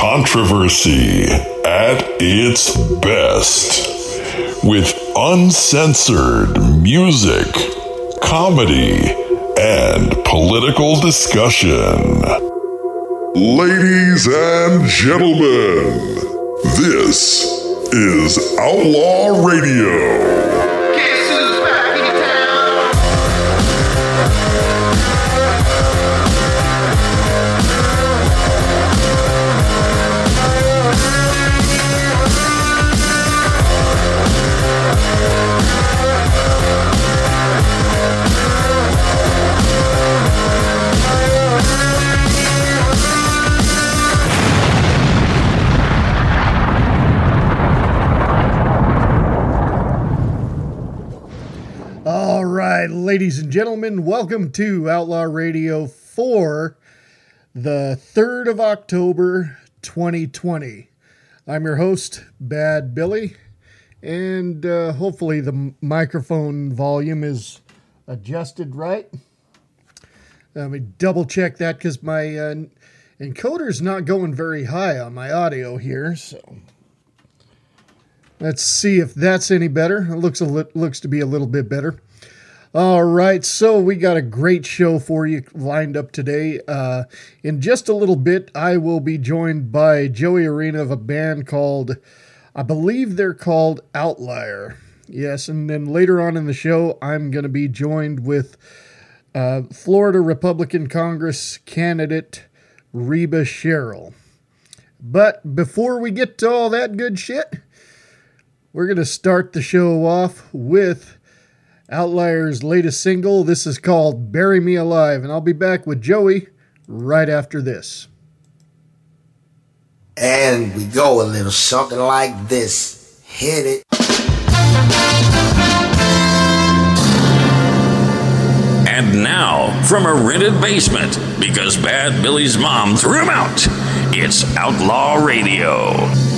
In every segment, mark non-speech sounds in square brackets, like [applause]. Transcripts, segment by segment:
controversy at its best with uncensored music, comedy, and political discussion. Ladies and gentlemen, this is Outlaw Radio. Ladies and gentlemen, welcome to Outlaw Radio for the 3rd of October 2020. I'm your host, Bad Billy, and uh, hopefully the microphone volume is adjusted right. Let me double check that because my uh, encoder's not going very high on my audio here, so Let's see if that's any better. It looks a li- looks to be a little bit better. All right, so we got a great show for you lined up today. Uh, in just a little bit, I will be joined by Joey Arena of a band called, I believe they're called Outlier. Yes, and then later on in the show, I'm going to be joined with uh, Florida Republican Congress candidate Reba Sherrill. But before we get to all that good shit, we're going to start the show off with Outlier's latest single. This is called Bury Me Alive, and I'll be back with Joey right after this. And we go a little something like this. Hit it. And now, from a rented basement, because Bad Billy's mom threw him out, it's Outlaw Radio.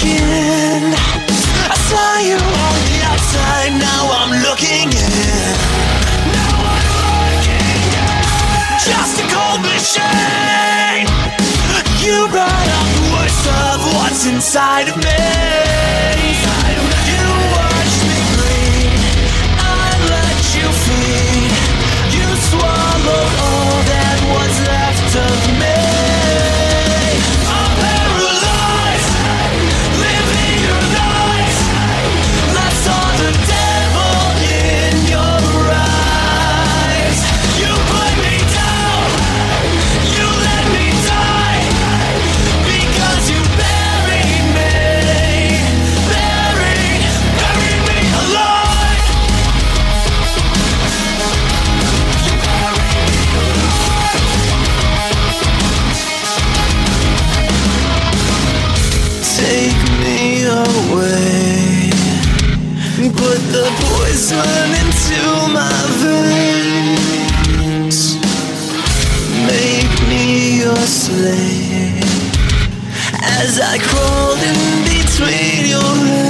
Skin. Poison into my veins. Make me your slave. As I crawled in between your legs.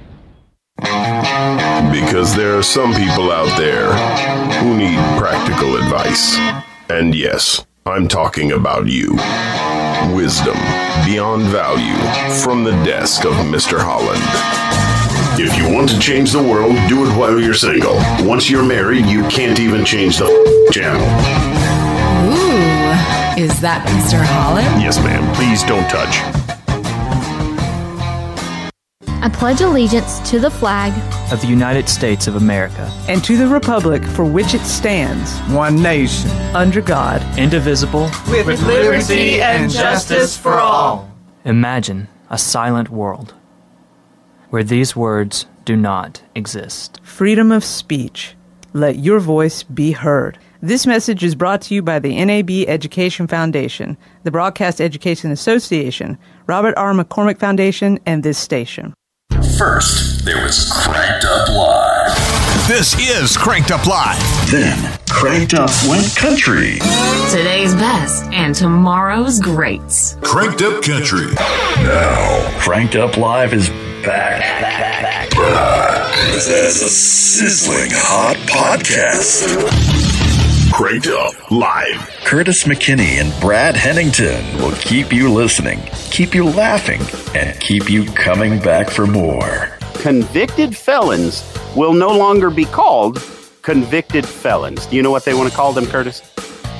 Because there are some people out there who need practical advice. And yes, I'm talking about you. Wisdom beyond value from the desk of Mr. Holland. If you want to change the world, do it while you're single. Once you're married, you can't even change the channel. Ooh, is that Mr. Holland? Yes, ma'am. Please don't touch. I pledge allegiance to the flag of the United States of America and to the republic for which it stands, one nation, under God, indivisible, with, with liberty and justice for all. Imagine a silent world where these words do not exist. Freedom of speech. Let your voice be heard. This message is brought to you by the NAB Education Foundation, the Broadcast Education Association, Robert R. McCormick Foundation, and this station. First, there was Cranked Up Live. This is Cranked Up Live. Then, Cranked Up went country. Today's best and tomorrow's greats. Cranked Up Country. Now, Cranked Up Live is back. back, back, back. As a sizzling hot podcast. Cranked Up Live. Curtis McKinney and Brad Hennington will keep you listening, keep you laughing, and keep you coming back for more. Convicted felons will no longer be called convicted felons. Do you know what they want to call them, Curtis?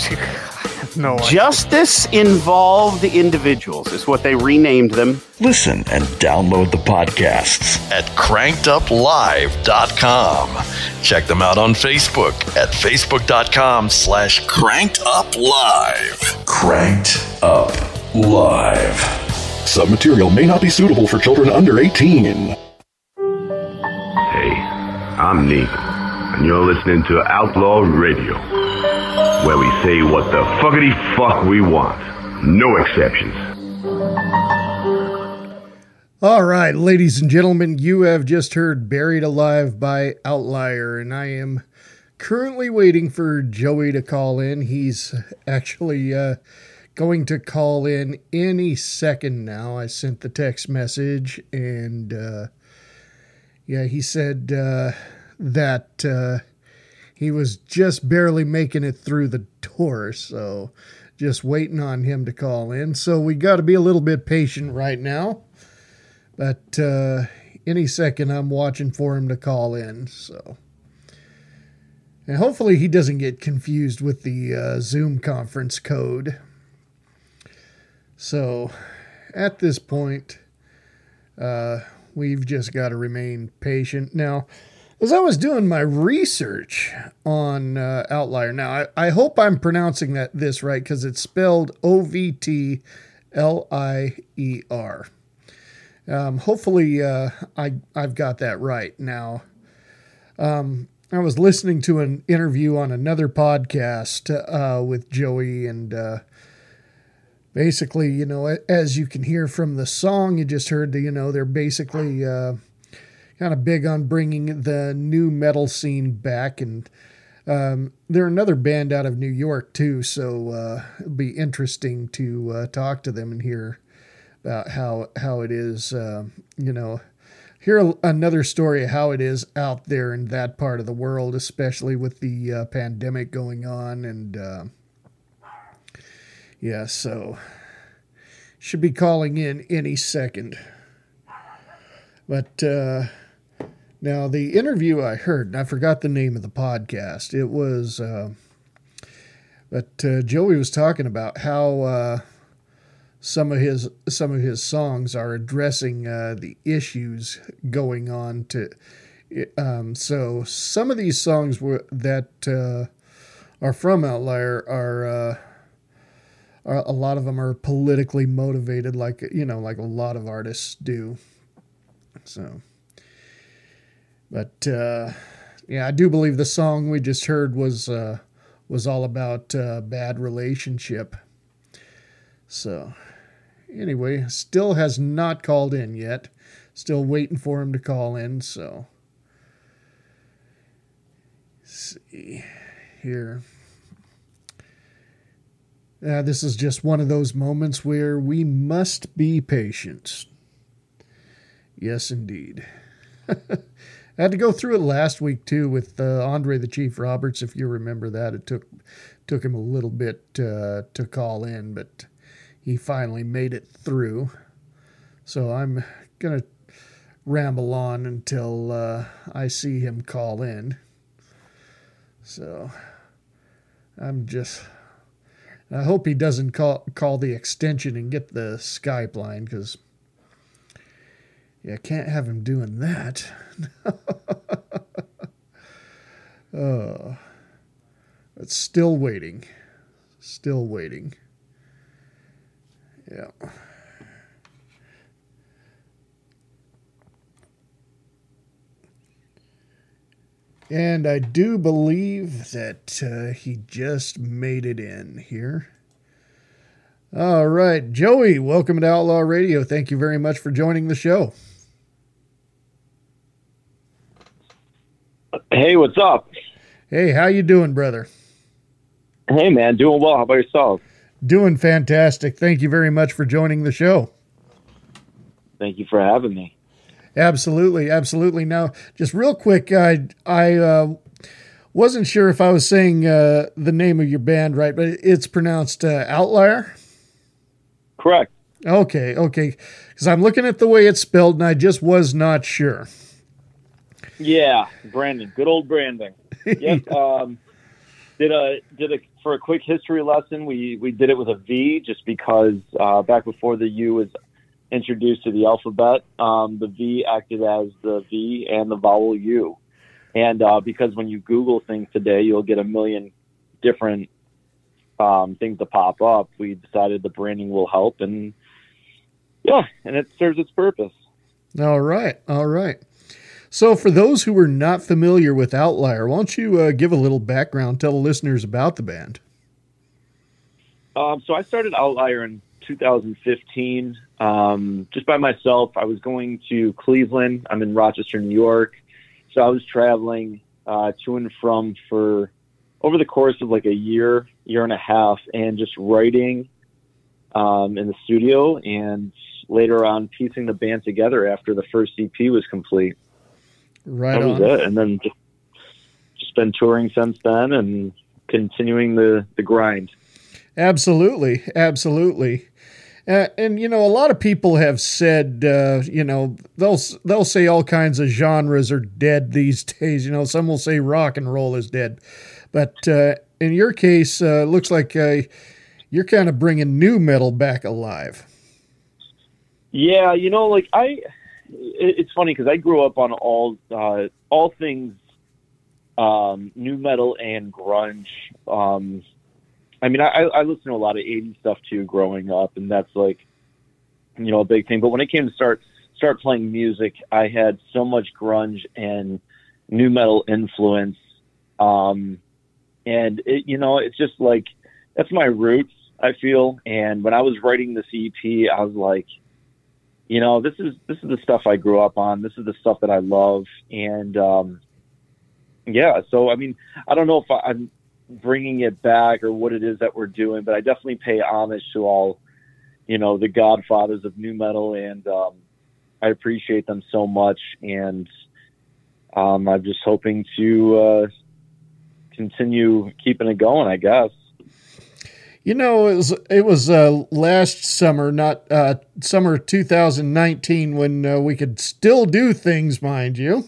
[laughs] no. Justice involved individuals is what they renamed them. Listen and download the podcasts at crankeduplive.com. Check them out on Facebook at facebook.com slash crankeduplive. Cranked Up Live. Some material may not be suitable for children under 18. Hey, I'm Neek, and you're listening to Outlaw Radio, where we say what the fuckity fuck we want. No exceptions. All right, ladies and gentlemen, you have just heard Buried Alive by Outlier, and I am currently waiting for Joey to call in. He's actually uh, going to call in any second now. I sent the text message, and uh, yeah, he said uh, that uh, he was just barely making it through the door, so just waiting on him to call in. So we got to be a little bit patient right now. But uh, any second, I'm watching for him to call in. So, and hopefully, he doesn't get confused with the uh, Zoom conference code. So, at this point, uh, we've just got to remain patient. Now, as I was doing my research on uh, Outlier, now I, I hope I'm pronouncing that this right because it's spelled O V T L I E R. Um, hopefully, uh, I I've got that right now. Um, I was listening to an interview on another podcast uh, with Joey, and uh, basically, you know, as you can hear from the song you just heard, you know, they're basically uh, kind of big on bringing the new metal scene back, and um, they're another band out of New York too, so uh, it'll be interesting to uh, talk to them and hear about how how it is, uh, you know, hear another story of how it is out there in that part of the world, especially with the uh, pandemic going on, and uh, yeah, so should be calling in any second. But uh, Now, the interview I heard, and I forgot the name of the podcast. It was, uh, but uh, Joey was talking about how uh, some of his some of his songs are addressing uh, the issues going on. To um, so some of these songs were, that uh, are from Outlier are, uh, are a lot of them are politically motivated, like you know, like a lot of artists do. So. But uh, yeah, I do believe the song we just heard was uh, was all about uh, bad relationship. So anyway, still has not called in yet. Still waiting for him to call in. So Let's see here. Uh, this is just one of those moments where we must be patient. Yes, indeed. [laughs] I had to go through it last week too with uh, Andre the Chief Roberts. If you remember that, it took took him a little bit uh, to call in, but he finally made it through. So I'm gonna ramble on until uh, I see him call in. So I'm just. I hope he doesn't call call the extension and get the Skype line because yeah, can't have him doing that. [laughs] oh, but still waiting. Still waiting. Yeah. And I do believe that uh, he just made it in here. All right, Joey, welcome to Outlaw Radio. Thank you very much for joining the show. Hey, what's up? Hey, how you doing, brother? Hey, man, doing well. How about yourself? Doing fantastic. Thank you very much for joining the show. Thank you for having me. Absolutely, absolutely. Now, just real quick, I I uh, wasn't sure if I was saying uh, the name of your band right, but it's pronounced uh, Outlier. Correct. Okay, okay. Because I'm looking at the way it's spelled, and I just was not sure. Yeah, Brandon. Good old branding. Yep. [laughs] um, did a did a for a quick history lesson. We we did it with a V just because uh, back before the U was introduced to the alphabet, um, the V acted as the V and the vowel U. And uh, because when you Google things today, you'll get a million different um, things to pop up. We decided the branding will help, and yeah, and it serves its purpose. All right, all right. So, for those who are not familiar with Outlier, why don't you uh, give a little background, tell the listeners about the band? Um, so, I started Outlier in 2015 um, just by myself. I was going to Cleveland. I'm in Rochester, New York. So, I was traveling uh, to and from for over the course of like a year, year and a half, and just writing um, in the studio and later on piecing the band together after the first EP was complete. Right that was on. it. And then just, just been touring since then and continuing the, the grind. Absolutely, absolutely. Uh, and you know, a lot of people have said, uh, you know, they'll they'll say all kinds of genres are dead these [laughs] days. You know, some will say rock and roll is dead, but uh, in your case, uh, looks like uh, you're kind of bringing new metal back alive. Yeah, you know, like I, it's funny because I grew up on all uh, all things um, new metal and grunge. Um, I mean, I, I listen to a lot of '80s stuff too, growing up, and that's like, you know, a big thing. But when it came to start start playing music, I had so much grunge and new metal influence, um, and it, you know, it's just like that's my roots. I feel, and when I was writing this EP, I was like, you know, this is this is the stuff I grew up on. This is the stuff that I love, and um, yeah. So I mean, I don't know if I, I'm bringing it back or what it is that we're doing, but I definitely pay homage to all, you know, the godfathers of new metal, and um, I appreciate them so much. And um, I'm just hoping to uh, continue keeping it going, I guess. You know, it was it was uh, last summer, not uh, summer 2019, when uh, we could still do things, mind you.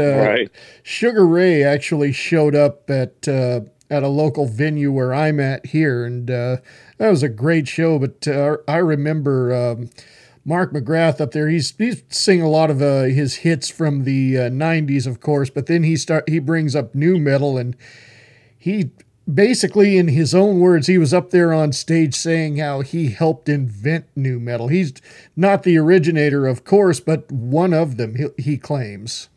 Right. Sugar Ray actually showed up at uh, at a local venue where I'm at here, and uh, that was a great show. But uh, I remember um, Mark McGrath up there. He's he's singing a lot of uh, his hits from the uh, '90s, of course. But then he start he brings up new metal, and he basically, in his own words, he was up there on stage saying how he helped invent new metal. He's not the originator, of course, but one of them. He, he claims.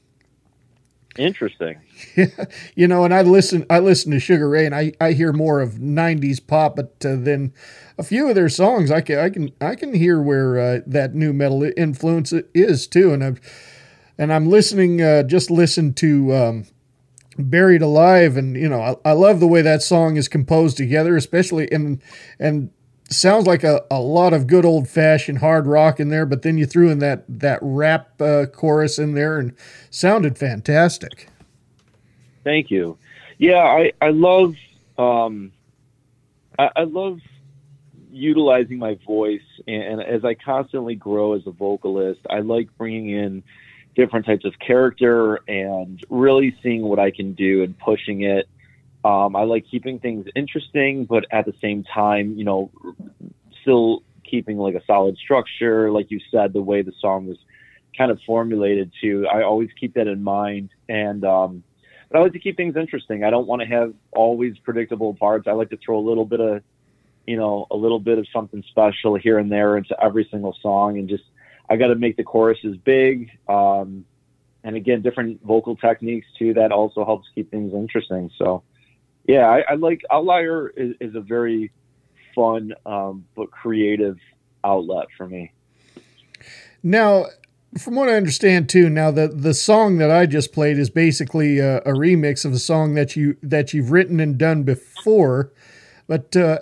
Interesting. [laughs] you know, and I listen, I listen to Sugar Ray, and I, I hear more of '90s pop, but uh, then a few of their songs, I can, I can, I can hear where uh, that new metal influence is too, and I'm and I'm listening, uh, just listen to um, Buried Alive, and you know, I, I love the way that song is composed together, especially and and sounds like a, a lot of good old fashioned hard rock in there, but then you threw in that that rap uh, chorus in there and sounded fantastic. Thank you. Yeah, I I love um, I, I love utilizing my voice, and, and as I constantly grow as a vocalist, I like bringing in different types of character and really seeing what I can do and pushing it. Um, I like keeping things interesting, but at the same time, you know, still keeping like a solid structure. Like you said, the way the song was kind of formulated to, I always keep that in mind. And, um, but I like to keep things interesting. I don't want to have always predictable parts. I like to throw a little bit of, you know, a little bit of something special here and there into every single song and just, I got to make the choruses big. Um, and again, different vocal techniques too. That also helps keep things interesting. So, yeah, I, I like Outlier is, is, a very fun um, but creative outlet for me. Now, from what I understand too, now the the song that I just played is basically a, a remix of a song that you that you've written and done before. But uh,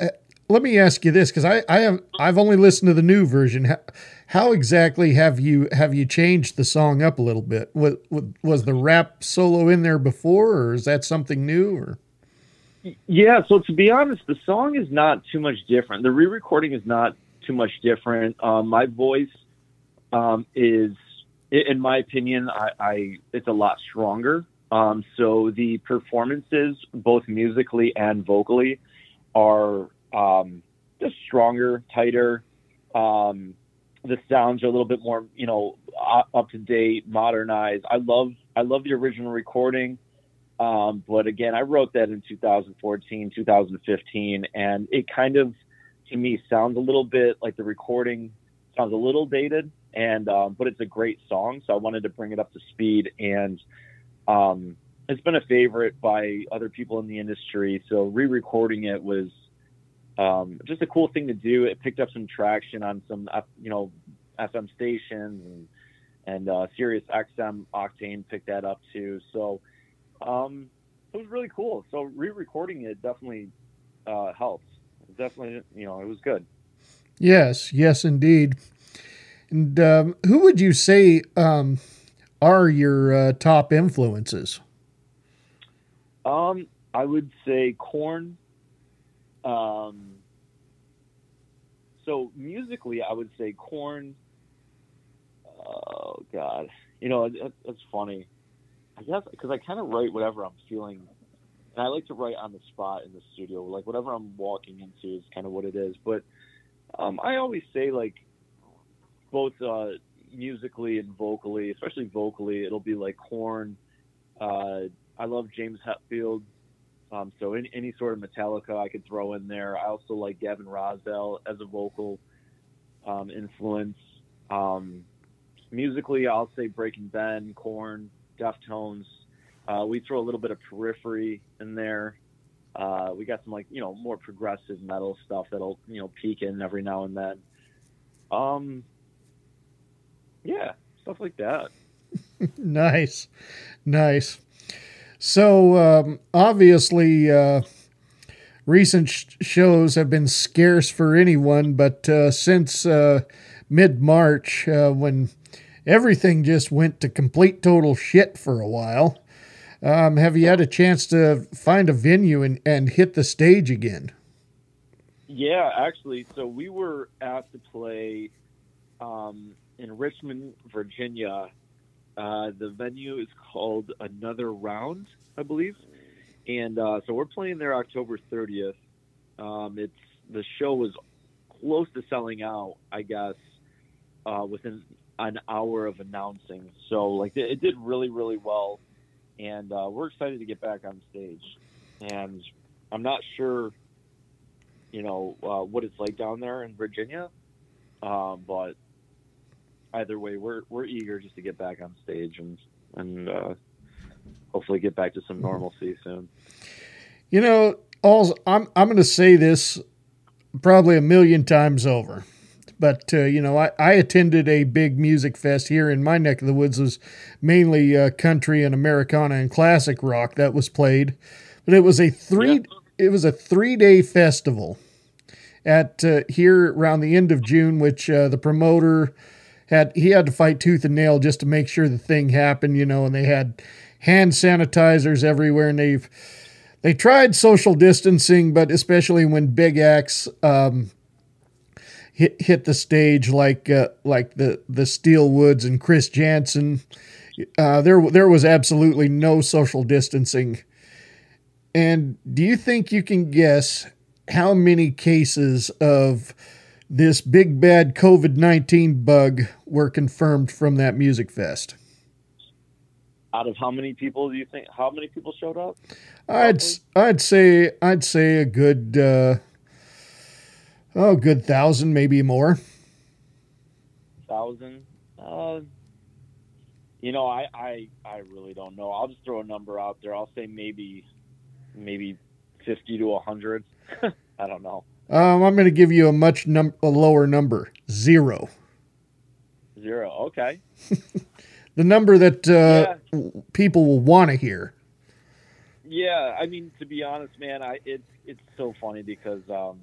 let me ask you this, because I, I have I've only listened to the new version. How, how, exactly have you have you changed the song up a little bit? Was, was the rap solo in there before, or is that something new? Or yeah, so to be honest, the song is not too much different. The re-recording is not too much different. Um, my voice um, is, in my opinion, I, I it's a lot stronger. Um, so the performances, both musically and vocally, are um, just stronger, tighter. Um, the sounds are a little bit more, you know, up to date, modernized. I love, I love the original recording. Um, but again, I wrote that in 2014, 2015, and it kind of, to me, sounds a little bit like the recording sounds a little dated, and um, but it's a great song, so I wanted to bring it up to speed, and um, it's been a favorite by other people in the industry. So re-recording it was um, just a cool thing to do. It picked up some traction on some, you know, FM stations and and uh, Sirius XM Octane picked that up too. So um, it was really cool. So re-recording it definitely uh, helped. Definitely, you know, it was good. Yes, yes, indeed. And um, who would you say um, are your uh, top influences? Um, I would say Korn. Um, so musically, I would say Korn. Oh God, you know, it, it's funny. I guess because I kind of write whatever I'm feeling, and I like to write on the spot in the studio. Like whatever I'm walking into is kind of what it is. But um, I always say like both uh, musically and vocally, especially vocally, it'll be like Korn. Uh, I love James Hetfield. Um, so any, any sort of Metallica I could throw in there. I also like Gavin Rossdale as a vocal um, influence. Um, musically, I'll say Breaking Ben, Korn, Deftones. Uh, we throw a little bit of Periphery in there. Uh, we got some like you know more progressive metal stuff that'll you know peek in every now and then. Um, yeah, stuff like that. [laughs] nice, nice. So um, obviously, uh, recent sh- shows have been scarce for anyone, but uh, since uh, mid March, uh, when everything just went to complete total shit for a while, um, have you had a chance to find a venue and, and hit the stage again? Yeah, actually. So we were asked to play um, in Richmond, Virginia Uh, the venue is called Another Round, I believe, and uh, so we're playing there October 30th. Um, it's the show was close to selling out, I guess, uh, within an hour of announcing. So like it, it did really really well, and uh, we're excited to get back on stage. And I'm not sure, you know, uh, what it's like down there in Virginia, um, but either way, we're we're eager just to get back on stage and and uh, hopefully get back to some normalcy soon. You know, all I'm I'm going to say this probably a million times over. But uh, you know, I, I attended a big music fest here in my neck of the woods. It was mainly uh, country and Americana and classic rock that was played, but it was a three yeah. it was a three day festival at uh, here around the end of June, which uh, the promoter had he had to fight tooth and nail just to make sure the thing happened. You know, and they had hand sanitizers everywhere, and they've they tried social distancing, but especially when big acts um, hit hit the stage, like uh, like the the Steel Woods and Chris Janson, uh, there there was absolutely no social distancing. And do you think you can guess how many cases of this big bad COVID nineteen bug were confirmed from that music fest? out of how many people do you think? How many people showed up? I'd I'd say I'd say a good uh, oh good thousand maybe more. Thousand. Uh, you know, I, I I really don't know. I'll just throw a number out there. I'll say maybe maybe fifty to hundred. [laughs] I don't know. Um, I'm going to give you a much num- a lower number, zero. Zero. Okay. [laughs] the number that uh, yeah. people will want to hear. Yeah, I mean, to be honest, man, I it's it's so funny because um,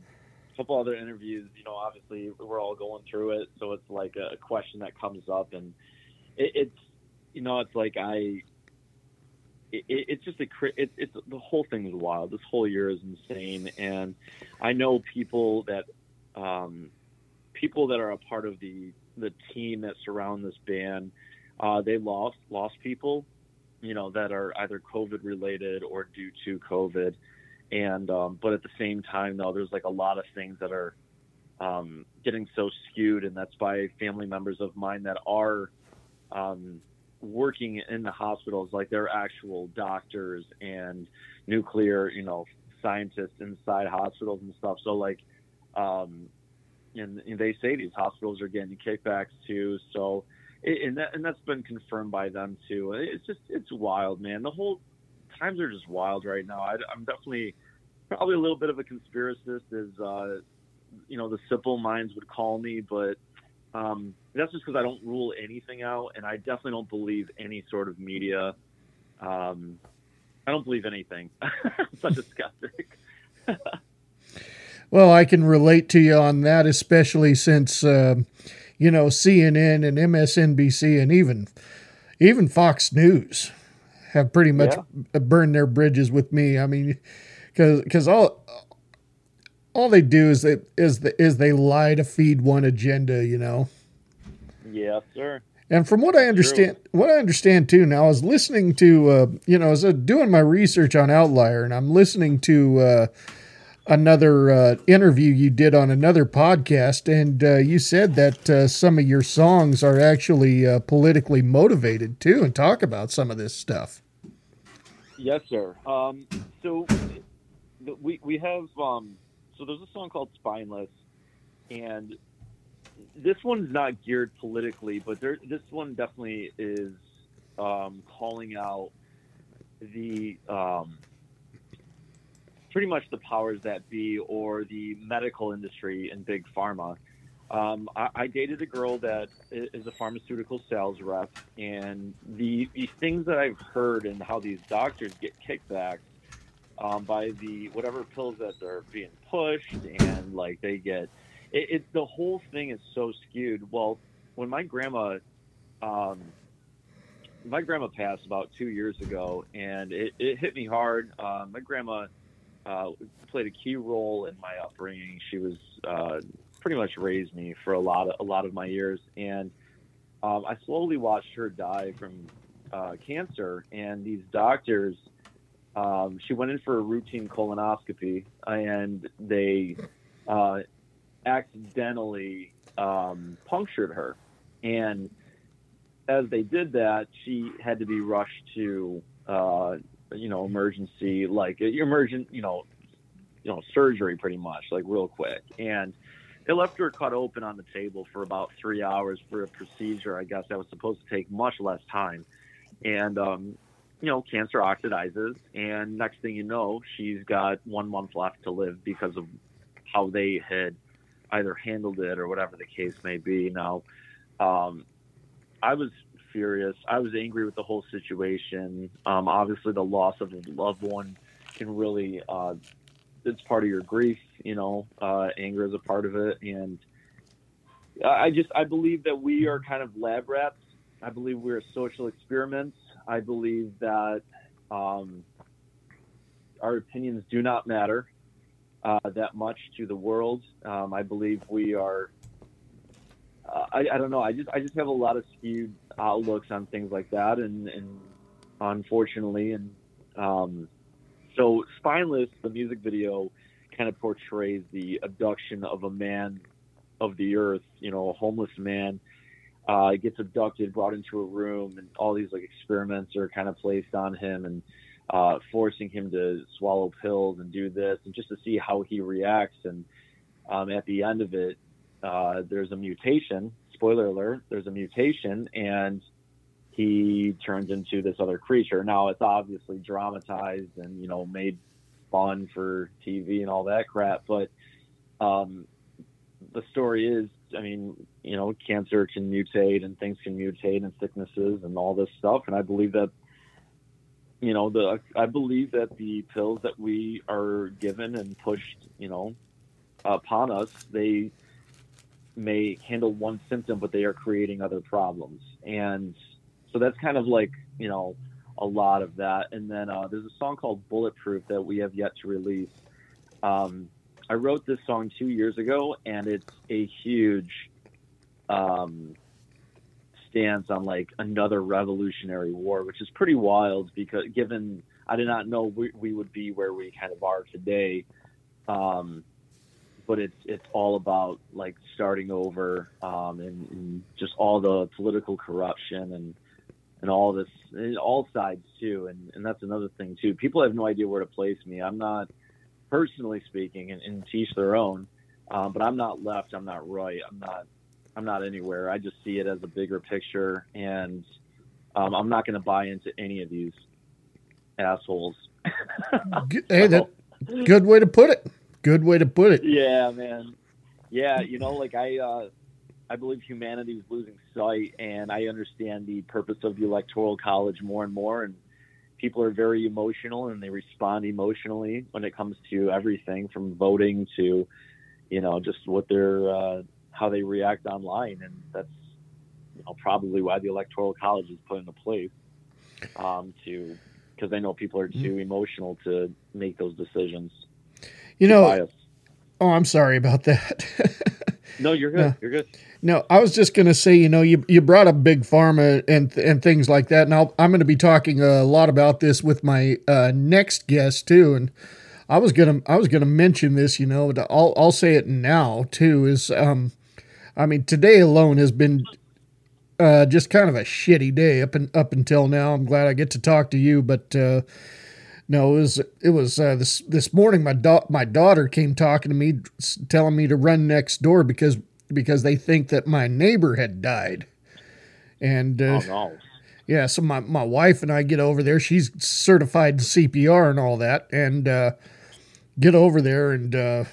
a couple other interviews, you know, obviously we're all going through it, so it's like a question that comes up, and it, it's you know, it's like I. It, it's just a it, it's the whole thing is wild. This whole year is insane, and I know people that um, people that are a part of the the team that surround this band uh, they lost lost people, you know, that are either COVID related or due to COVID. And um, but at the same time, though, there's like a lot of things that are um, getting so skewed, and that's by family members of mine that are um, working in the hospitals, like they're actual doctors and nuclear, you know, scientists inside hospitals and stuff. So like, um, and, and they say these hospitals are getting kickbacks too. So and that and that's been confirmed by them too. It's just it's wild, man. The whole times are just wild right now. I, am definitely probably a little bit of a conspiracist, as uh, you know the simple minds would call me, but um, that's just because I don't rule anything out, and I definitely don't believe any sort of media. Um, I don't believe anything. [laughs] I'm such a skeptic. well, I can relate to you on that, especially since. Uh, you know, CNN and MSNBC and even even Fox News have pretty much yeah. burned their bridges with me. I mean, because because all all they do is they is the, is they lie to feed one agenda. You know. Yes, sir. And from what I understand, True. what I understand too now, I was listening to, uh, you know, I was uh, doing my research on Outlier, and I'm listening to uh, another uh, interview you did on another podcast, and uh, you said that uh, some of your songs are actually uh, politically motivated too, and talk about some of this stuff. Yes, sir. Um, so we we have um, so there's a song called "Spineless," and this one's not geared politically, but there, this one definitely is um, calling out the um, pretty much the powers that be or the medical industry and big pharma. Um, I, I, dated a girl that is a pharmaceutical sales rep, and the the things that I've heard and how these doctors get kickbacks um, by the whatever pills that they're being pushed, and like they get it, it the whole thing is so skewed. Well, when my grandma, um, my grandma passed about two years ago, and it, it hit me hard. Uh, my grandma uh, played a key role in my upbringing. She was uh, pretty much raised me for a lot of a lot of my years, and um, I slowly watched her die from uh, cancer, and these doctors. Um, she went in for a routine colonoscopy, and they uh, accidentally um, punctured her. And as they did that, she had to be rushed to, uh, you know, emergency, like emergent, you know, you know, surgery pretty much, like real quick. And they left her cut open on the table for about three hours for a procedure, I guess that was supposed to take much less time. And, um, you know, cancer oxidizes, and next thing you know, she's got one month left to live because of how they had either handled it or whatever the case may be. Now, um, I was furious. I was angry with the whole situation. Um, obviously, the loss of a loved one can really, uh, it's part of your grief, you know, uh, anger is a part of it. And I just, I believe that we are kind of lab rats. I believe we're social experiments. I believe that um, our opinions do not matter uh, that much to the world. Um, I believe we are. Uh, I, I don't know. I just I just have a lot of skewed outlooks on things like that, and, and unfortunately, and um, so spineless. The music video kind of portrays the abduction of a man of the earth. You know, a homeless man uh, gets abducted, brought into a room, and all these like experiments are kind of placed on him, and uh, forcing him to swallow pills and do this, and just to see how he reacts. And um, at the end of it, uh, there's a mutation. Spoiler alert: there's a mutation, and he turns into this other creature. Now it's obviously dramatized and you know made fun for TV and all that crap, but um, the story is, I mean, you know, cancer can mutate and things can mutate and sicknesses and all this stuff, and I believe that you know the I believe that the pills that we are given and pushed, you know, upon us, they may handle one symptom, but they are creating other problems, and so that's kind of like you know a lot of that. And then uh, there's a song called Bulletproof that we have yet to release. Um, I wrote this song two years ago, and it's a huge um, stance on like another revolutionary war, which is pretty wild because given I did not know we, we would be where we kind of are today. Um, but it's it's all about like starting over um, and, and, just all the political corruption and and all this and all sides too and and that's another thing too people have no idea where to place me i'm not personally speaking and, and teach their own um, but i'm not left i'm not right i'm not I'm not anywhere. I just see it as a bigger picture, and um, I'm not going to buy into any of these assholes. [laughs] hey, that good way to put it. Good way to put it. Yeah, man. Yeah, you know, like I, uh, I believe humanity is losing sight, and I understand the purpose of the electoral college more and more. And people are very emotional, and they respond emotionally when it comes to everything from voting to, you know, just what they're. Uh, how they react online, and that's you know, probably why the electoral college is put into place um, to because they know people are too mm-hmm. emotional to make those decisions. You know, biased. oh, I'm sorry about that. [laughs] no, you're good. No. You're good. No, I was just going to say, you know, you, you brought up big pharma and and things like that, and i am going to be talking a lot about this with my uh, next guest too, and. I was gonna I was gonna mention this, you know, I'll I'll say it now too. Is um, I mean, today alone has been uh, just kind of a shitty day up and up until now. I'm glad I get to talk to you, but uh, no, it was it was uh, this this morning. My da- my daughter came talking to me, telling me to run next door because because they think that my neighbor had died, and uh, oh, no. yeah, so my my wife and I get over there. She's certified CPR and all that, and uh, get over there and uh,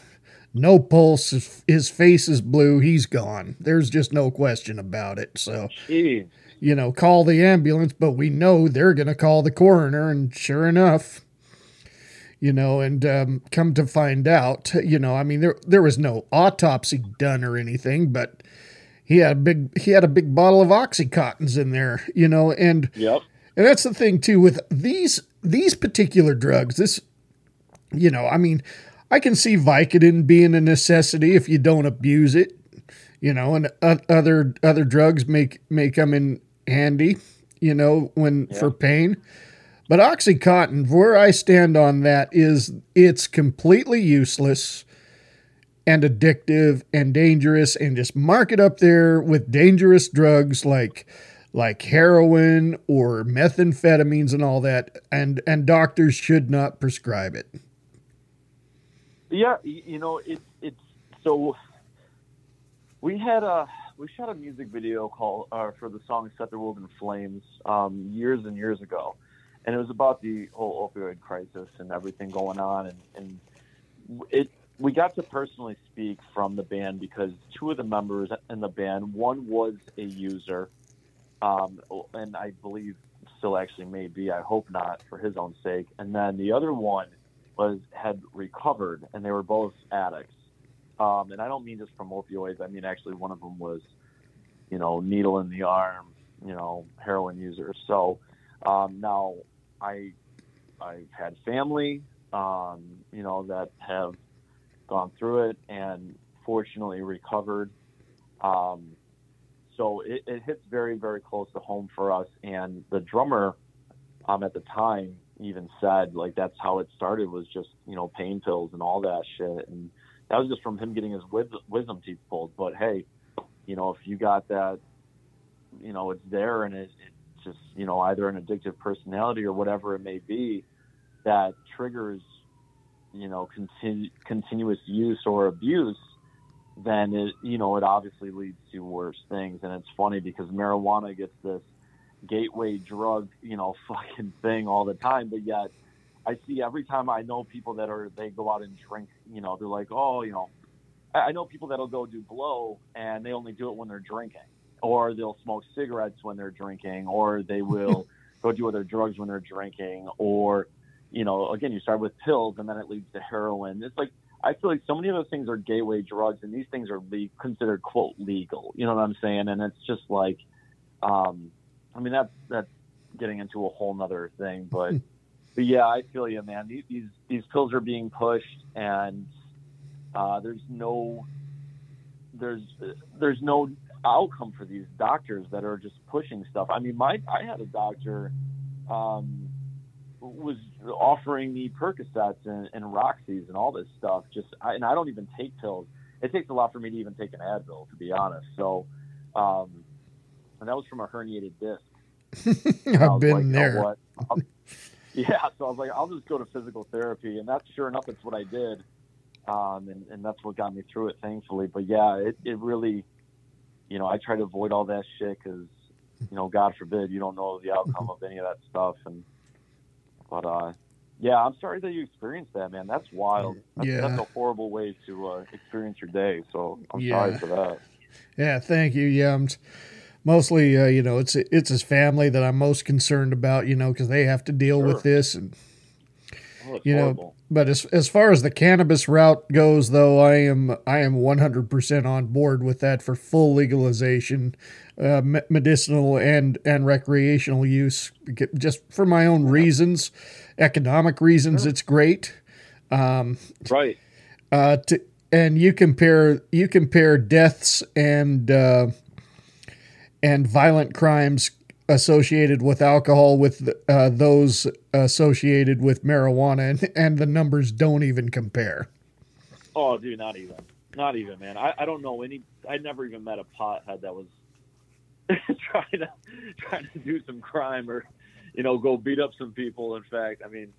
no pulse. His face is blue. He's gone. There's just no question about it. So, Jeez. You know, call the ambulance, but we know they're going to call the coroner. And sure enough, you know, and um, come to find out, you know, I mean, there there was no autopsy done or anything, but he had a big he had a big bottle of oxycontins in there, you know, and yep. And that's the thing too with these these particular drugs. This, you know, I mean, I can see Vicodin being a necessity if you don't abuse it. you know, and uh, other other drugs make may come in handy, you know, when yeah. for pain. But OxyContin, where I stand on that is it's completely useless and addictive and dangerous and just mark it up there with dangerous drugs like like heroin or methamphetamines and all that and and doctors should not prescribe it. Yeah, you know, it's it's so we had a we shot a music video called uh, for the song "Set the World in Flames" um, years and years ago, and it was about the whole opioid crisis and everything going on, and, and it we got to personally speak from the band because two of the members in the band, one was a user, um, and I believe still actually may be. I hope not for his own sake. And then the other one was had recovered, and they were both addicts. Um, and I don't mean just from opioids. I mean actually one of them was, you know, needle in the arm, you know, heroin user. So um, now I I've had family, um, you know, that have gone through it and fortunately recovered. Um, so it, it, hits very, very close to home for us. And the drummer um, at the time even said, like, that's how it started was just, you know, pain pills and all that shit. And that was just from him getting his wisdom teeth pulled. But hey, you know, if you got that, you know, it's there and it, it's just, you know, either an addictive personality or whatever it may be that triggers you know continu- continuous use or abuse then it you know it obviously leads to worse things and it's funny because marijuana gets this gateway drug you know [laughs] fucking thing all the time but yet i see every time i know people that are they go out and drink you know they're like oh you know i know people that'll go do blow and they only do it when they're drinking or they'll smoke cigarettes when they're drinking or they will [laughs] go do other drugs when they're drinking or you know, again, you start with pills and then it leads to heroin. It's like I feel like so many of those things are gateway drugs, and these things are le- considered quote legal. You know what I'm saying? And it's just like, um, I mean, that's that's getting into a whole nother thing, but [laughs] but yeah, I feel you, man. These these, these pills are being pushed, and uh, there's no there's there's no outcome for these doctors that are just pushing stuff. I mean, my I had a doctor. Um, was offering me Percocets and, and Roxy's and all this stuff. Just I, and I don't even take pills. It takes a lot for me to even take an Advil, to be honest. So, um, and that was from a herniated disc. [laughs] I've been like, there. You know [laughs] yeah, so I was like, I'll just go to physical therapy, and that's sure enough, that's what I did, um, and, and that's what got me through it, thankfully. But yeah, it, it really, you know, I try to avoid all that shit because, you know, God forbid, you don't know the outcome of any of that stuff, and but uh, yeah, I'm sorry that you experienced that, man. That's wild. That's, yeah. that's a horrible way to uh, experience your day. So I'm yeah. sorry for that. Yeah, thank you. Yeah, I'm mostly, uh, you know, it's it's his family that I'm most concerned about, you know, because they have to deal sure. with this and. Oh, you horrible. know, but as as far as the cannabis route goes, though, I am I am 100% on board with that for full legalization, uh, medicinal and and recreational use, just for my own reasons, economic reasons. Sure. It's great. Um, right. Uh, to, and you compare you compare deaths and uh, and violent crimes associated with alcohol with uh, those associated with marijuana, and, and the numbers don't even compare. Oh, dude, not even, not even, man. I, I don't know any. I never even met a pothead that was [laughs] trying to trying to do some crime or, you know, go beat up some people. In fact, I mean,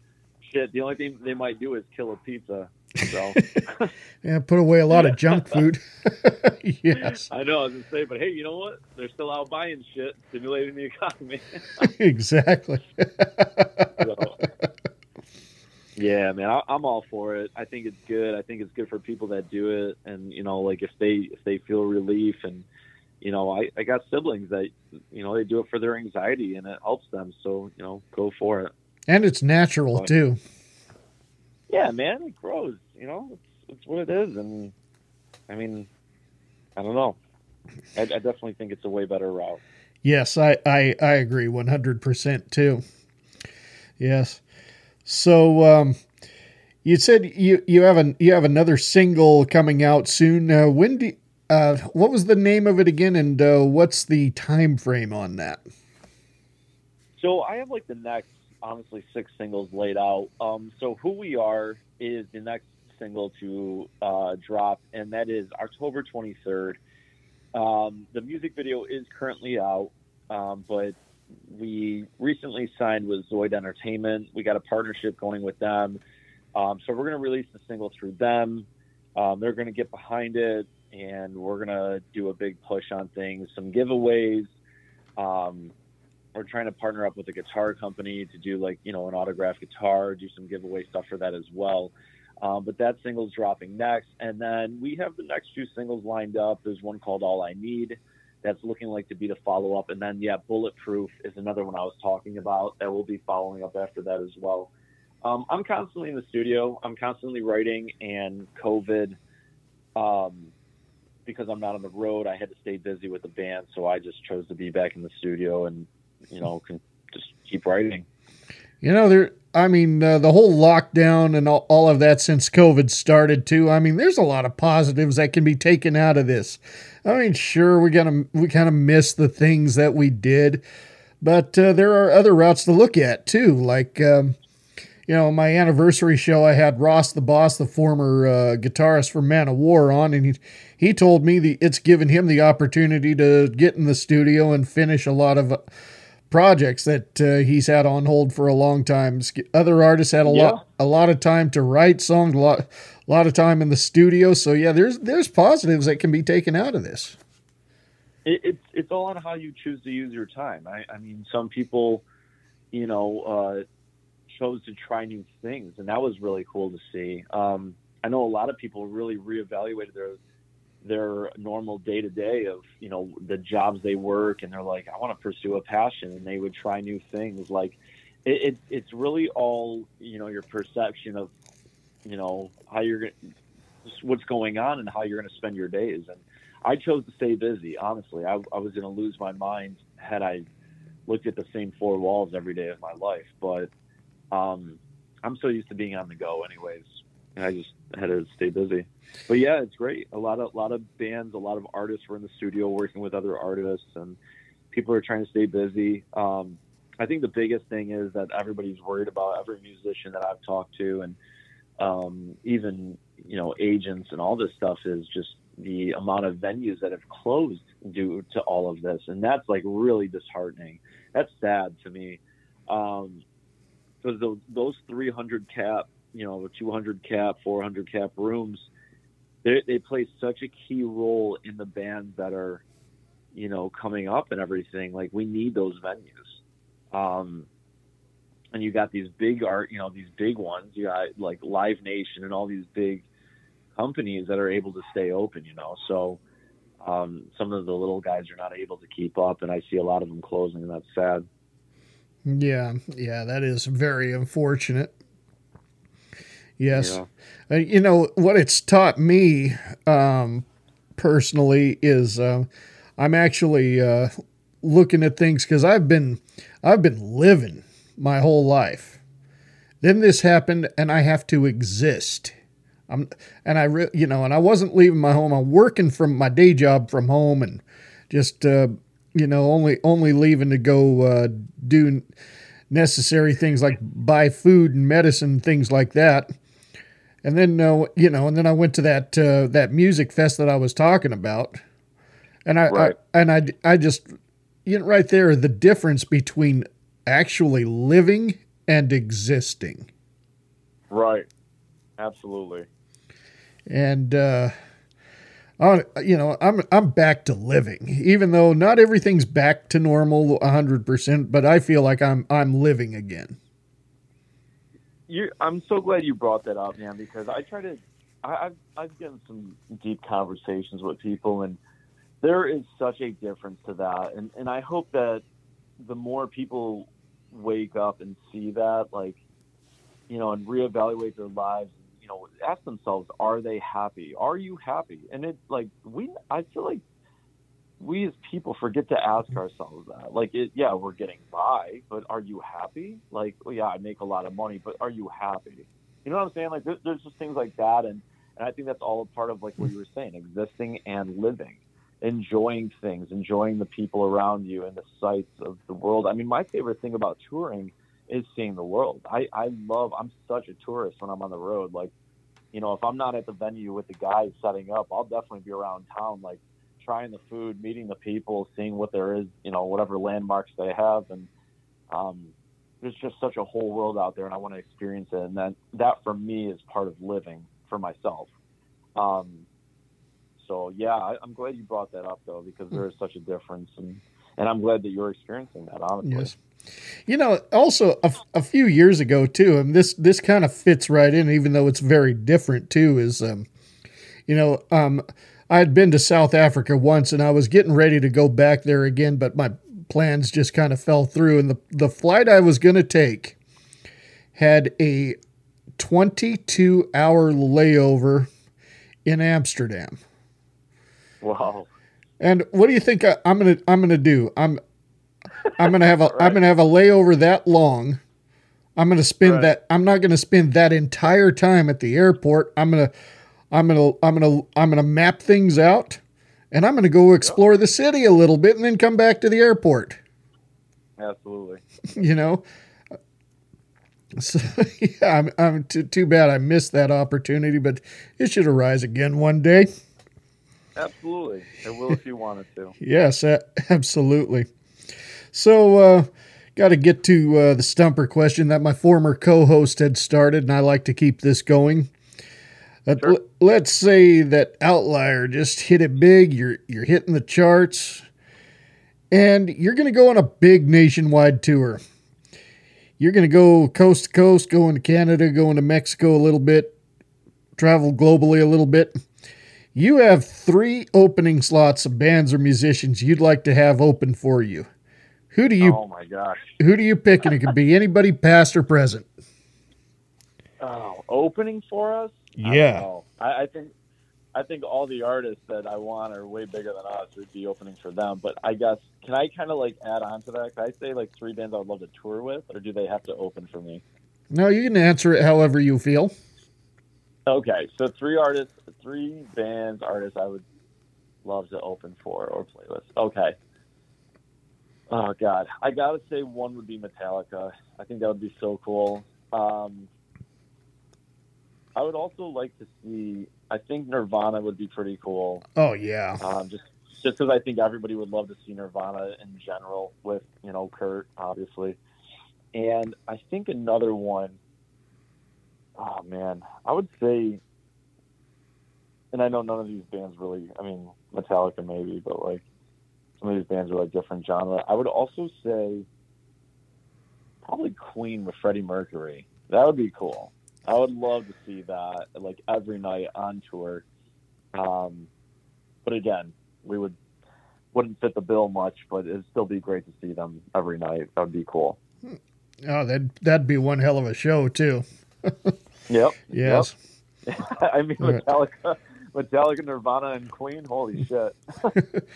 shit. The only thing they might do is kill a pizza. So [laughs] yeah, put away a lot of junk food. [laughs] yes, I know. I was gonna say, but hey, you know what? They're still out buying shit, stimulating the economy. [laughs] exactly. so, yeah, man, I, I'm all for it. I think it's good. I think it's good for people that do it, and you know, like if they if they feel relief, and you know, I I got siblings that you know they do it for their anxiety, and it helps them. So you know, go for it. And it's natural but, too yeah, man, it grows. You know, it's it's what it is, and I mean, I don't know. I, I definitely think it's a way better route. Yes, I I, I agree one hundred percent too. Yes. So um, you said you you have an you have another single coming out soon. Uh, when do uh, what was the name of it again, and uh, what's the time frame on that? So I have like the next, honestly, six singles laid out. Um, so who we are is the next single to uh, drop, and that is October 23rd. Um, the music video is currently out, um, but we recently signed with Zoid Entertainment. We got a partnership going with them. Um, so we're going to release the single through them. Um, they're going to get behind it, and we're going to do a big push on things, some giveaways. Um, we're trying to partner up with a guitar company to do like you know an autographed guitar, do some giveaway stuff for that as well. Um, but that single's dropping next, and then we have the next two singles lined up. There's one called All I Need, that's looking like to be the follow up, and then yeah, Bulletproof is another one I was talking about that will be following up after that as well. Um, I'm constantly in the studio. I'm constantly writing, and COVID, um, because I'm not on the road, I had to stay busy with the band, so I just chose to be back in the studio and you know can just keep writing. You know, there. I mean, uh, the whole lockdown and all, all of that since COVID started too. I mean, there's a lot of positives that can be taken out of this. I mean, sure, we gotta we kind of miss the things that we did, but uh, there are other routes to look at too. Like, um, you know, my anniversary show, I had Ross the Boss, the former uh, guitarist for Manowar, on, and he he told me the it's given him the opportunity to get in the studio and finish a lot of projects that uh, he's had on hold for a long time. Other artists had a yeah. lot a lot of time to write songs, a lot a lot of time in the studio. So yeah, there's there's positives that can be taken out of this. It, it's it's all on how you choose to use your time. I, I mean, some people, you know, uh, chose to try new things, and that was really cool to see. Um, I know a lot of people really reevaluated their their normal day to day of you know the jobs they work and they're like i want to pursue a passion and they would try new things. Like it, it it's really all you know your perception of you know how you're what's going on and how you're going to spend your days. And i chose to stay busy honestly. I, I was going to lose my mind had i looked at the same four walls every day of my life. But um i'm so used to being on the go anyways. And i just had to stay busy but yeah, it's great. A lot of a lot of bands, a lot of artists were in the studio working with other artists, and people are trying to stay busy. Um, I think the biggest thing is that everybody's worried about every musician that I've talked to, and um, even you know agents and all this stuff is just the amount of venues that have closed due to all of this, and that's like really disheartening. That's sad to me, because um, those, those 300 cap, you know, 200 cap, 400 cap rooms they they play such a key role in the bands that are, you know, coming up and everything. Like we need those venues. Um, and you got these big art, you know, these big ones. You got like Live Nation and all these big companies that are able to stay open. You know, so um, some of the little guys are not able to keep up, and I see a lot of them closing, and that's sad. Yeah, yeah, that is very unfortunate. Yes. Yeah. Uh, you know, what it's taught me um, personally is uh, I'm actually uh, looking at things because I've been I've been living my whole life. Then this happened, and I have to exist. I'm, and I, re, you know, and I wasn't leaving my home. I'm working from my day job from home, and just, uh, you know, only only leaving to go uh, do necessary things like buy food and medicine, things like that. And then, uh, you know, and then I went to that uh, that music fest that I was talking about, and I, right. I and I I just you know right there the difference between actually living and existing. Right. Absolutely. And uh, I, you know, I'm I'm back to living, even though not everything's back to normal hundred percent, but I feel like I'm I'm living again you I'm so glad you brought that up, man, because I try to. I, I've I've gotten some deep conversations with people, and there is such a difference to that, and and I hope that the more people wake up and see that, like, you know, and reevaluate their lives, you know, ask themselves, are they happy? Are you happy? And it like we, I feel like we as people forget to ask mm-hmm. ourselves that. Like, it, yeah, we're getting by, but are you happy? Like, well, yeah, I make a lot of money, but are you happy? You know what I'm saying? Like, there, there's just things like that, and And I think that's all a part of like what you were mm-hmm. saying, existing and living, enjoying things, enjoying the people around you and the sights of the world. I mean, my favorite thing about touring is seeing the world. I, I love, I'm such a tourist when I'm on the road. Like, you know, if I'm not at the venue with the guys setting up, I'll definitely be around town, like trying the food, meeting the people, seeing what there is, you know, whatever landmarks they have. And, um, there's just such a whole world out there and I want to experience it. And that, that for me is part of living for myself. Um, so yeah, I, I'm glad you brought that up though, because there is such a difference and, and I'm glad that you're experiencing that, honestly. Yes. You know, also a, a few years ago too, and this this kind of fits right in, even though it's very different too. Is um, you know, um, I had been to South Africa once, and I was getting ready to go back there again, but my plans just kind of fell through. And the the flight I was going to take had a 22 hour layover in Amsterdam. Wow. And what do you think I, am gonna I'm gonna do? I'm I'm gonna have a [laughs] am gonna have a layover that long. I'm gonna spend right. that. I'm not gonna spend that entire time at the airport. I'm gonna I'm gonna I'm gonna I'm gonna map things out, and I'm gonna go explore the city a little bit, and then come back to the airport. Absolutely. [laughs] you know. So [laughs] yeah, I'm, I'm too, too bad I missed that opportunity, but it should arise again one day. Absolutely, it will if you wanted to. [laughs] yes, absolutely. So, uh, got to get to uh, the stumper question that my former co-host had started, and I like to keep this going. Uh, sure. let's say that Outlier just hit it big. You're you're hitting the charts, and you're going to go on a big nationwide tour. You're going to go coast to coast, going to Canada, going to Mexico a little bit, travel globally a little bit. You have three opening slots of bands or musicians you'd like to have open for you. Who do you? Oh my gosh! Who do you pick? And it could be anybody, past or present. Oh, opening for us? Yeah. I, I, think I think all the artists that I want are way bigger than us. Would be opening for them. But I guess can I kind of like add on to that? Can I say like three bands I would love to tour with, or do they have to open for me? No, you can answer it however you feel. Okay, so three artists, three bands, artists I would love to open for or play with. Okay. Oh God, I gotta say one would be Metallica. I think that would be so cool. Um, I would also like to see. I think Nirvana would be pretty cool. Oh yeah. Um, just just because I think everybody would love to see Nirvana in general, with you know Kurt obviously, and I think another one. Oh man, I would say, and I know none of these bands really. I mean, Metallica maybe, but like some of these bands are like different genre. I would also say probably Queen with Freddie Mercury. That would be cool. I would love to see that like every night on tour. Um, but again, we would wouldn't fit the bill much, but it'd still be great to see them every night. That would be cool. Oh, that that'd be one hell of a show too. [laughs] yep. Yes. Yep. [laughs] I mean, Metallica, Metallica, Nirvana, and Queen. Holy shit. [laughs]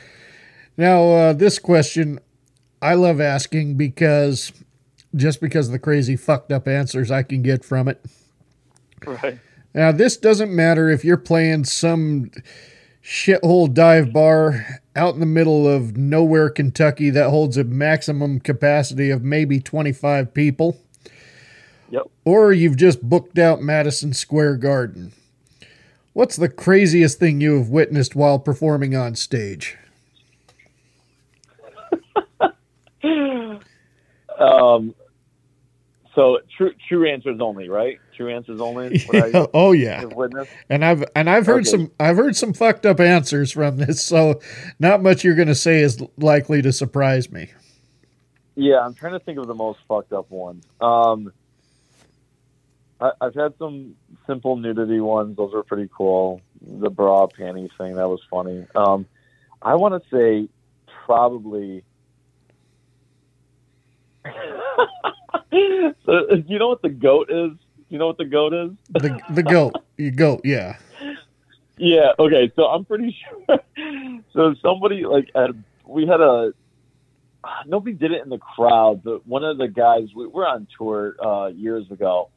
Now, uh, this question I love asking because just because of the crazy fucked up answers I can get from it. [laughs] Right. Now, this doesn't matter if you're playing some shithole dive bar out in the middle of nowhere, Kentucky, that holds a maximum capacity of maybe 25 people. Yep. Or you've just booked out Madison Square Garden. What's the craziest thing you have witnessed while performing on stage? [laughs] um, so true true answers only, right? True answers only. [laughs] Yeah. oh yeah. And I've and I've heard okay. some I've heard some fucked up answers from this, so not much you're going to say is likely to surprise me. Yeah, I'm trying to think of the most fucked up ones. Um, I, have had some simple nudity ones; those were pretty cool. The bra panties thing that was funny. Um, I want to say probably so, [laughs] you know what the goat is? You know what the goat is? The the goat. You goat, yeah. Yeah, okay. So I'm pretty [laughs] sure so somebody like we had a nobody did it in the crowd, but one of the guys we were on tour uh years ago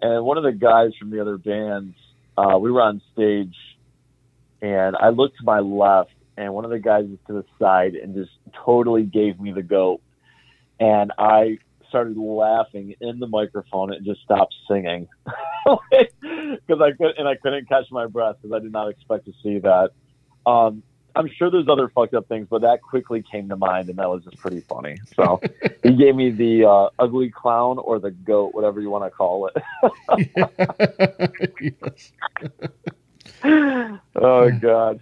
and one of the guys from the other bands uh, we were on stage, and I looked to my left, and one of the guys was to the side and just totally gave me the goat, and I started laughing in the microphone and just stopped singing [laughs] because I could and I couldn't catch my breath because I did not expect to see that. Um, I'm sure there's other fucked up things, but that quickly came to mind, and that was just pretty funny. So [laughs] he gave me the uh, ugly clown or the goat, whatever you want to call it. [laughs] oh God!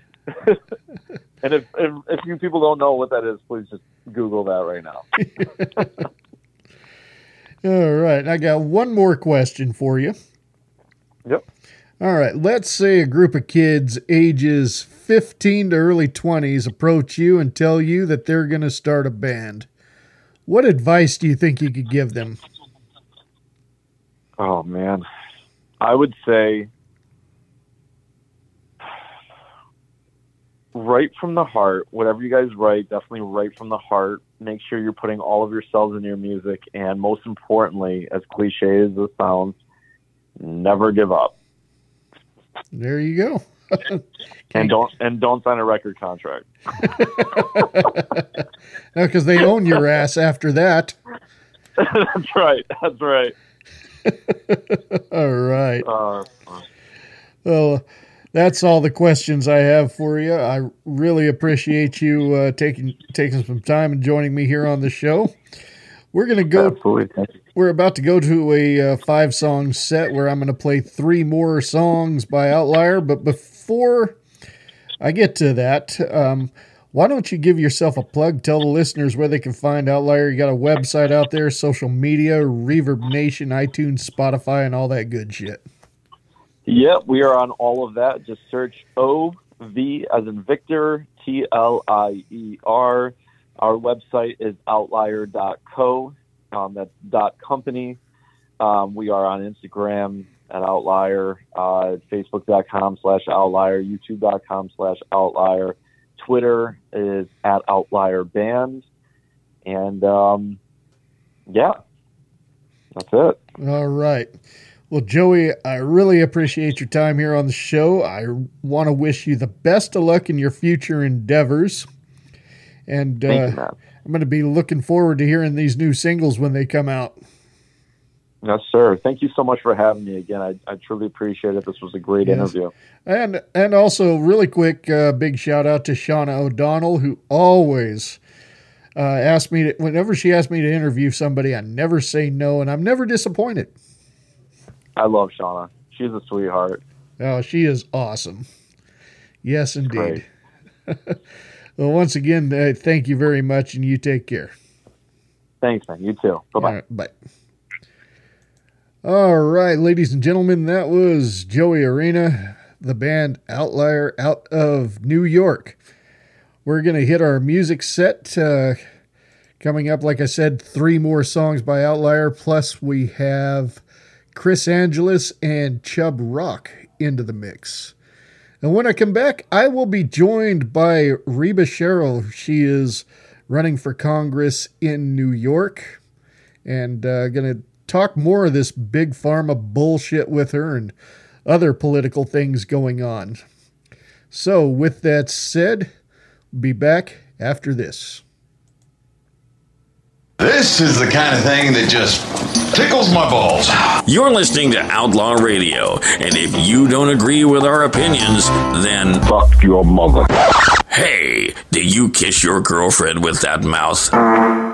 and if, if if you people don't know what that is, please just Google that right now. All right, I got one more question for you. Yep. All right, let's say a group of kids ages 15 to early 20s approach you and tell you that they're going to start a band. What advice do you think you could give them? Oh man, I would say [sighs] write from the heart. Whatever you guys write, definitely write from the heart. Make sure you're putting all of yourselves in your music, and most importantly, as cliche as this sounds, never give up. There you go. [laughs] and don't and don't sign a record contract. [laughs] no, because they own your ass after that. [laughs] that's right. That's right. all right. Uh, well, that's all the questions I have for you. I really appreciate you uh, taking taking some time and joining me here on the show. We're gonna go. Absolutely. We're about to go to a uh, five song set where I'm going to play three more songs by Outlier. But before I get to that, um, why don't you give yourself a plug? Tell the listeners where they can find Outlier. You got a website out there, social media, Reverb Nation, iTunes, Spotify, and all that good shit. Yep, we are on all of that. Just search O V as in Victor, T L I E R. Our website is outlier.co. Um, that's dot company. Um, we are on Instagram at Outlier, uh, Facebook.com slash Outlier, YouTube.com slash Outlier. Twitter is at Outlier Band. And um, yeah, that's it. All right. Well, Joey, I really appreciate your time here on the show. I want to wish you the best of luck in your future endeavors. And uh, you, I'm going to be looking forward to hearing these new singles when they come out. Yes, sir. Thank you so much for having me again. I, I truly appreciate it. This was a great yes. interview. And and also, really quick, uh, big shout out to Shauna O'Donnell, who always uh, asked me to, whenever she asked me to interview somebody, I never say no, and I'm never disappointed. I love Shauna. She's a sweetheart. Oh, she is awesome. Yes, indeed. [laughs] well, once again, uh, thank you very much, and you take care. Thanks, man. You too. Bye bye. Right, bye. All right, ladies and gentlemen, that was Joey Arena, the band Outlier out of New York. We're going to hit our music set. Uh, coming up, like I said, three more songs by Outlier, plus we have Chris Angelus and Chub Rock into the mix. And when I come back, I will be joined by Reba Sherrill. She is running for Congress in New York and uh, going to talk more of this big pharma bullshit with her and other political things going on. So, with that said, be back after this. This is the kind of thing that just tickles my balls. You're listening to Outlaw Radio, and if you don't agree with our opinions, then fuck your mother. Hey, did you kiss your girlfriend with that mouth?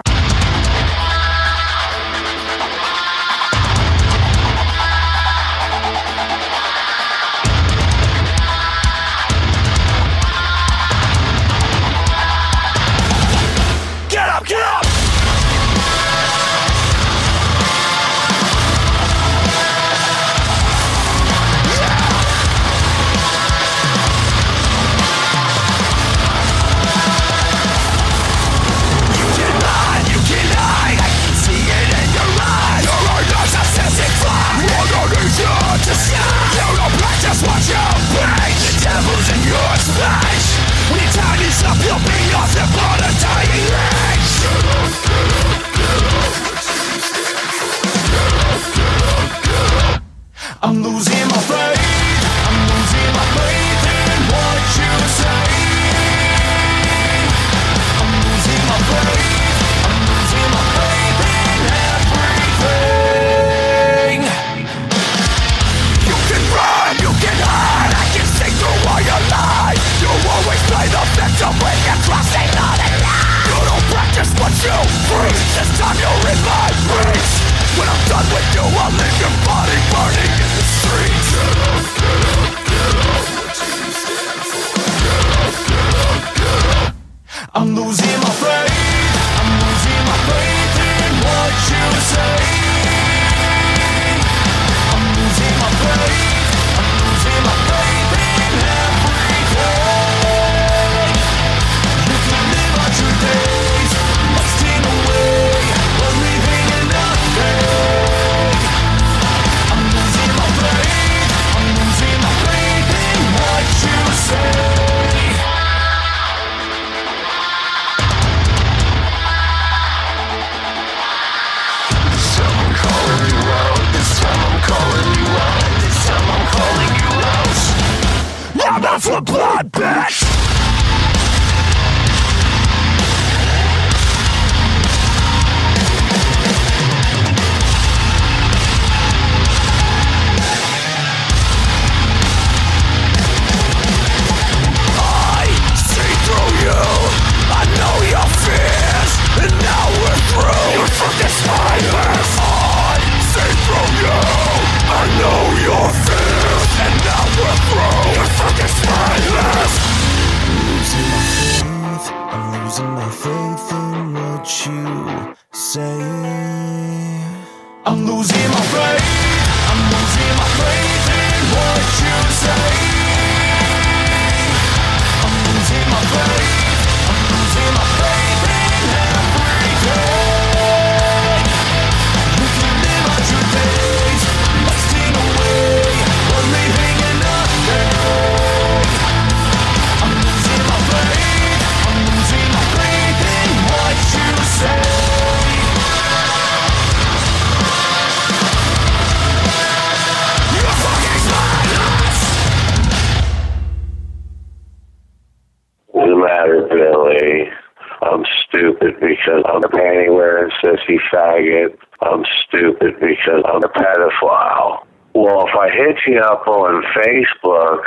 Facebook,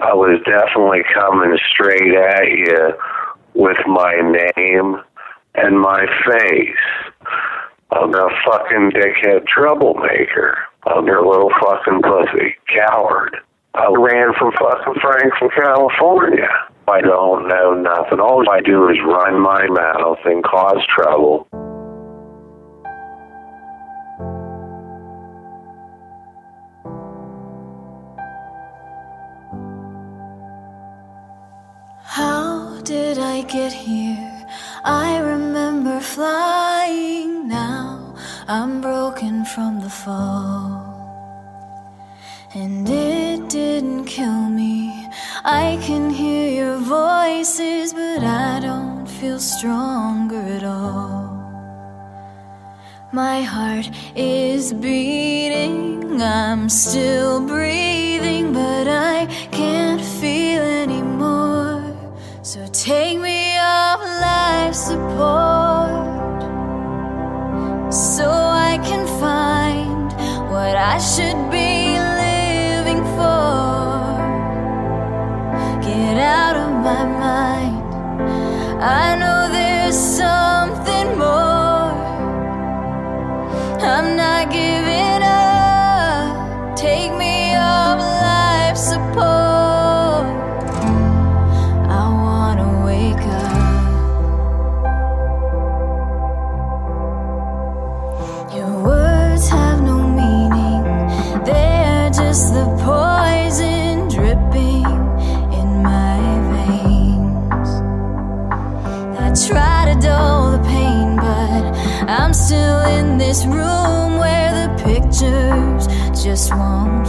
I was definitely coming straight at you with my name and my face. I'm a fucking dickhead troublemaker. I'm your little fucking pussy coward. I ran from fucking Franklin, California. I don't know nothing. All I do is run my mouth and cause trouble. is beating, I'm still breathing. room where the pictures just won't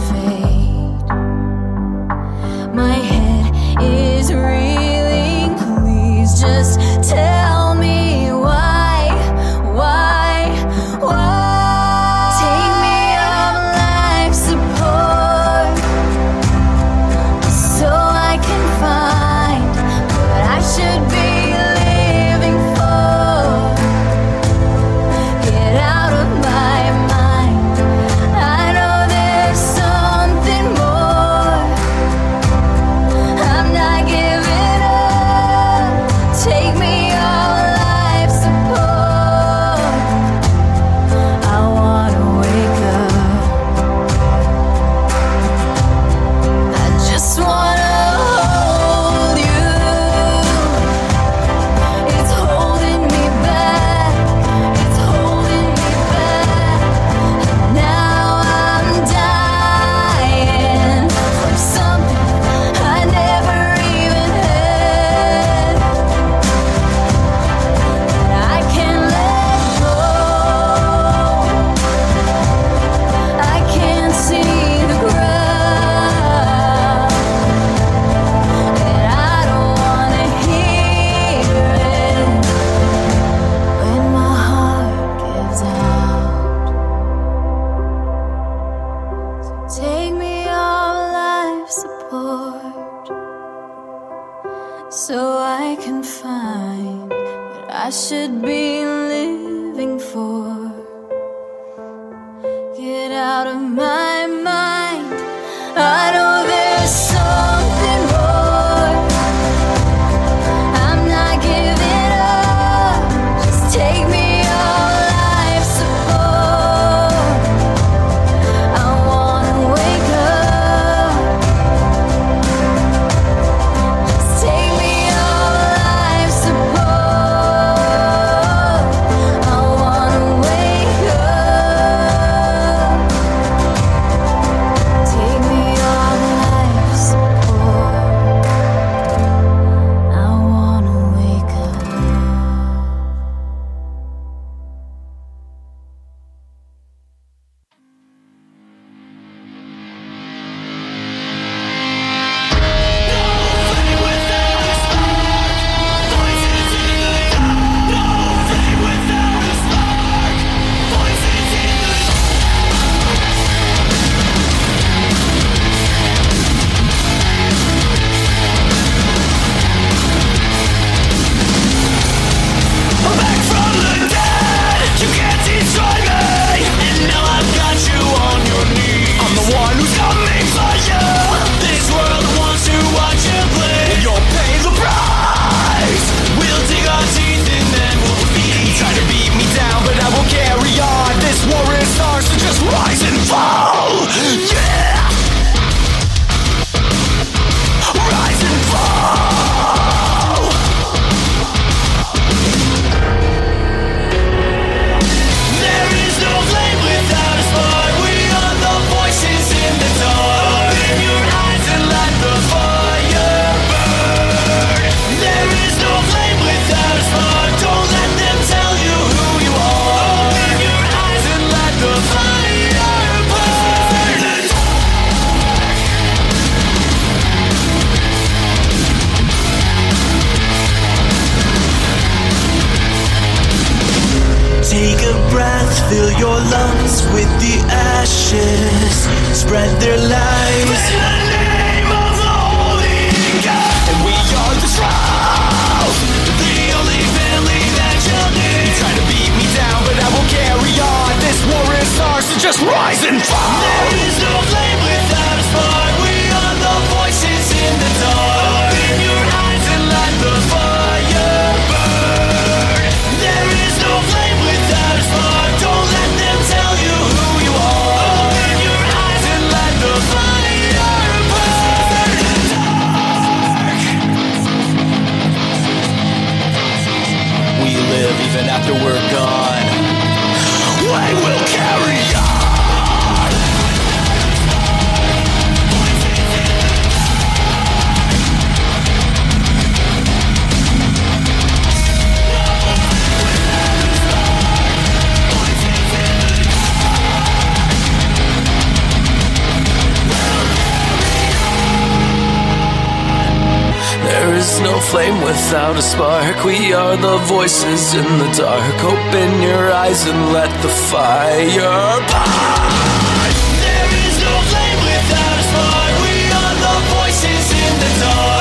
found a spark. We are the voices in the dark. Open your eyes and let the fire burn. There is no flame without a spark. We are the voices in the dark.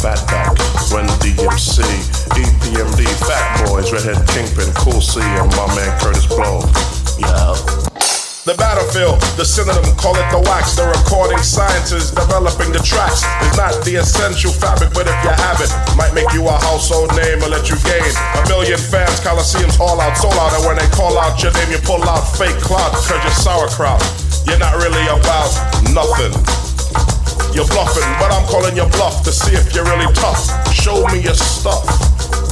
Fatback, Run DMC, EPMD, Fat Boys, Redhead Kingpin, Cool C, and my man Kurtis Blow. Yo. The battlefield, the synonym, call it the wax. The recording sciences developing the tracks is not the essential fabric, but if you have it, might make you a household name or let you gain a million fans. Coliseums all out, sold out, and when they call out your name, you pull out fake clout, cause you're sauerkraut. You're not really about nothing. You're bluffing, but I'm calling your bluff to see if you're really tough. Show me your stuff.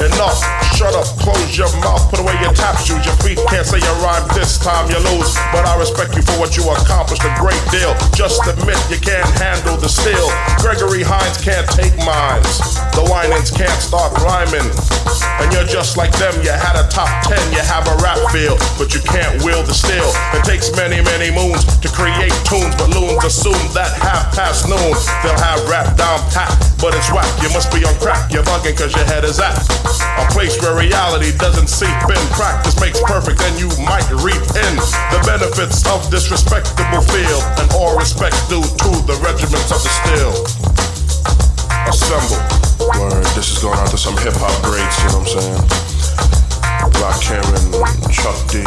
Enough. Shut up, close your mouth, put away your tap shoes. Your feet can't say your rhyme this time, you lose. But I respect you for what you accomplished a great deal. Just admit you can't handle the steel. Gregory Hines can't take mines. The Winans can't start rhyming. And you're just like them, you had a top 10, you have a rap feel, but you can't wield the steel. It takes many, many moons to create tunes, but loons assume that half past noon they'll have rap down pat. But it's whack, you must be on crack, you're bugging cause your head is at a place where reality doesn't seep in. Practice makes perfect, and you might reap in the benefits of this respectable field, and all respect due to the regiments of the steel. Assemble. Word, this is going out to some hip hop greats, you know what I'm saying? Rock Cameron, Chuck D.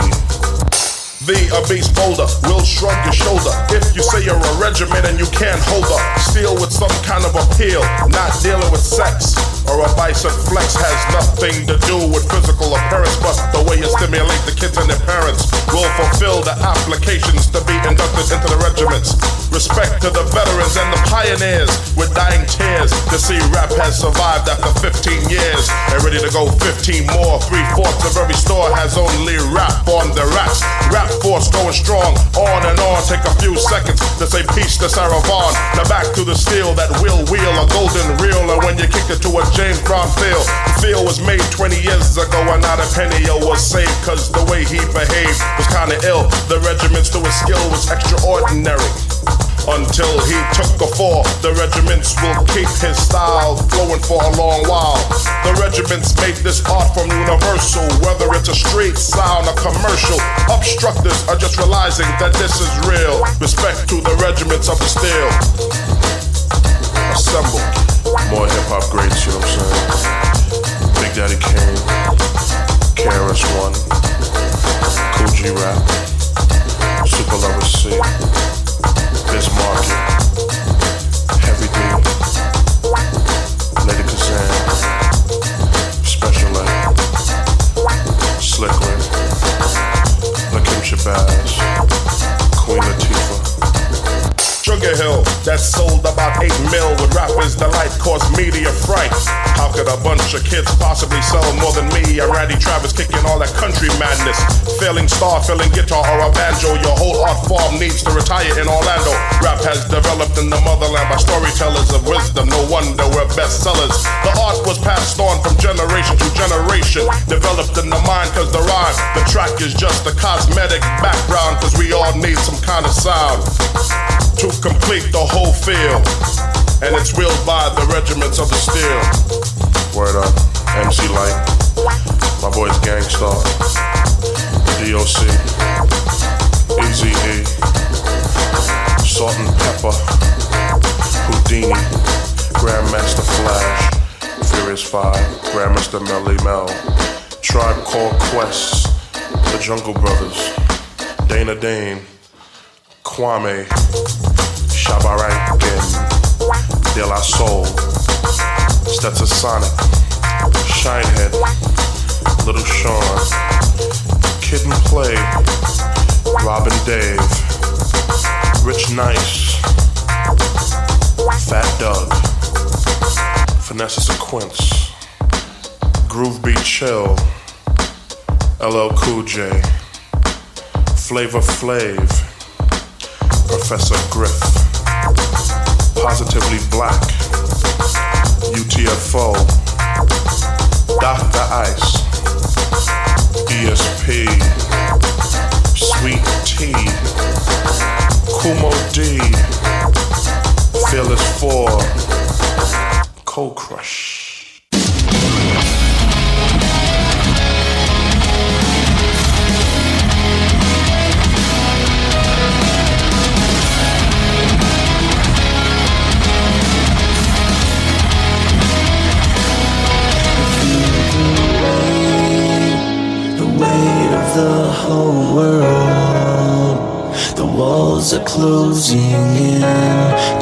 The obese boulder will shrug your shoulder if you say you're a regiment and you can't hold up. Steal with some kind of appeal, not dealing with sex. Or a bicep flex has nothing to do with physical appearance, but the way you stimulate the kids and their parents will fulfill the applications to be inducted into the regiments. Respect to the veterans and the pioneers with dying tears to see rap has survived after 15 years and ready to go 15 more. Three fourths of every store has only rap on the racks. Rap force going strong, on and on. Take a few seconds to say peace to Sarah Vaughan. Now back to the steel that will wheel a golden reel. And when you kick it to a James Brown feel, feel was made 20 years ago and not a penny was saved. Cause the way he behaved was kinda ill. The regiment's to his skill was extraordinary until he took a fall. The regiments will keep his style flowing for a long while. The regiments make this art from universal, whether it's a street sound, or commercial. Obstructors are just realizing that this is real. Respect to the regiments of the steel. Assemble. More hip hop greats, you know what I'm saying? Big Daddy Kane, KRS One, Kool G Rap, Super Lover Cee, Biz Markie, Heavy D, Lady Kazan, Special Ed, Slick Rick, Lakim Shabazz, Queen Latifah. Sugar Hill that sold about 8 mil with rappers delight cause media fright. How could a bunch of kids possibly sell more than me? And Randy Travis kicking all that country madness. Failing star, filling guitar or a banjo. Your whole art form needs to retire in Orlando. Rap has developed in the motherland by storytellers of wisdom. No wonder we're bestsellers. The art was passed on from generation to generation. Developed in the mind cause the rhyme. The track is just a cosmetic background cause we all need some kind of sound to complete the whole field. And it's wheeled by the regiments of the steel. Word up, MC Lyte, my boys Gang Starr, DOC, Easy Salt and Pepper, Houdini, Grandmaster Flash, Furious Five, Grandmaster Melle Mel, Tribe Called Quest, The Jungle Brothers, Dana Dane, Kwame, Shabarankin, De La Soul, Stetsasonic, Shinehead, Little Sean, Kid and Play, Robin Dave, Rich Nice, Fat Doug, Vanessa Sequence, Groove Beat Chill, LL Cool J, Flavor Flav, Professor Griff, Positively Black, UTFO, Dr. Ice, ESP, Sweet Tea, Kumo D, Phyllis 4, Cold Crush. Whole world. The walls are closing in.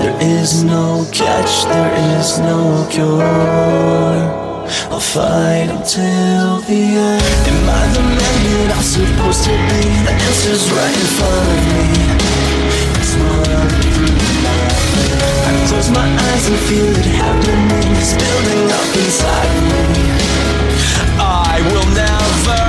There is no catch, there is no cure. I'll fight until the end. Am I the man that I'm supposed to be? The answer's right in front of me. It's I close my eyes and feel it happening. It's building up inside me. I will never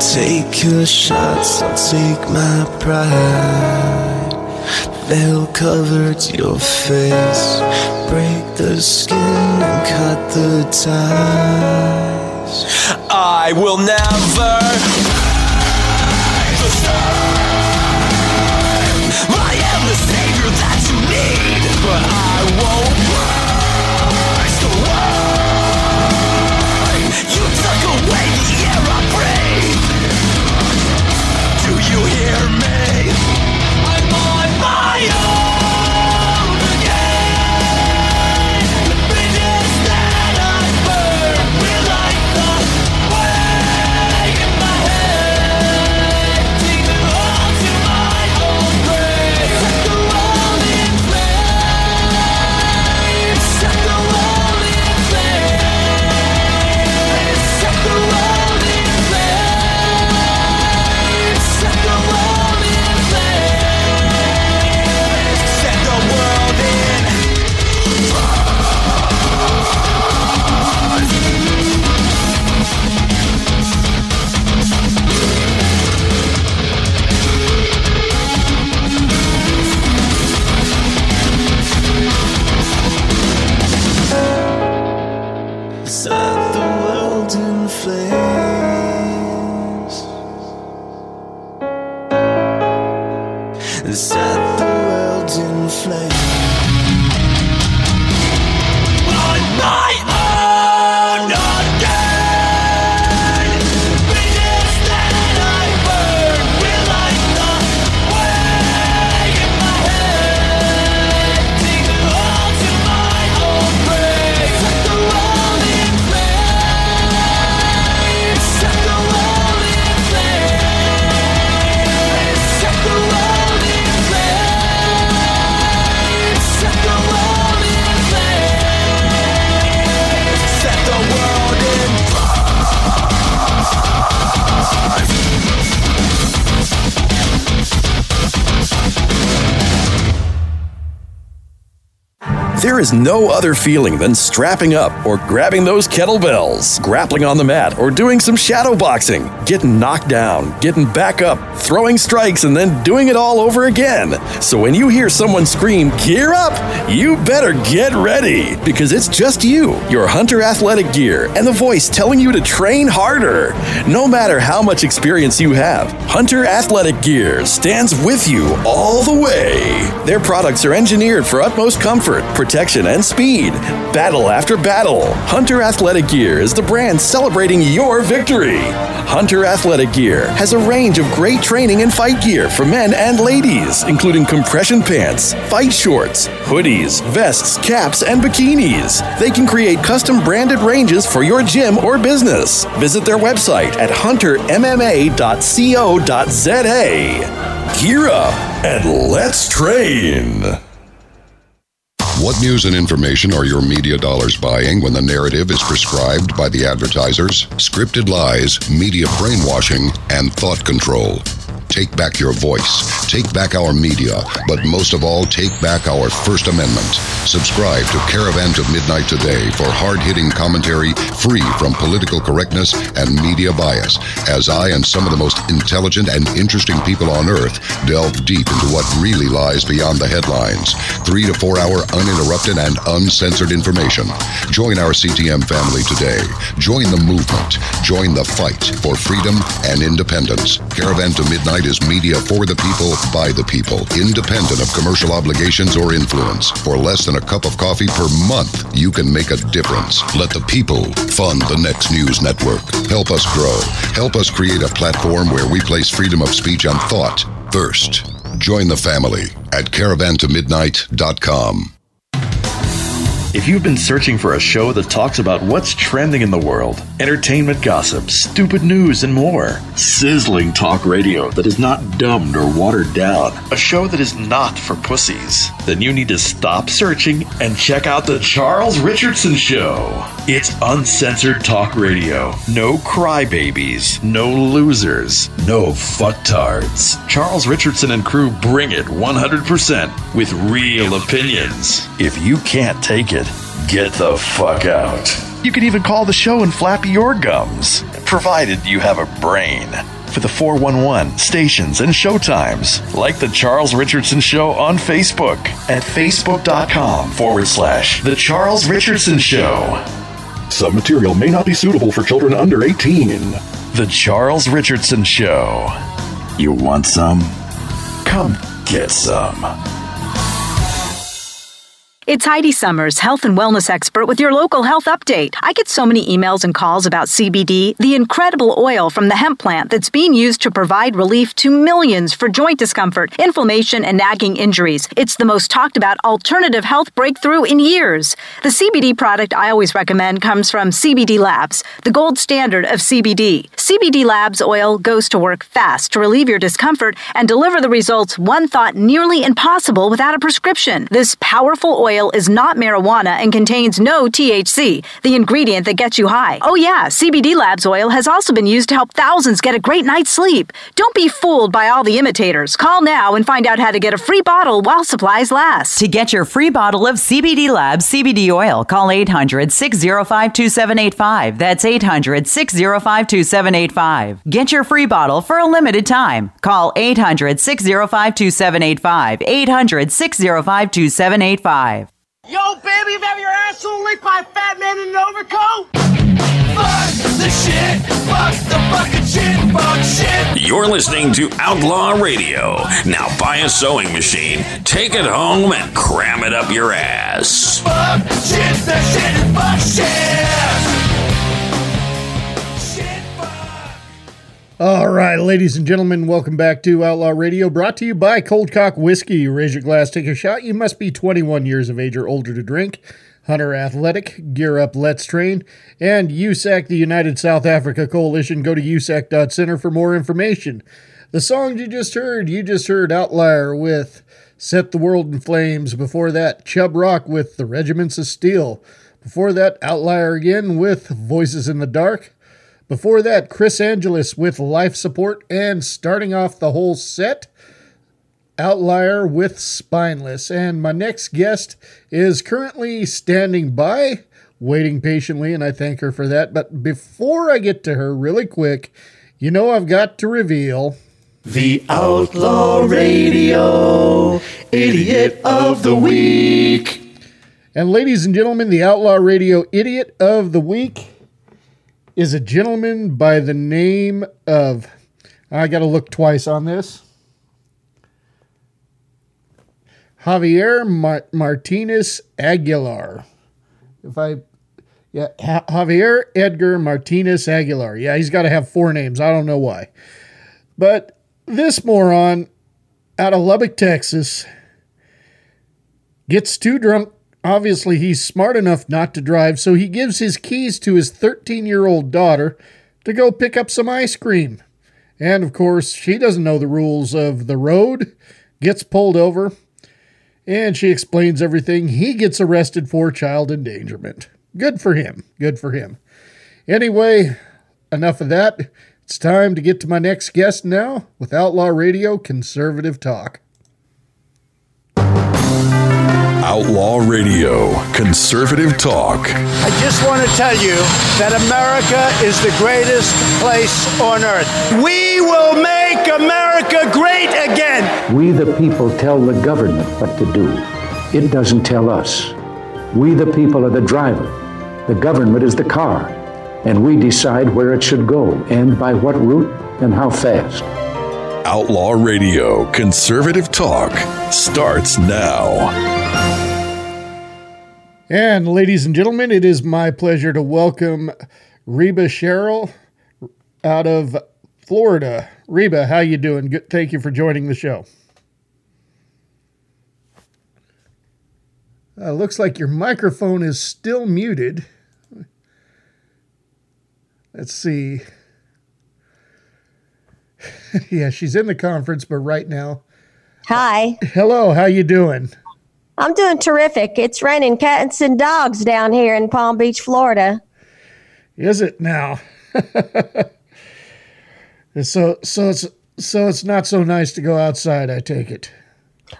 Take your shots, I'll take my pride. They'll cover your face. Break the skin and cut the ties. I will never There is no other feeling than strapping up or grabbing those kettlebells, grappling on the mat, or doing some shadow boxing, getting knocked down, getting back up, throwing strikes, and then doing it all over again. So when you hear someone scream, Gear up! you better get ready because it's just you, your Hunter athletic gear, and the voice telling you to train harder. No matter how much experience you have, Hunter athletic gear stands with you all the way. Their products are engineered for utmost comfort, protection, and speed. Battle after battle, Hunter Athletic Gear is the brand celebrating your victory. Hunter Athletic Gear has a range of great training and fight gear for men and ladies, including compression pants, fight shorts, hoodies, vests, caps, and bikinis. They can create custom branded ranges for your gym or business. Visit their website at huntermma.co.za. Gear up and let's train. What news and information are your media dollars buying when the narrative is prescribed by the advertisers? Scripted lies, media brainwashing, and thought control. Take back your voice. Take back our media. But most of all, take back our First Amendment. Subscribe to Caravan to Midnight today for hard hitting commentary free from political correctness and media bias, as I and some of the most intelligent and interesting people on earth delve deep into what really lies beyond the headlines. Three to four hour uninterrupted and uncensored information. Join our CTM family today. Join the movement. Join the fight for freedom and independence. Caravan to Midnight is media for the people, by the people, independent of commercial obligations or influence. For less than a cup of coffee per month, you can make a difference. Let the people fund the next news network. Help us grow. Help us create a platform where we place freedom of speech and thought first. Join the family at caravantomidnight.com. If you've been searching for a show that talks about what's trending in the world, entertainment gossip, stupid news, and more, sizzling talk radio that is not dumbed or watered down, a show that is not for pussies, then you need to stop searching and check out The Charles Richardson Show. It's uncensored talk radio. No crybabies, no losers, no fucktards. Charles Richardson and crew bring it 100% with real opinions. If you can't take it, get the fuck out. You can even call the show and flap your gums, provided you have a brain. for the 411 stations and showtimes. Like The Charles Richardson Show on Facebook at facebook.com forward slash The Charles Richardson Show. Some material may not be suitable for children under 18. The Charles Richardson Show. You want some? Come get some. It's Heidi Summers, health and wellness expert with your local health update. I get so many emails and calls about CBD, the incredible oil from the hemp plant that's being used to provide relief to millions for joint discomfort, inflammation, and nagging injuries. It's the most talked about alternative health breakthrough in years. The CBD product I always recommend comes from CBD Labs, the gold standard of CBD. CBD Labs oil goes to work fast to relieve your discomfort and deliver the results one thought nearly impossible without a prescription. This powerful oil is not marijuana and contains no THC, the ingredient that gets you high. Oh, yeah, CBD Labs oil has also been used to help thousands get a great night's sleep. Don't be fooled by all the imitators. Call now and find out how to get a free bottle while supplies last. To get your free bottle of CBD Labs CBD oil, call 800 605 2785. That's 800 605 2785. Get your free bottle for a limited time. Call 800 605 2785. 800 605 2785. Yo, baby, you have your asshole licked by a fat man in an overcoat? Fuck the shit, fuck the fucking shit, fuck shit. You're listening to Outlaw Radio. Now buy a sewing machine, take it home, and cram it up your ass. Fuck shit, the shit, and fuck shit. All right, ladies and gentlemen, welcome back to Outlaw Radio, brought to you by Cold Cock Whiskey. Raise your glass, take a shot. You must be 21 years of age or older to drink. Hunter Athletic, Gear Up, Let's Train, and USAC, the United South Africa Coalition. Go to usac.center for more information. The song you just heard, you just heard Outlier with Set the World in Flames. Before that, Chubb Rock with The Regiments of Steel. Before that, Outlier again with Voices in the Dark. Before that, Chris Angelus with Life Support, and starting off the whole set, Outlier with Spineless. And my next guest is currently standing by, waiting patiently, and I thank her for that. But before I get to her, really quick, you know I've got to reveal. The Outlaw Radio Idiot of the Week. And ladies and gentlemen, the Outlaw Radio Idiot of the Week is a gentleman by the name of. I got to look twice on this. Javier Mar- Martinez Aguilar. If I. Yeah, ha- Javier Edgar Martinez Aguilar. Yeah, he's got to have four names. I don't know why. But this moron out of Lubbock, Texas, gets too drunk Obviously, he's smart enough not to drive, so he gives his keys to his 13 year old daughter to go pick up some ice cream. And of course, she doesn't know the rules of the road, gets pulled over, and she explains everything. He gets arrested for child endangerment. Good for him. Good for him. Anyway, enough of that. It's time to get to my next guest now with Outlaw Radio Conservative Talk. Outlaw Radio, conservative talk. I just want to tell you that America is the greatest place on earth. We will make America great again. We, the people, tell the government what to do. It doesn't tell us. We, the people, are the driver. The government is the car. And we decide where it should go and by what route and how fast. Outlaw Radio, conservative talk starts now. And ladies and gentlemen, it is my pleasure to welcome Reba Sherrill out of Florida. Reba, how you doing? Good. Thank you for joining the show. Uh, looks like your microphone is still muted. Let's see. [laughs] yeah, she's in the conference, but right now. Hi. Hello, how you doing? I'm doing terrific. It's raining cats and dogs down here in Palm Beach, Florida. Is it now? [laughs] so so it's so it's not so nice to go outside, I take it.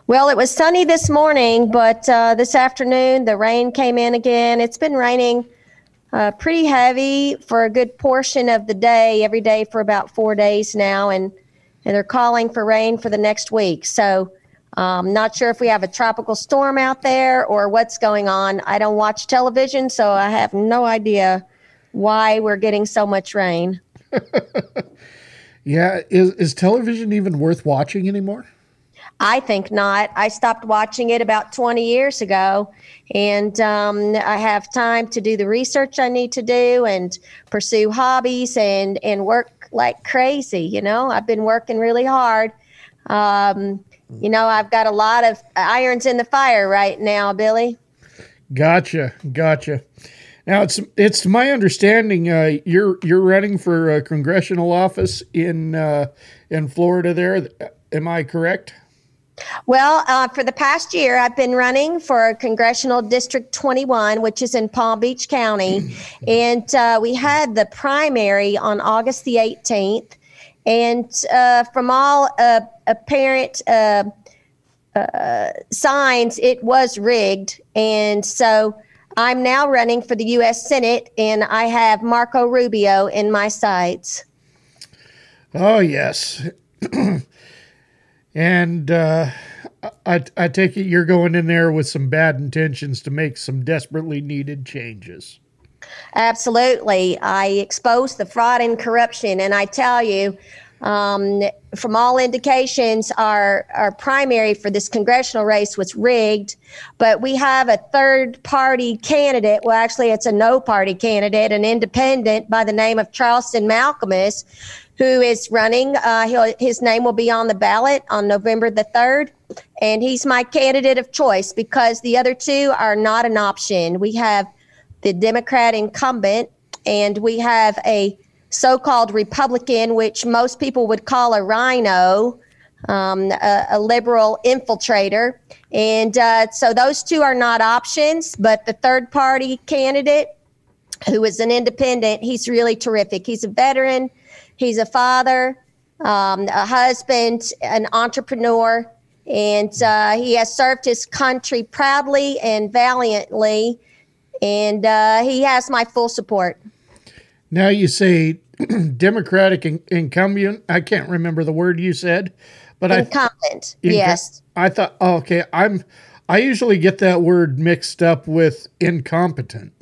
Well, it was sunny this morning, but uh, this afternoon the rain came in again. It's been raining uh, pretty heavy for a good portion of the day, every day for about four days now, and and they're calling for rain for the next week. So. Um, not sure if we have a tropical storm out there or what's going on. I don't watch television, so I have no idea why we're getting so much rain. [laughs] Yeah, is is television even worth watching anymore? I think not. I stopped watching it about 20 years ago, and um, I have time to do the research I need to do and pursue hobbies and and work like crazy. You know, I've been working really hard. Um, you know, I've got a lot of irons in the fire right now, Billy. Gotcha, gotcha. Now it's it's my understanding uh, you're you're running for a congressional office in uh, in Florida. There, am I correct? Well, uh, for the past year, I've been running for Congressional District 21, which is in Palm Beach County. [clears throat] and uh, we had the primary on August the 18th. And uh, from all uh, apparent uh, uh, signs, it was rigged. And so I'm now running for the U.S. Senate, and I have Marco Rubio in my sights. Oh, yes. [clears throat] and uh, I, I take it you're going in there with some bad intentions to make some desperately needed changes. Absolutely. I expose the fraud and corruption, and I tell you, um, from all indications, our, our primary for this congressional race was rigged, but we have a third party candidate. Well, actually, it's a no party candidate, an independent by the name of Charleston Malkemus, who is running. Uh, his name will be on the ballot on November the 3rd. And he's my candidate of choice because the other two are not an option. We have the Democrat incumbent, and we have a so called Republican, which most people would call a rhino, um, a, a, liberal infiltrator. And uh, so those two are not options, but the third party candidate, who is an independent, he's really terrific. He's a veteran, he's a father, um, a husband, an entrepreneur. And uh, he has served his country proudly and valiantly. And uh, he has my full support. Now you say [clears throat] Democratic in- incumbent. I can't remember the word you said, but incumbent. I, yes. I thought oh, okay. I'm. I usually get that word mixed up with incompetent.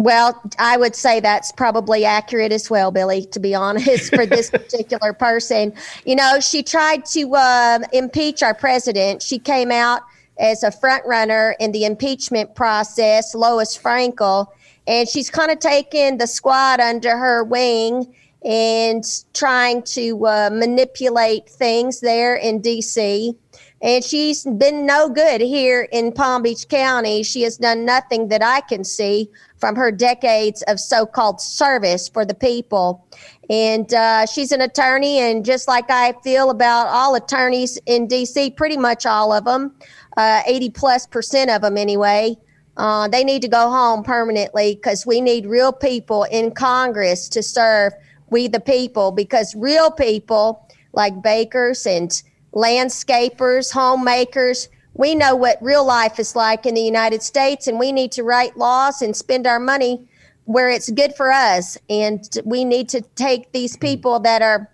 Well, I would say that's probably accurate as well, Billy, to be honest, for this [laughs] particular person. You know, she tried to uh, impeach our president. She came out as a front runner in the impeachment process, Lois Frankel, and she's kind of taken the squad under her wing and trying to uh, manipulate things there in DC. And she's been no good here in Palm Beach County. She has done nothing that I can see from her decades of so called service for the people. And uh, she's an attorney, and just like I feel about all attorneys in DC, pretty much all of them, uh, 80 plus percent of them anyway, uh, they need to go home permanently because we need real people in Congress to serve we the people because real people like bakers and landscapers, homemakers, we know what real life is like in the United States and we need to write laws and spend our money where it's good for us. And we need to take these people that are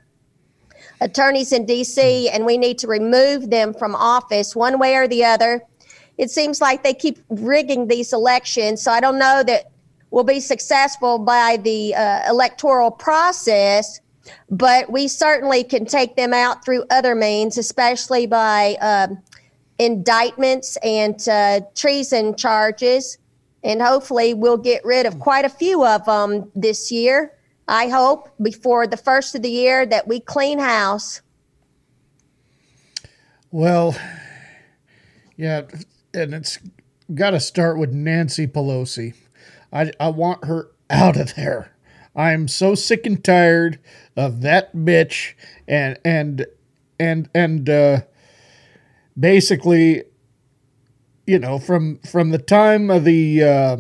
attorneys in DC and we need to remove them from office one way or the other it seems like they keep rigging these elections. So I don't know that we'll be successful by the uh, electoral process, but we certainly can take them out through other means, especially by um, indictments and uh, treason charges. And hopefully, we'll get rid of quite a few of them this year. I hope before the first of the year that we clean house. Well, yeah, and it's got to start with Nancy Pelosi. I, I want her out of there. I'm so sick and tired of that bitch and and and and uh, basically, you know, from from the time of the uh,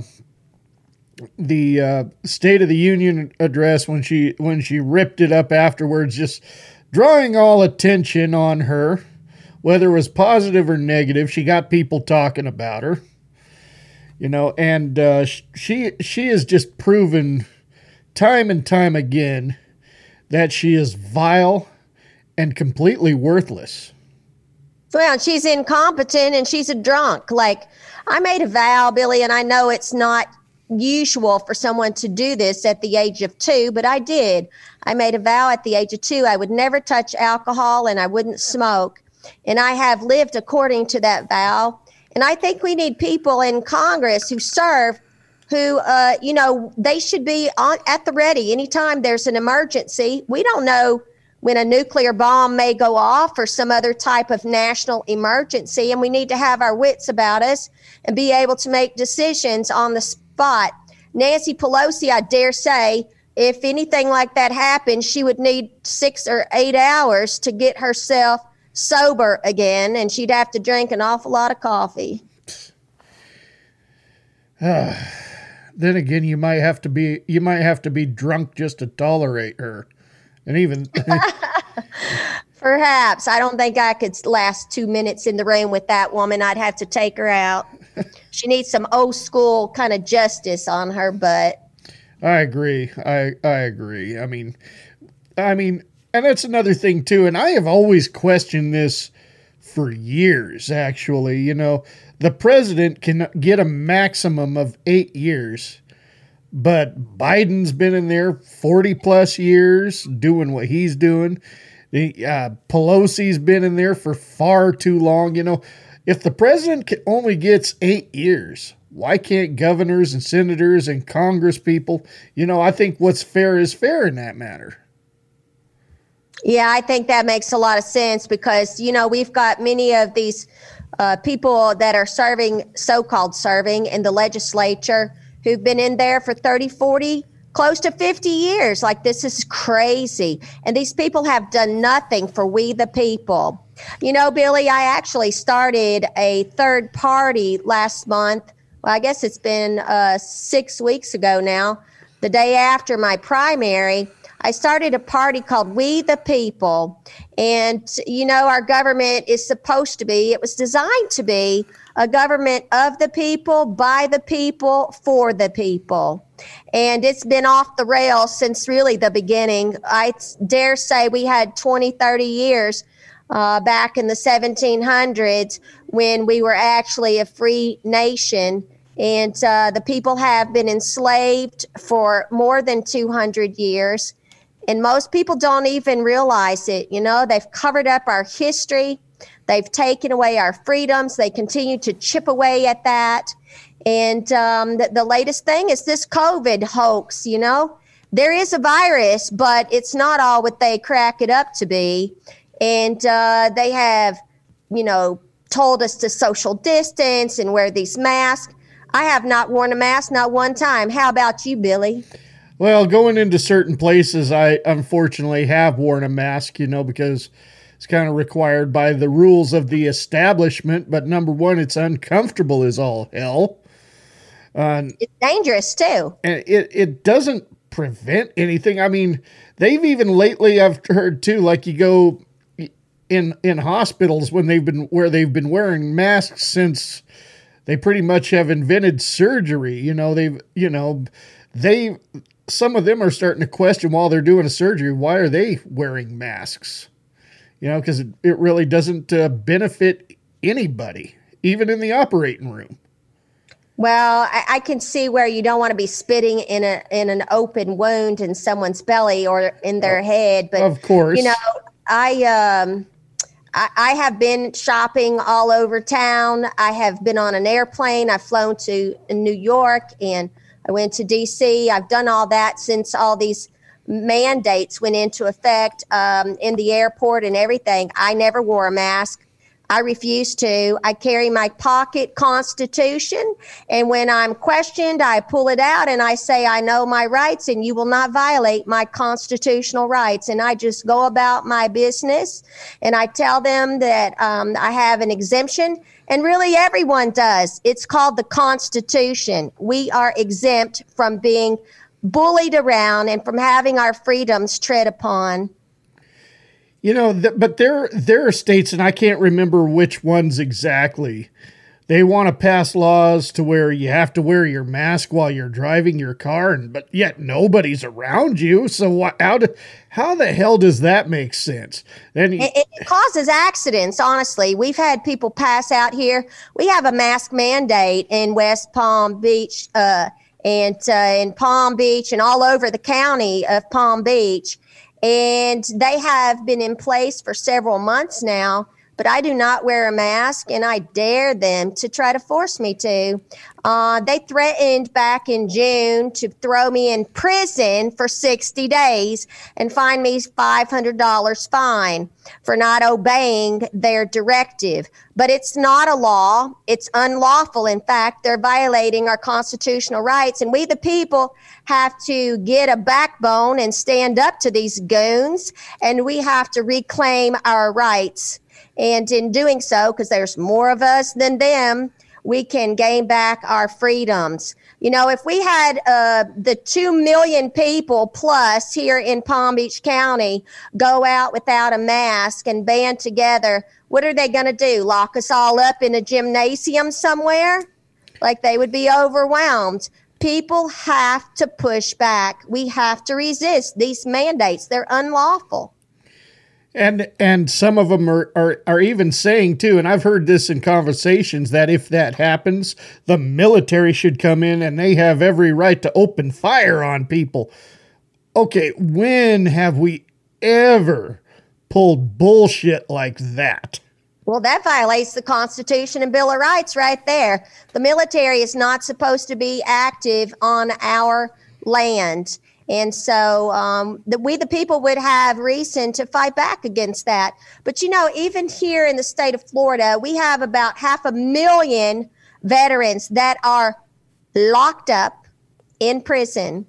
the uh, State of the Union address when she when she ripped it up afterwards, just drawing all attention on her whether it was positive or negative, she got people talking about her. You know, and uh, she she has just proven time and time again that she is vile and completely worthless. Well, she's incompetent and she's a drunk. Like I made a vow, Billy, and I know it's not usual for someone to do this at the age of two, but I did. I made a vow at the age of two I would never touch alcohol and I wouldn't smoke. And I have lived according to that vow. And I think we need people in Congress who serve who, uh, you know, they should be on, at the ready anytime there's an emergency. We don't know when a nuclear bomb may go off or some other type of national emergency. And we need to have our wits about us and be able to make decisions on the spot. Nancy Pelosi, I dare say, if anything like that happened, she would need six or eight hours to get herself sober again, and she'd have to drink an awful lot of coffee. [sighs] then again, you might have to be you might have to be drunk just to tolerate her, and even [laughs] Perhaps. I don't think I could last two minutes in the room with that woman. I'd have to take her out. She needs some old school kind of justice on her butt. I agree. I I agree. I mean, I mean, and that's another thing too. And I have always questioned this for years. Actually, you know, the president can get a maximum of eight years, but Biden's been in there forty plus years doing what he's doing. Uh, Pelosi's been in there for far too long. You know, if the president only gets eight years, why can't governors and senators and Congress people? You know, I think what's fair is fair in that matter. Yeah, I think that makes a lot of sense because, you know, we've got many of these uh, people that are serving, so called serving in the legislature who've been in there for 30, 40, close to 50 years. Like, this is crazy. And these people have done nothing for we the people. You know, Billy, I actually started a third party last month. Well, I guess it's been uh, six weeks ago now, the day after my primary. I started a party called We the People. And, you know, our government is supposed to be, it was designed to be a government of the people, by the people, for the people. And it's been off the rails since really the beginning. I dare say we had 20, 30 years uh, back in the 1700s when we were actually a free nation. And uh, the people have been enslaved for more than 200 years. And most people don't even realize it. You know, they've covered up our history, they've taken away our freedoms, they continue to chip away at that. And um, the, the latest thing is this COVID hoax, you know. There is a virus, but it's not all what they crack it up to be. And uh, they have, you know, told us to social distance and wear these masks. I have not worn a mask not one time. How about you, Billy? Well, going into certain places, I unfortunately have worn a mask, you know, because it's kind of required by the rules of the establishment. But number one, it's uncomfortable as all hell. Uh, it's dangerous too. And it, it doesn't prevent anything. I mean, they've even lately, I've heard too, like you go in in hospitals when they've been where they've been wearing masks since they pretty much have invented surgery. You know, they've you know they some of them are starting to question while they're doing a surgery why are they wearing masks you know because it, it really doesn't uh, benefit anybody even in the operating room well I, I, can see where you don't want to be spitting in a in an open wound in someone's belly or in their head but of course you know i um I, I have been shopping all over town. I have been on an airplane. I've flown to New York and I went to DC. I've done all that since all these mandates went into effect um, in the airport and everything. I never wore a mask. I refuse to. I carry my pocket constitution, and when I'm questioned, I pull it out and I say, I know my rights, and you will not violate my constitutional rights. And I just go about my business, and I tell them that um, I have an exemption and really, everyone does. It's called the Constitution. We are exempt from being bullied around and from having our freedoms tread upon. You know, th- but there there are states, and I can't remember which ones exactly, they want to pass laws to where you have to wear your mask while you're driving your car, and but yet nobody's around you. So what? How do, how the hell does that make sense? Then it, it causes accidents. Honestly, we've had people pass out here. We have a mask mandate in West Palm Beach, uh, and uh, in Palm Beach, and all over the county of Palm Beach, and they have been in place for several months now but I do not wear a mask and I dare them to try to force me to. Uh, they threatened back in June to throw me in prison for 60 days and fine me $500 fine for not obeying their directive. But it's not a law, it's unlawful. In fact, they're violating our constitutional rights. And we, the people, have to get a backbone and stand up to these goons, and we have to reclaim our rights. And in doing so, because there's more of us than them, we can gain back our freedoms. You know, if we had uh, the 2 million people plus here in Palm Beach County go out without a mask and band together, what are they going to do? Lock us all up in a gymnasium somewhere? Like they would be overwhelmed. People have to push back. We have to resist these mandates. They're unlawful. And and some of them are, are are even saying too, and I've heard this in conversations that if that happens, the military should come in and they have every right to open fire on people. Okay, when have we ever pulled bullshit like that? Well, that violates the Constitution and Bill of Rights right there. The military is not supposed to be active on our land. And so um, the, we, the people, would have reason to fight back against that. But you know, even here in the state of Florida, we have about half a million veterans that are locked up in prison.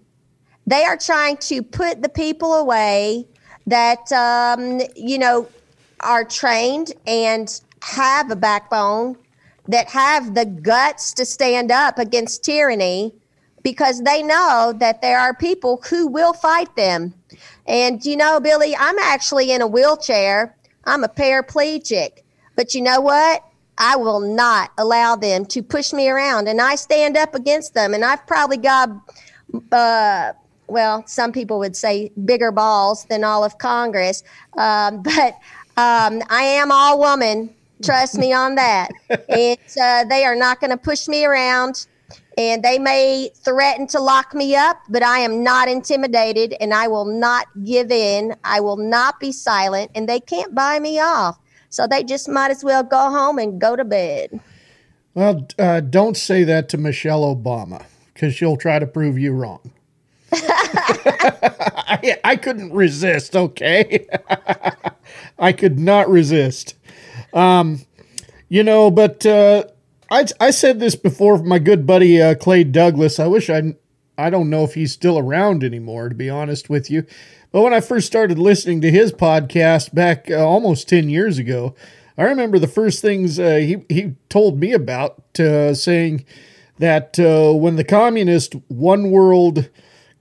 They are trying to put the people away that, um, you know, are trained and have a backbone, that have the guts to stand up against tyranny because they know that there are people who will fight them. And you know, Billy, I'm actually in a wheelchair. I'm a paraplegic. But you know what? I will not allow them to push me around. And I stand up against them. And I've probably got, uh, well, some people would say bigger balls than all of Congress. Um, [laughs] but um, I am all woman. Trust me on that. [laughs] and uh, they are not going to push me around and they may threaten to lock me up, but I am not intimidated and I will not give in. I will not be silent, and they can't buy me off. So they just might as well go home and go to bed. Well, uh, don't say that to Michelle Obama because she'll try to prove you wrong. [laughs] I, I couldn't resist, okay? [laughs] I could not resist. Um, you know, but uh, I, I said this before. My good buddy uh, Clay Douglas. I wish I I don't know if he's still around anymore. To be honest with you, but when I first started listening to his podcast back uh, almost ten years ago, I remember the first things uh, he he told me about, uh, saying that uh, when the communist one world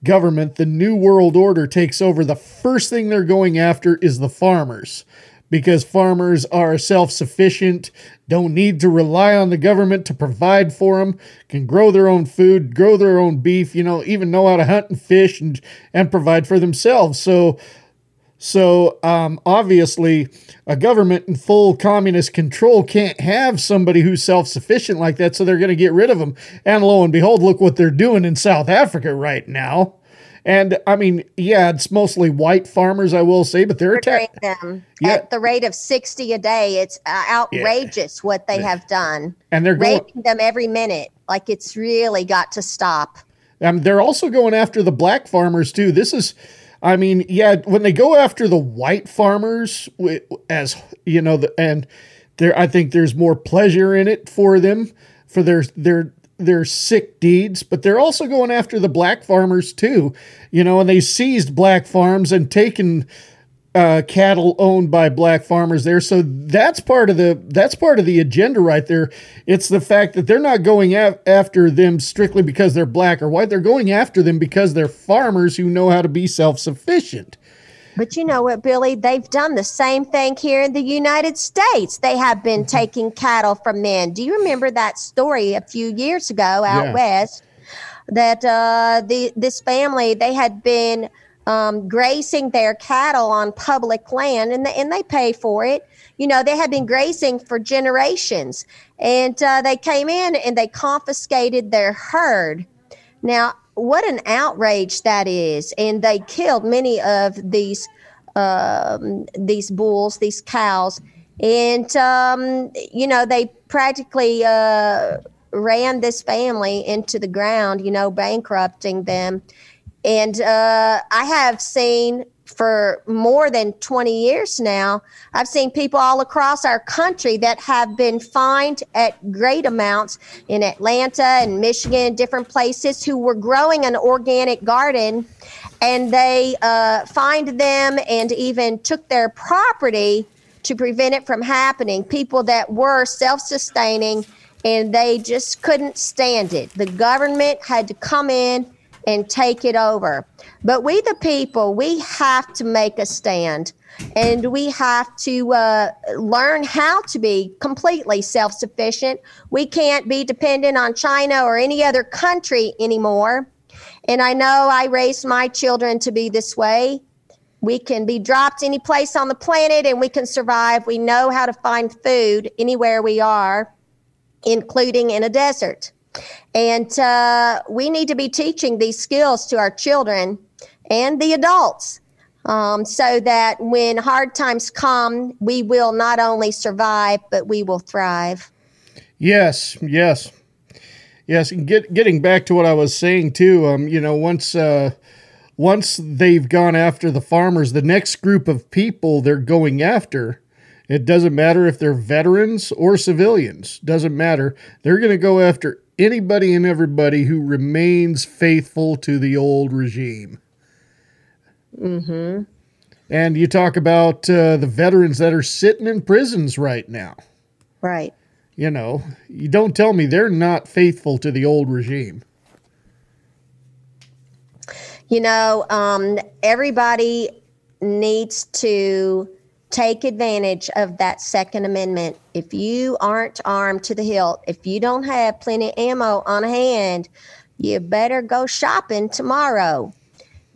government, the new world order takes over, the first thing they're going after is the farmers because farmers are self sufficient, don't need to rely on the government to provide for them, can grow their own food, grow their own beef, you know, even know how to hunt and fish and, and provide for themselves. So, so um, obviously, a government in full communist control can't have somebody who's self sufficient like that. So they're going to get rid of them. And lo and behold, look what they're doing in South Africa right now. And I mean, yeah, it's mostly white farmers, I will say, but they're attacking them yeah. at the rate of sixty a day. It's uh, outrageous yeah. what they have done, and they're raping them every minute. Like it's really got to stop. Um, they're also going after the black farmers too. This is, I mean, yeah, when they go after the white farmers, as you know, the, and there, I think there's more pleasure in it for them for their their their sick deeds, but they're also going after the black farmers too. You know, and they seized black farms and taken uh, cattle owned by black farmers there. So that's part of the that's part of the agenda right there. It's the fact that they're not going af- after them strictly because they're black or white. They're going after them because they're farmers who know how to be self sufficient. But you know what, Billy? They've done the same thing here in the United States. They have been Mm-hmm. taking cattle from men. Do you remember that story a few years ago out Yeah. west? That uh, the this family they had been um, grazing their cattle on public land, and they, and they pay for it. You know, they had been grazing for generations, and uh, they came in and they confiscated their herd. Now, what an outrage that is! And they killed many of these um, these bulls, these cows, and um, you know they practically uh, ran this family into the ground. You know, bankrupting them. And uh, I have seen for more than 20 years now, I've seen people all across our country that have been fined at great amounts in Atlanta and Michigan, different places, who were growing an organic garden and they uh, fined them and even took their property to prevent it from happening. People that were self sustaining and they just couldn't stand it. The government had to come in and take it over. But we, the people, we have to make a stand and we have to uh, learn how to be completely self sufficient. We can't be dependent on China or any other country anymore. And I know I raised my children to be this way. We can be dropped any place on the planet and we can survive. We know how to find food anywhere we are, including in a desert. And uh, we need to be teaching these skills to our children and the adults um, so that when hard times come, we will not only survive, but we will thrive. Yes, yes, yes. And get getting back to what I was saying too. Um, you know, once uh, once they've gone after the farmers, the next group of people they're going after, it doesn't matter if they're veterans or civilians. Doesn't matter. They're going to go after anybody and everybody who remains faithful to the old regime. Mm-hmm. And you talk about uh, the veterans that are sitting in prisons right now. Right. You know, you don't tell me they're not faithful to the old regime. You know, um, everybody needs to take advantage of that Second Amendment. If you aren't armed to the hilt, if you don't have plenty of ammo on hand, you better go shopping tomorrow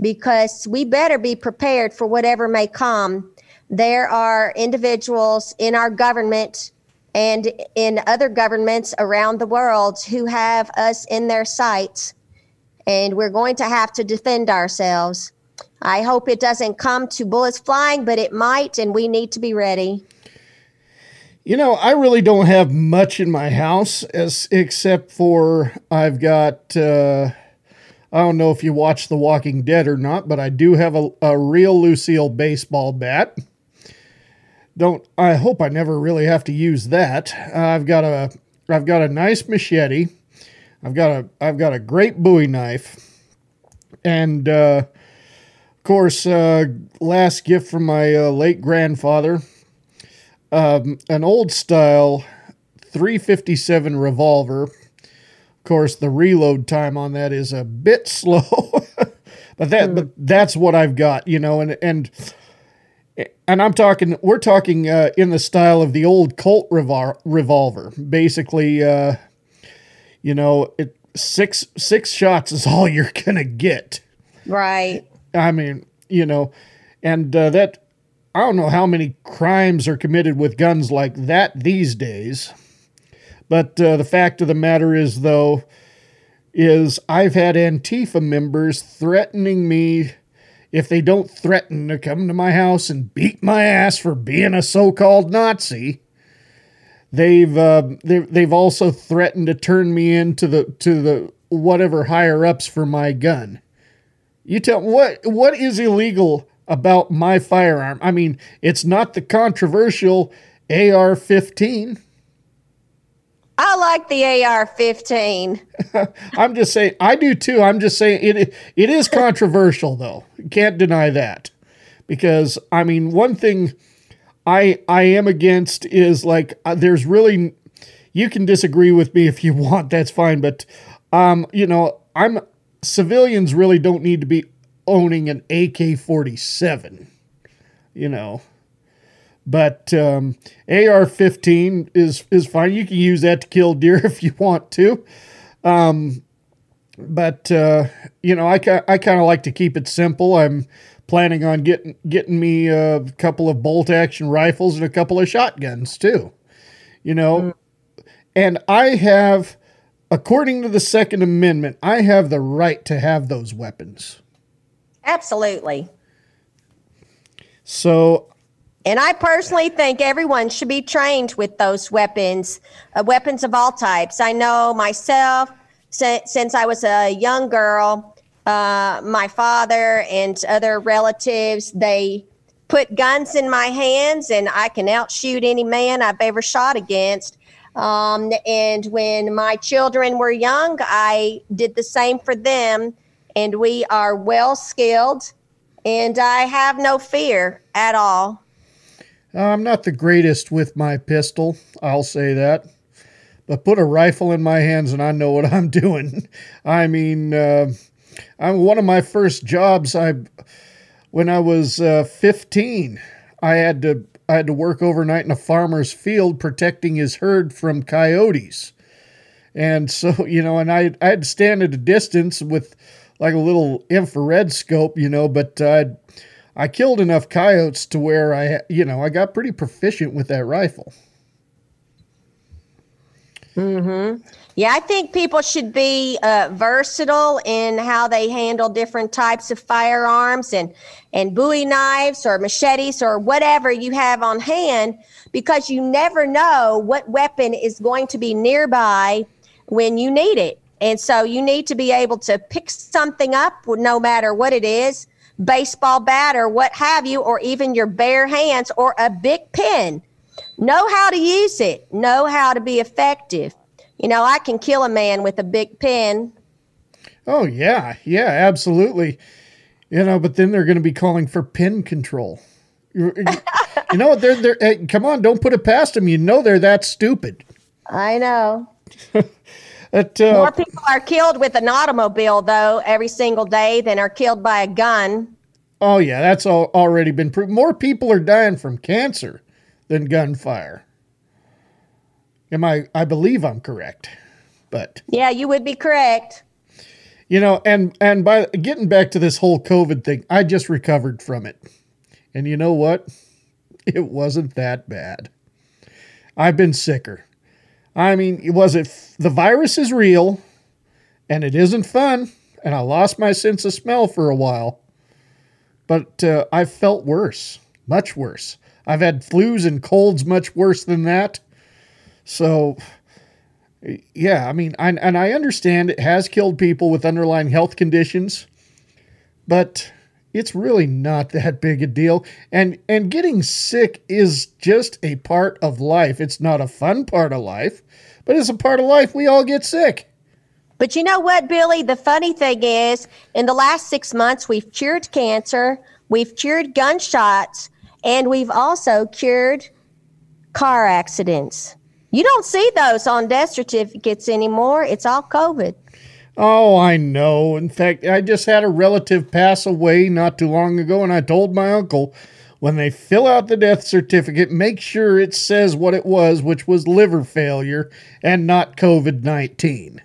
because we better be prepared for whatever may come. There are individuals in our government and in other governments around the world who have us in their sights, and we're going to have to defend ourselves. I hope it doesn't come to bullets flying, but it might, and we need to be ready. You know, I really don't have much in my house as except for I've got uh I don't know if you watch The Walking Dead or not, but I do have a, a real Lucille baseball bat. Don't I hope I never really have to use that. I've got a I've got a nice machete. I've got a I've got a great Bowie knife. And uh course, uh, last gift from my uh, late grandfather, um, an old style 357 revolver. Of course, the reload time on that is a bit [laughs] slow, but that but that's what I've got, you know, and and and I'm talking we're talking uh, in the style of the old Colt revol- revolver. Basically, uh, you know, it six six shots is [laughs] all you're gonna get. Right. I mean, you know, and uh, that I don't know how many crimes are committed with guns like that these days. But uh, the fact of the matter is, though, is I've had Antifa members threatening me if they don't threaten to come to my house and beat my ass for being a so-called Nazi. They've uh, they've they've also threatened to turn me into the to the whatever higher ups for my gun. You tell what what is illegal about my firearm? I mean, it's not the controversial AR-15. I like the AR 15. [laughs] I'm just saying I do too. I'm just saying it it is controversial though. Can't deny that. Because I mean, one thing I I am against is like uh, there's really you can disagree with me if you [laughs] want, that's fine, but um you know, I'm civilians really don't need to be owning an AK-47. you know. But um, AR-15 is is fine. You can use that to kill deer [laughs] if you want to. Um, but uh, you know, I I kind of like to keep it simple. I'm planning on getting getting me a couple of bolt action rifles and a couple of shotguns too. You know, and I have, according to the Second Amendment, I have the right to have those weapons. Absolutely. So And I personally think everyone should be trained with those weapons, uh, weapons of all types. I know myself, si- since I was a young girl, uh, my father and other relatives, they put guns in my hands, and I can outshoot any man I've ever shot against. Um, and when my children were young, I did the same for them, and we are well skilled, and I have no fear at all. I'm not the greatest with my pistol, I'll say that. But put a rifle in my hands and I know what [laughs] I'm doing. I mean, uh, I'm one of my first jobs. I, when I was uh, 15, I had to I had to work overnight in a farmer's field protecting his herd from coyotes. And so, [laughs] you know, and I I had to stand at a distance with like a little infrared scope, you know, but uh, I killed enough coyotes to where I, you know, I got pretty proficient with that rifle. hmm Yeah, I think people should be uh, versatile in how they handle different types of firearms and and Bowie knives or machetes or whatever you have on hand, because you never know what weapon is going to be nearby when you need it. And so you need to be able to pick something up, no matter what it is, baseball bat or what have you, or even your bare hands or a big pen. Know how to use it. Know how to be effective. You know, I can kill a man with a big pen. Oh yeah, yeah, absolutely. You know, but then they're going to be calling for pin control. You you know, they're they're hey, come on, don't put it past them. You know they're that stupid. I know. [laughs] That, uh, More people are killed with an automobile, though, every single day than are killed by a gun. oh yeah, that's all, already been proved. More people are dying from cancer than gunfire. Am I? I believe I'm correct, but Yeah, you would be correct. You know, and and by getting back to this whole COVID thing, I just recovered from it. And you know what? It wasn't that bad. I've been sicker. I mean, it was it the virus is real and it isn't fun and I lost my sense of smell for a while. But uh, I felt worse, much worse. I've had flus and colds much worse than that. So yeah, I mean, I, and I understand it has killed people with underlying health conditions, but it's really not that big a deal. And and getting sick is just a part of life. It's not a fun part of life, but it's a part of life. We all get sick. But you know what, Billy? The funny thing is, in the last six months, we've cured cancer, we've cured gunshots, and we've also cured car accidents. You don't see those on death certificates anymore. It's all COVID. Oh, I know. In fact, I just had a relative pass away not too long ago, and I told my uncle when they fill out the death certificate, make sure it says what it was, which was liver failure and not COVID 19.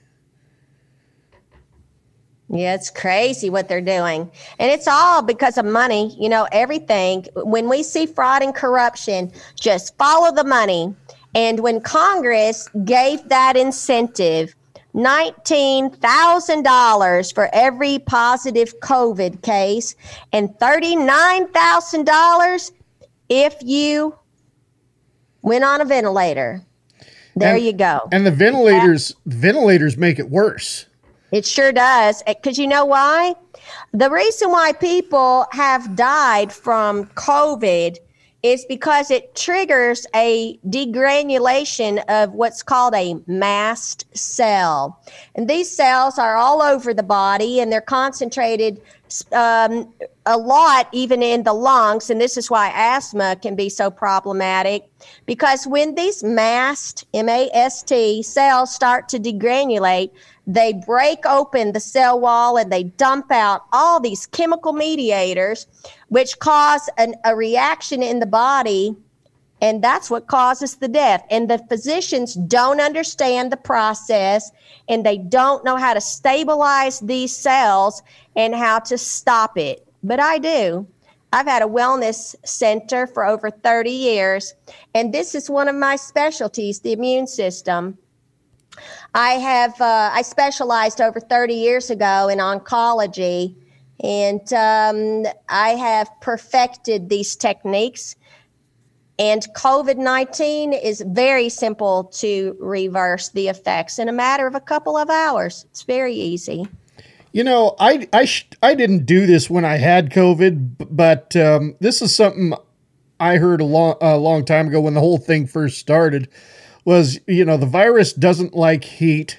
Yeah, it's crazy what they're doing. And it's all because of money. You know, everything. When we see fraud and corruption, just follow the money. And when Congress gave that incentive, $19,000 for every positive COVID case and $39,000 if you went on a ventilator. There And- you go. And the ventilators ventilators make it worse. It sure does. Uh, because you know why? The reason why people have died from COVID is because it triggers a degranulation of what's called a mast cell. And these cells are all over the body and they're concentrated um, a lot even in the lungs, and this is why asthma can be so problematic. Because when these mast, M A S T, cells start to degranulate, they break open the cell wall and they dump out all these chemical mediators, which cause an, a reaction in the body and that's what causes the death. And the physicians don't understand the process and they don't know how to stabilize these cells and how to stop it. But I do. I've had a wellness center for over 30 years, and this is one of my specialties the immune system. I have uh, I specialized over 30 years ago in oncology, and um, I have perfected these techniques and COVID 19 is very simple to reverse the effects in a matter of a couple of hours. It's very easy. You know, I, I, sh- I didn't do this when I had COVID, but um, this is something I heard a long, a long time ago when the whole thing first started was, you know, the virus doesn't like heat.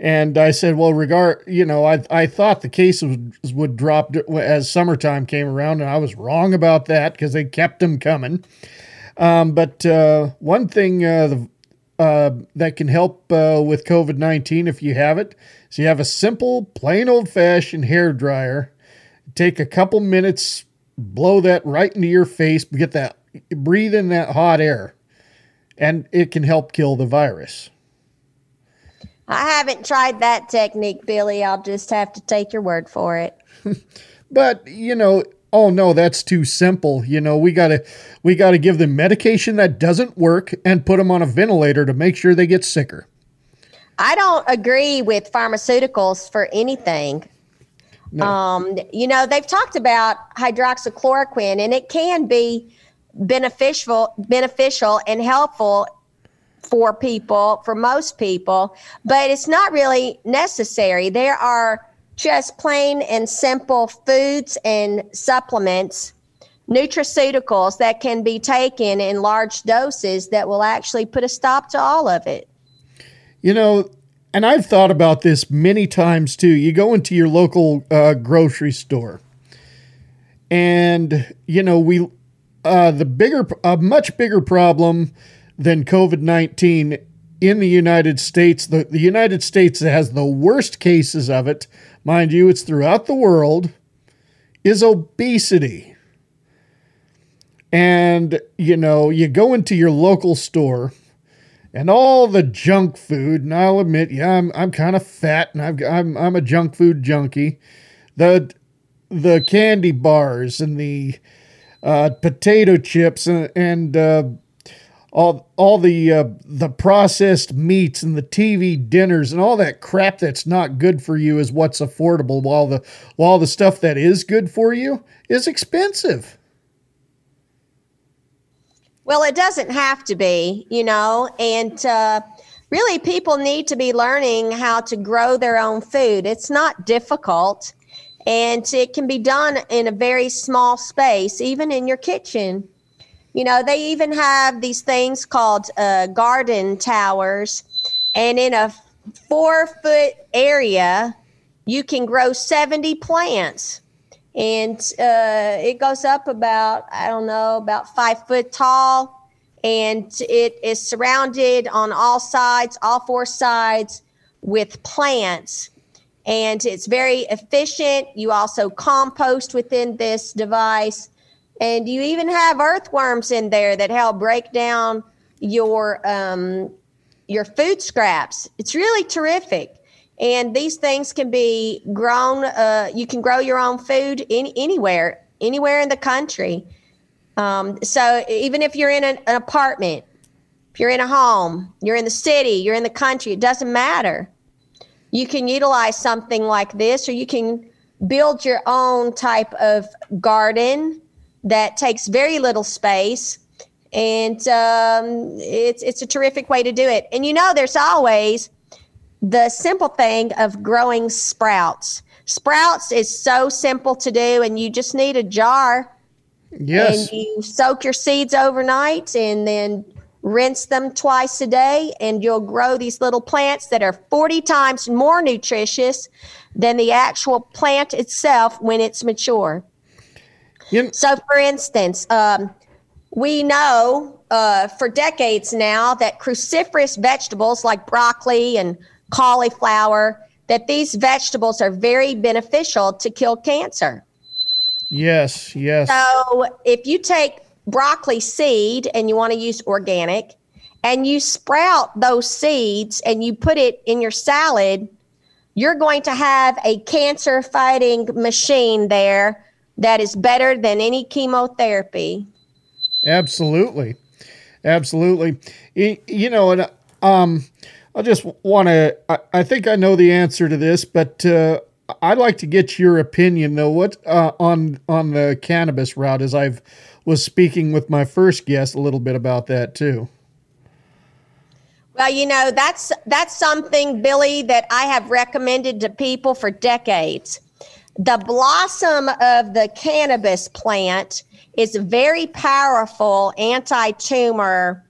And I said, well, regard, you know, I, I thought the cases would, would drop as summertime came around, and I was wrong about that because they kept them coming. Um, but uh, one thing uh, the, uh, that can help uh, with COVID 19 if you have it is you have a simple, plain old fashioned hair dryer. Take a couple minutes, blow that right into your face, get that, breathe in that hot air, and it can help kill the virus. I haven't tried that technique, Billy. I'll just have to take your word for it. [laughs] but, you know, oh no, that's too simple. You know, we got to we got to give them medication that doesn't work and put them on a ventilator to make sure they get sicker. I don't agree with pharmaceuticals for anything. No. Um, you know, they've talked about hydroxychloroquine and it can be beneficial beneficial and helpful for people, for most people, but it's not really necessary. There are just plain and simple foods and supplements, nutraceuticals that can be taken in large doses that will actually put a stop to all of it. You know, and I've thought about this many times too. You go into your local uh, grocery store, and you know we uh, the bigger, a much bigger problem than COVID nineteen in the United States. The, the United States has the worst cases of it mind you, it's throughout the world, is obesity. And, you know, you go into your local store and all the junk food, and I'll admit, yeah, I'm, I'm kind of fat and I've, I'm, I'm a junk food junkie. The, the candy bars and the uh, potato chips and, and uh, all all the uh, the processed meats and the TV dinners and all that crap that's not good for you is what's affordable while the while the stuff that is good for you is expensive. Well, it doesn't have to be, you know, and uh, really people need to be learning how to grow their own food. It's not difficult and it can be done in a very small space, even in your kitchen. You know, they even have these things called uh, garden towers, and in a four foot area, you can grow 70 plants. And uh, it goes up about, I don't know, about five foot tall. And it is surrounded on all sides, all four sides, with plants and it's very efficient. You also compost within this device. And you even have earthworms in there that help break down your um, your food scraps. It's really terrific. And these things can be grown. Uh, you can grow your own food in, anywhere, anywhere in the country. Um, so even if you're in an, an apartment, if you're in a home, you're in the city, you're in the country, it doesn't matter. You can utilize something like this, or you can build your own type of garden that takes very little space and um, it's it's a terrific way to do it. And you know, there's always the simple thing of growing sprouts. Sprouts is so simple to do, and you just need a jar. Yes. And you soak your seeds overnight, and then rinse them twice a day, and you'll grow these little plants that are 40 times more nutritious than the actual plant itself when it's mature. so, for instance, um, we know uh, for decades now that cruciferous vegetables like broccoli and cauliflower that these vegetables are very beneficial to kill cancer. Yes, yes. So if you take broccoli seed and you want to use organic and you sprout those seeds and you put it in your salad, you're going to have a cancer fighting machine there that is better than any chemotherapy. Absolutely. Absolutely. You, know, and um, I just want to, I, think I know the answer to this, but uh, I'd like to get your opinion though. What uh, on on the cannabis route? As I've was speaking with my first guest a little bit about that too. Well, you know that's that's something, Billy, that I have recommended to people for decades. The blossom of the cannabis plant is a very powerful anti-tumor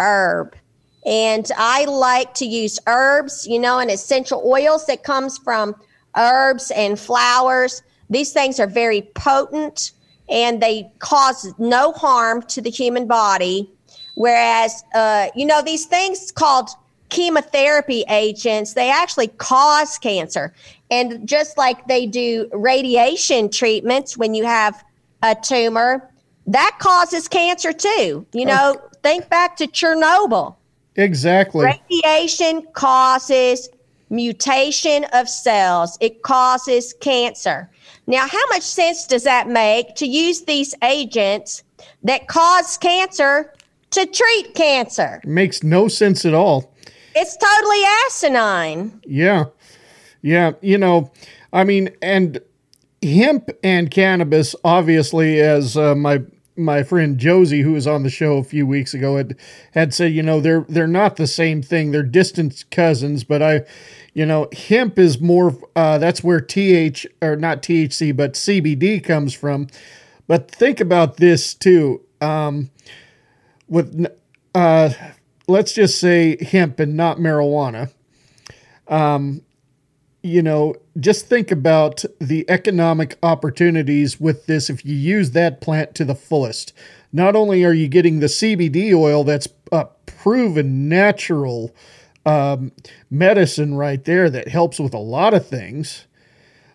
herb. And I like to use herbs, you know, and essential oils that comes from herbs and flowers. These things are very potent and they cause no harm to the human body. Whereas, uh, you know, these things called chemotherapy agents, they actually cause cancer. And just like they do radiation treatments when you have a tumor, that causes cancer too. You know, oh. think back to Chernobyl. Exactly. Radiation causes mutation of cells, it causes cancer. Now, how much sense does that make to use these agents that cause cancer to treat cancer? Makes no sense at all. It's totally asinine. Yeah. Yeah. You know, I mean, and hemp and cannabis, obviously, as uh, my my friend Josie, who was on the show a few weeks ago, had had said, you know, they're they're not the same thing. They're distant cousins, but I, you know, hemp is more. Uh, that's where TH or not THC, but CBD comes from. But think about this too. Um, with uh, let's just say hemp and not marijuana. Um, you know, just think about the economic opportunities with this if you use that plant to the fullest. Not only are you getting the CBD oil that's a proven natural um, medicine right there that helps with a lot of things,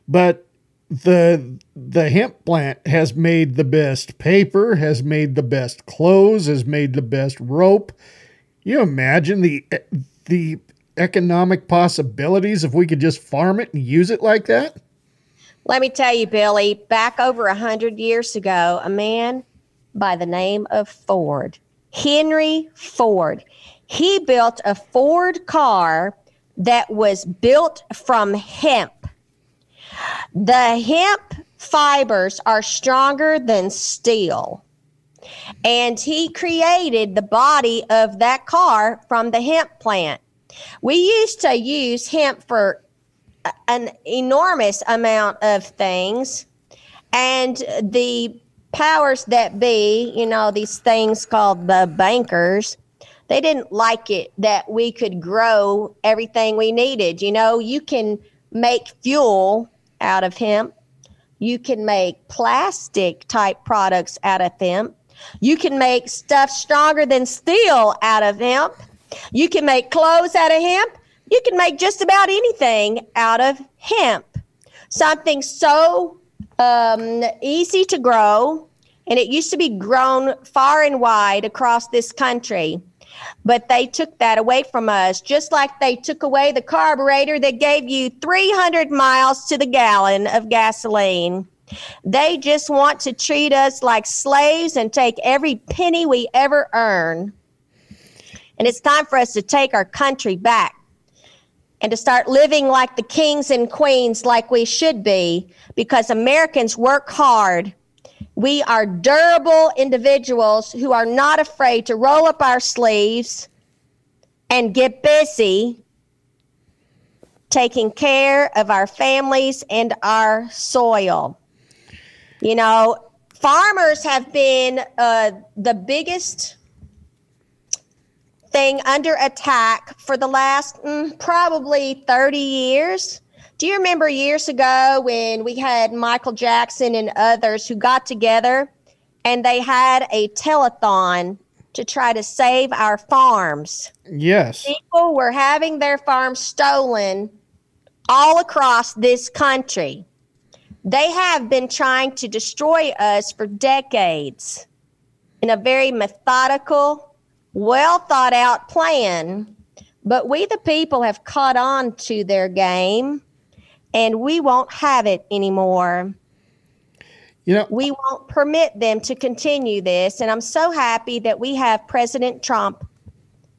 but the the hemp plant has made the best paper, has made the best clothes, has made the best rope. You imagine the the economic possibilities if we could just farm it and use it like that? Let me tell you, Billy, back over a hundred years ago, a man by the name of Ford, Henry Ford, he built a Ford car that was built from hemp. The hemp fibers are stronger than steel. And he created the body of that car from the hemp plant. We used to use hemp for an enormous amount of things, and the powers that be, you know, these things called the bankers, they didn't like it that we could grow everything we needed. You know, you can make fuel out of hemp. You can make plastic type products out of hemp. You can make stuff stronger than steel out of hemp. You can make clothes out of hemp. You can make just about anything out of hemp. Something so um, easy to grow, and it used to be grown far and wide across this country. But they took that away from us, just like they took away the carburetor that gave you 300 miles to the gallon of gasoline. They just want to treat us like slaves and take every penny we ever earn. And it's time for us to take our country back and to start living like the kings and queens, like we should be, because Americans work hard. We are durable individuals who are not afraid to roll up our sleeves and get busy taking care of our families and our soil. You know, farmers have been uh, the biggest thing under attack for the last mm, probably 30 years. Do you remember years ago when we had Michael Jackson and others who got together and they had a telethon to try to save our farms? Yes. People were having their farms stolen all across this country. They have been trying to destroy us for decades in a very methodical, well thought out plan. But we, the people, have caught on to their game and we won't have it anymore. You know, we won't permit them to continue this. And I'm so happy that we have President Trump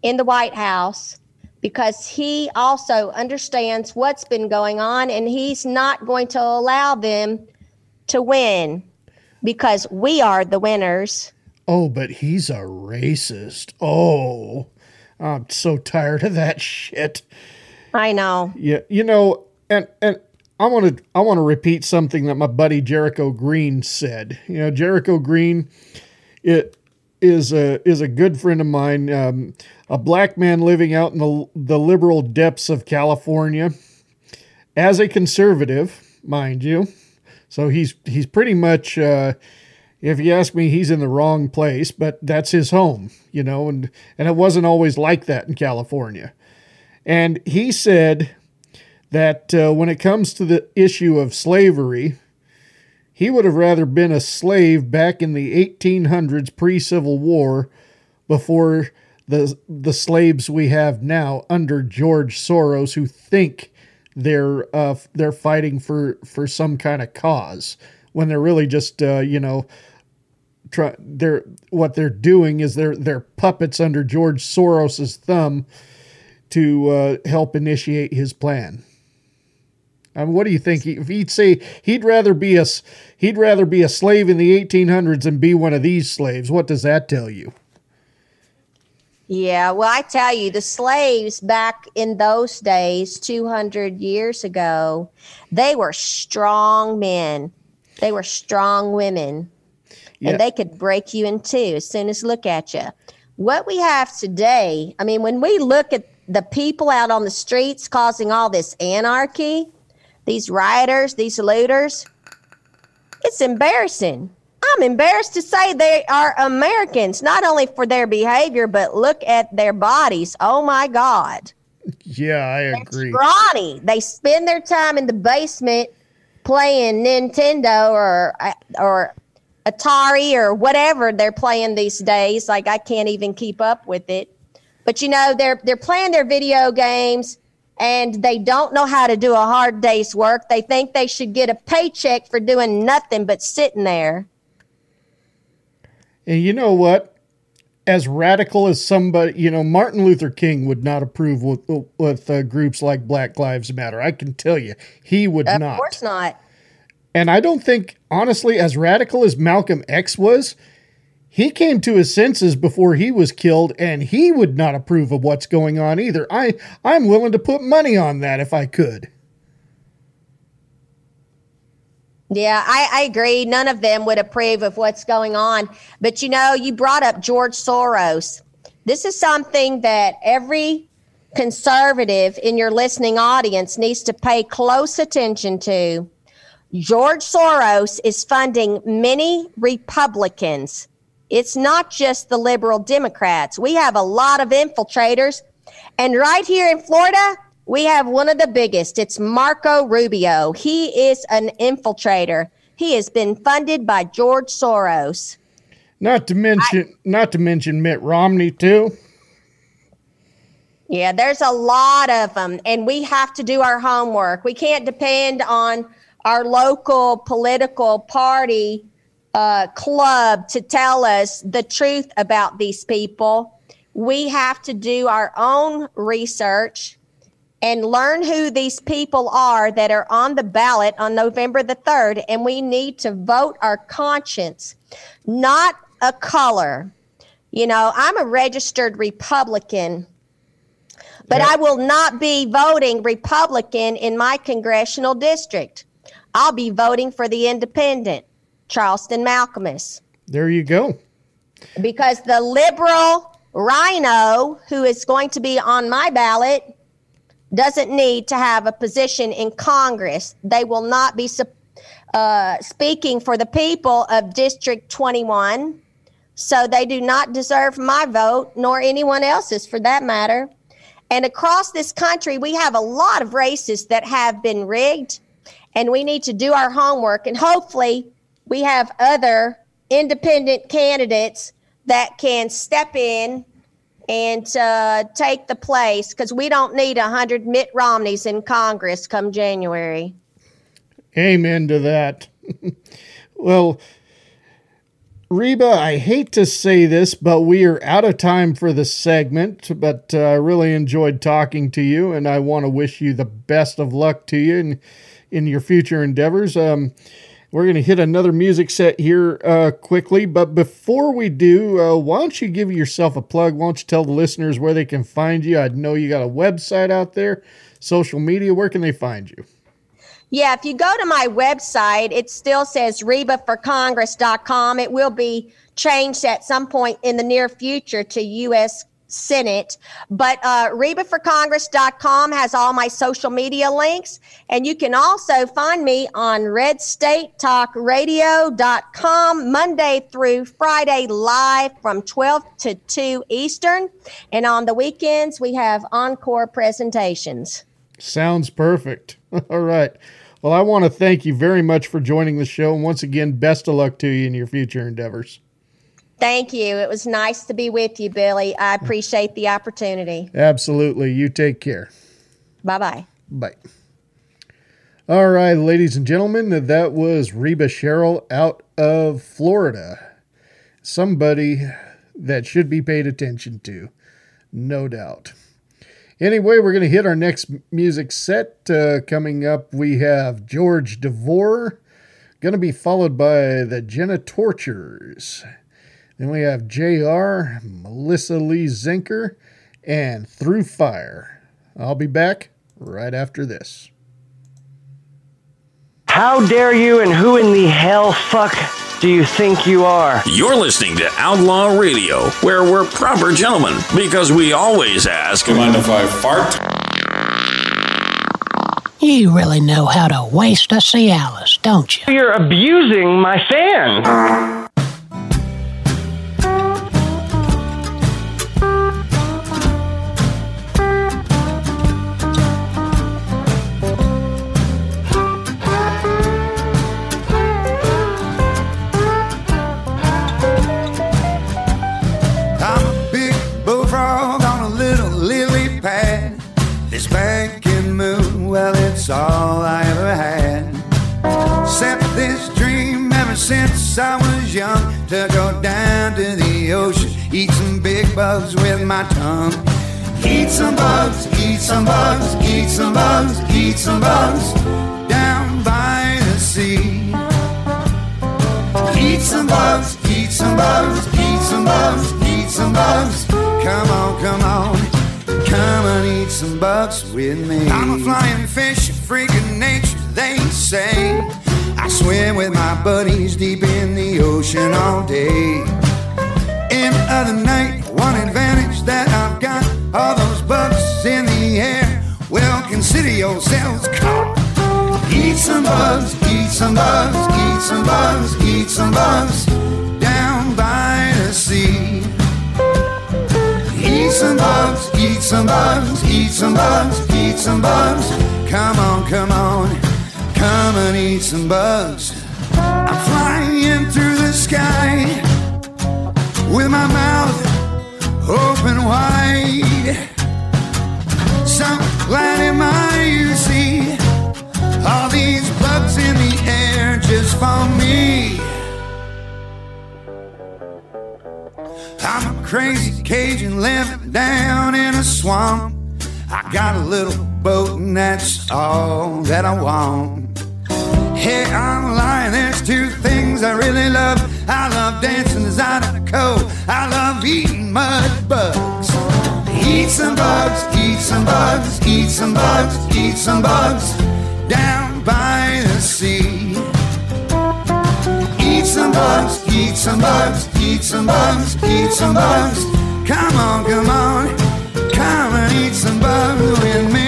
in the White House because he also understands what's been going on and he's not going to allow them to win because we are the winners. Oh, but he's a racist. Oh, I'm so tired of that shit. I know. Yeah, you know, and and I want to I want to repeat something that my buddy Jericho Green said. You know, Jericho Green, it is a is a good friend of mine, um, a black man living out in the the liberal depths of California, as a conservative, mind you. So he's he's pretty much. Uh, if you ask me, he's in the wrong place, but that's his home, you know, and, and it wasn't always like that in California. And he said that uh, when it comes to the issue of slavery, he would have rather been a slave back in the 1800s pre Civil War before the, the slaves we have now under George Soros who think they're uh, they're fighting for, for some kind of cause when they're really just uh, you know try they're what they're doing is they're they're puppets under George Soros's thumb to uh, help initiate his plan. I mean, what do you think? If he'd say he'd rather be a he'd rather be a slave in the 1800s than be one of these slaves, what does that tell you? Yeah, well, I tell you, the slaves back in those days, 200 years ago, they were strong men. They were strong women. Yeah. And they could break you in two as soon as look at you. What we have today, I mean, when we look at the people out on the streets causing all this anarchy, these rioters, these looters, it's embarrassing. I'm embarrassed to say they are Americans, not only for their behavior, but look at their bodies. Oh my God. Yeah, I agree. Scrawny. They spend their time in the basement playing Nintendo or or Atari or whatever they're playing these days. Like I can't even keep up with it. But you know, they're they're playing their video games and they don't know how to do a hard day's work. They think they should get a paycheck for doing nothing but sitting there. And you know what? As radical as somebody, you know, Martin Luther King would not approve with, with uh, groups like Black Lives Matter. I can tell you, he would of not. Of course not. And I don't think, honestly, as radical as Malcolm X was, he came to his senses before he was killed, and he would not approve of what's going on either. I, I'm willing to put money on that if I could. Yeah, I, I agree. None of them would approve of what's going on. But you know, you brought up George Soros. This is something that every conservative in your listening audience needs to pay close attention to. George Soros is funding many Republicans. It's not just the liberal Democrats. We have a lot of infiltrators. And right here in Florida, we have one of the biggest. It's Marco Rubio. He is an infiltrator. He has been funded by George Soros. Not to mention, I, not to mention Mitt Romney too. Yeah, there's a lot of them, and we have to do our homework. We can't depend on our local political party uh, club to tell us the truth about these people. We have to do our own research and learn who these people are that are on the ballot on November the 3rd. And we need to vote our conscience, not a color. You know, I'm a registered Republican, but I will not be voting Republican in my congressional district. I'll be voting for the independent, Charleston Malkemus. There you go. Because the liberal Rhino, who is going to be on my ballot, doesn't need to have a position in Congress. They will not be uh, speaking for the people of District 21. So they do not deserve my vote, nor anyone else's for that matter. And across this country, we have a lot of races that have been rigged, and we need to do our homework. And hopefully, we have other independent candidates that can step in and uh, take the place because we don't need 100 Mitt Romneys in Congress come January. Amen to that. [laughs] well, Reba, I hate to say this, but we are out of time for the segment. But uh, I really enjoyed talking to you, and I want to wish you the best of luck to you in, in your future endeavors. Um, we're going to hit another music set here uh, quickly, but before we do, uh, why don't you give yourself a plug? Why don't you tell the listeners where they can find you? I know you got a website out there, social media. Where can they find you? Yeah, if you go to my website, it still says rebaforcongress.com. It will be changed at some point in the near future to US Senate. But uh, RebaForCongress.com has all my social media links. And you can also find me on RedStateTalkRadio.com Monday through Friday live from 12 to 2 Eastern. And on the weekends, we have encore presentations. Sounds perfect. [laughs] all right. Well, I want to thank you very much for joining the show. And once again, best of luck to you in your future endeavors. Thank you. It was nice to be with you, Billy. I appreciate the opportunity. Absolutely. You take care. Bye bye. Bye. All right, ladies and gentlemen, that was Reba Sherrill out of Florida. Somebody that should be paid attention to, no doubt. Anyway, we're going to hit our next music set. Uh, coming up, we have George DeVore, going to be followed by the Genitorturers. Then we have JR, Melissa Lee Zinker, and Through Fire. I'll be back right after this. How dare you and who in the hell fuck do you think you are? You're listening to Outlaw Radio, where we're proper gentlemen because we always ask. Do you mind if I fart? You really know how to waste a Cialis, don't you? You're abusing my fan. Since I was young to go down to the ocean, eat some big bugs with my tongue. Eat some bugs, eat some bugs, eat some bugs, eat some bugs down by the sea. Eat some bugs, eat some bugs, eat some bugs, eat some bugs. Come on, come on, come and eat some bugs with me. I'm a flying fish, a freak of nature, they say. I swim with my buddies deep in the ocean all day. In the other night, one advantage that I've got, all those bugs in the air. Well, consider yourselves caught. Eat some bugs, eat some bugs, eat some bugs, eat some bugs down by the sea. Eat some bugs, eat some bugs, eat some bugs, eat some bugs. Come on, come on, come and eat some bugs. I'm flying through the sky with my mouth open wide. Some glad am I, you see, all these bugs in the air just for me. I'm a crazy Cajun living down in a swamp. I got a little boat and that's all that I want. Hey, I'm lying, there's two things I really love. I love dancing the Zydeco. I love eating mud bugs. Eat some bugs, eat some bugs, eat some bugs, eat some bugs down by the sea. Eat some bugs, eat some bugs, eat some bugs, eat some bugs. Come on, come on, come and eat some bugs with me.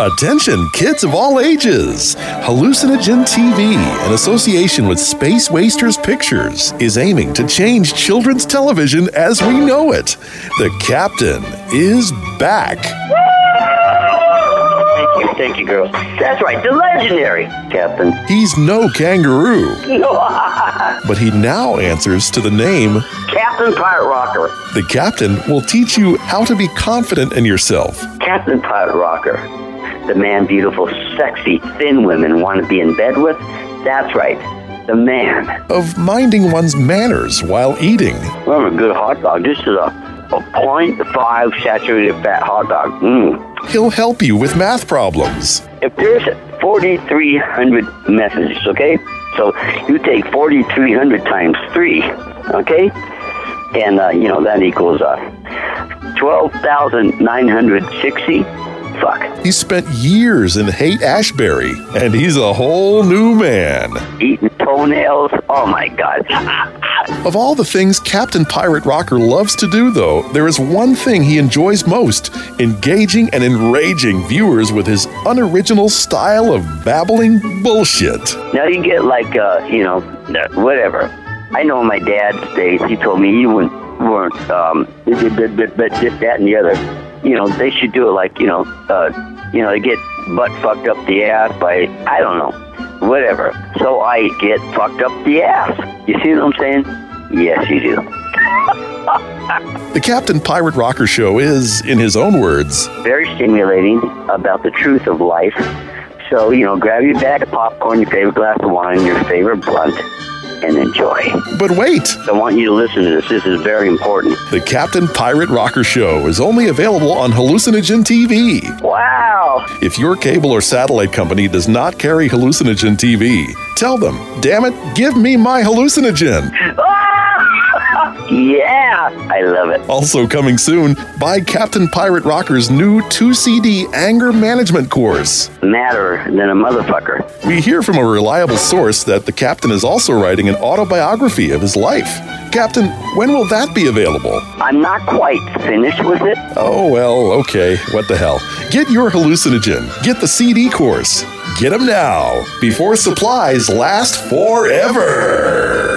Attention, kids of all ages! Hallucinogen TV, in association with Space Wasters Pictures, is aiming to change children's television as we know it. The Captain is back. Thank you, thank you, girls. That's right, the legendary Captain. He's no kangaroo, [laughs] but he now answers to the name. Captain Pirate Rocker. The Captain will teach you how to be confident in yourself. Captain Pirate Rocker. The man beautiful, sexy, thin women want to be in bed with. That's right, the man. Of minding one's manners while eating. Well, a good hot dog. This is a, a 0.5 saturated fat hot dog. Mmm. He'll help you with math problems. If there's 4,300 messages, okay? So you take 4,300 times 3, okay? And, uh, you know, that equals uh, 12,960. Fuck. He spent years in Haight Ashbury, and he's a whole new man. Eating toenails. Oh, my God. Of all the things Captain Pirate Rocker loves to do, though, there is one thing he enjoys most engaging and enraging viewers with his unoriginal style of babbling bullshit. Now you get like, uh, you know, whatever. I know my dad's days, he told me you wouldn't, weren't um, this, that, and the other. You know, they should do it like, you know, uh, you know, they get butt fucked up the ass by, I don't know, whatever. So I get fucked up the ass. You see what I'm saying? Yes, you do. [laughs] The Captain Pirate Rocker Show is, in his own words, Very stimulating about the truth of life. So, you know, grab your bag of popcorn, your favorite glass of wine, your favorite blunt, and enjoy. But wait! I want you to listen to this. This is very important. The Captain Pirate Rocker Show is only available on Hallucinogen TV. Wow! If your cable or satellite company does not carry Hallucinogen TV, tell them, damn it, give me my hallucinogen. Oh, yeah! I love it. Also coming soon, buy Captain Pirate Rocker's new 2 CD anger management course. Madder than a motherfucker. We hear from a reliable source that the captain is also writing an autobiography of his life. Captain, when will that be available? I'm not quite finished with it. Oh, well, okay. What the hell? Get your hallucinogen. Get the CD course. Get them now before supplies last forever.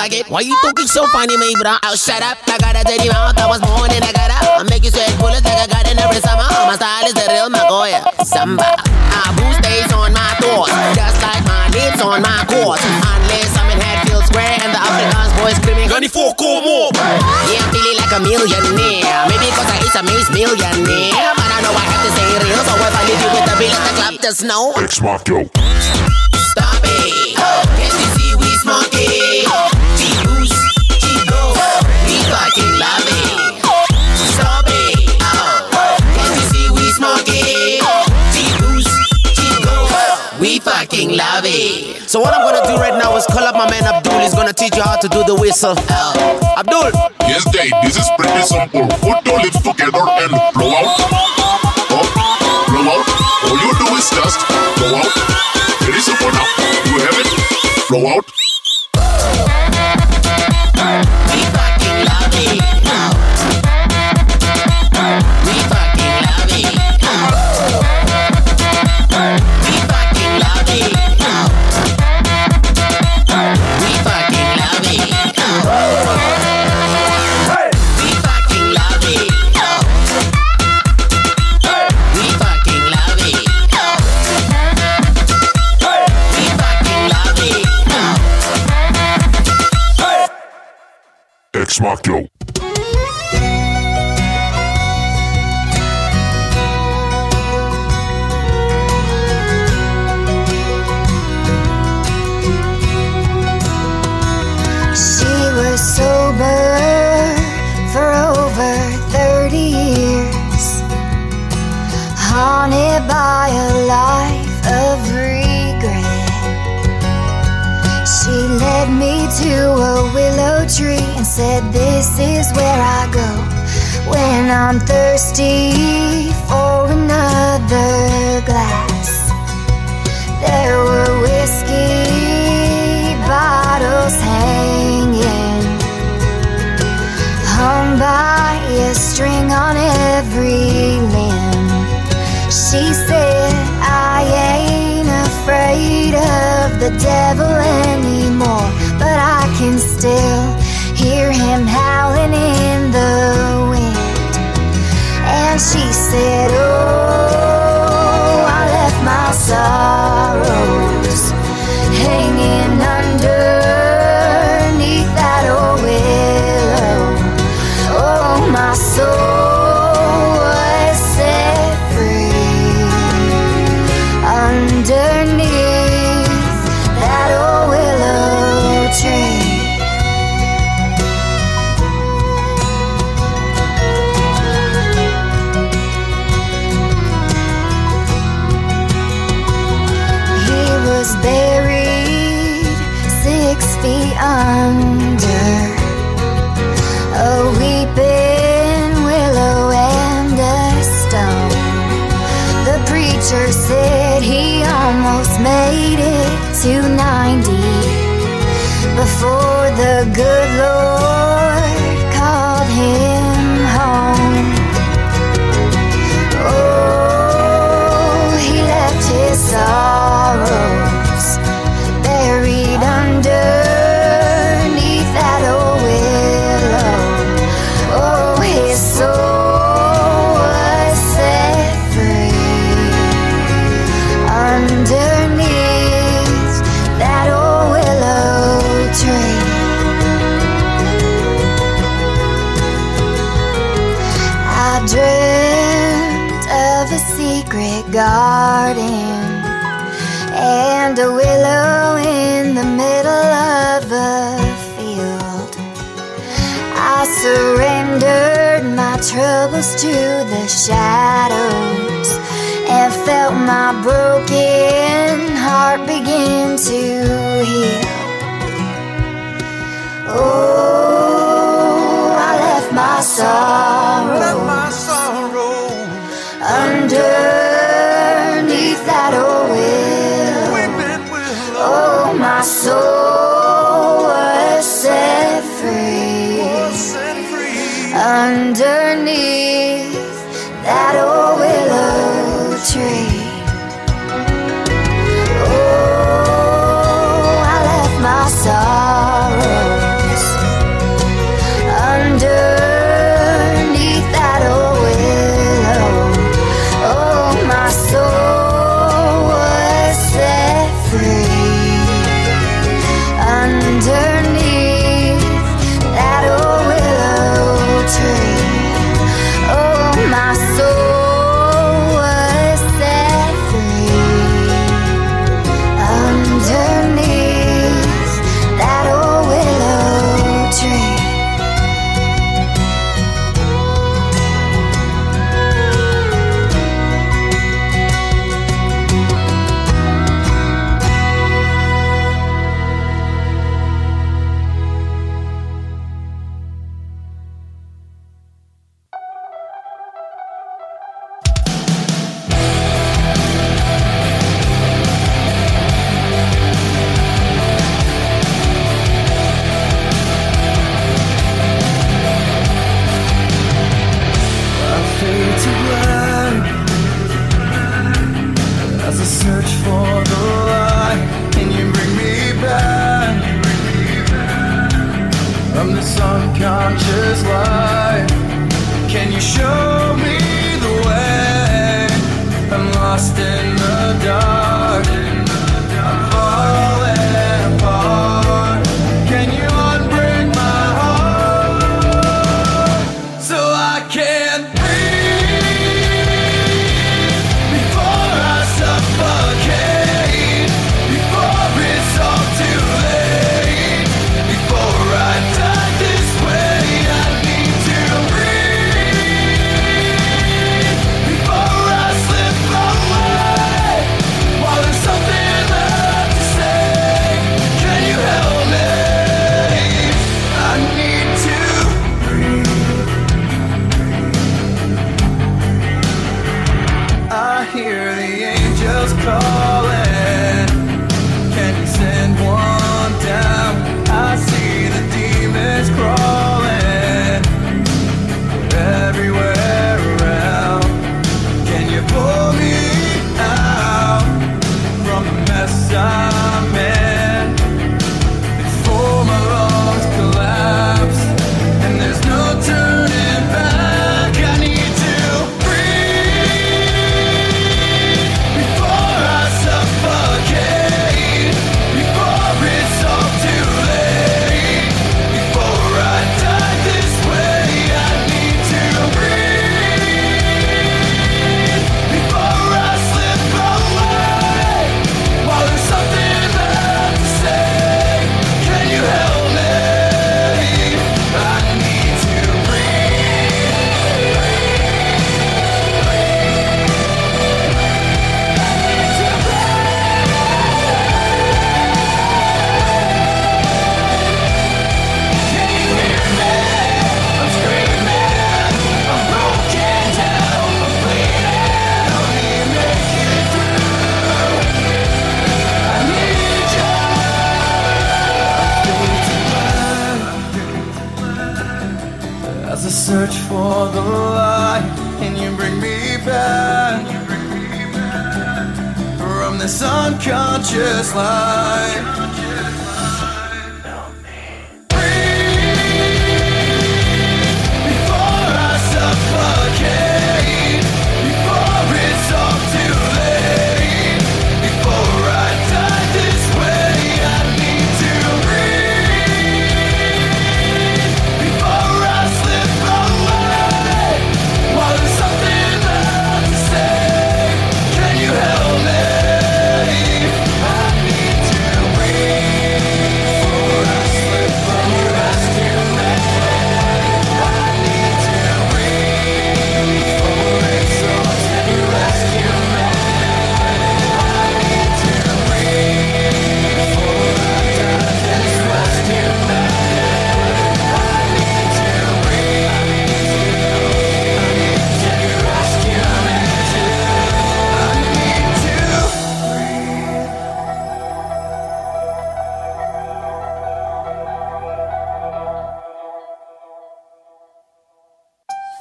Why you talking so funny, me bro? Oh, shut up. I got a dirty mouth, I was born in a gutter. I make you sweat bullets like I got in every summer. My style is the real Magoya. Samba. I boo stays on my thoughts, just like my lips on my court. Unless I'm in Hatfield Square and the African's boys screaming, Gunny for Como. Yeah, I'm feeling like a millionaire. Maybe cause I eat a maze millionaire. But I know I have to say real, so if I leave you with the bill in the club, just know. X-Mark. So what I'm gonna do right now is call up my man Abdul. He's gonna teach you how to do the whistle. Oh. Abdul. Yes, Dave. This is pretty simple. Put your lips together and devil anymore, but I can still hear him howling in the wind. And she said, Oh. Troubles to the shadows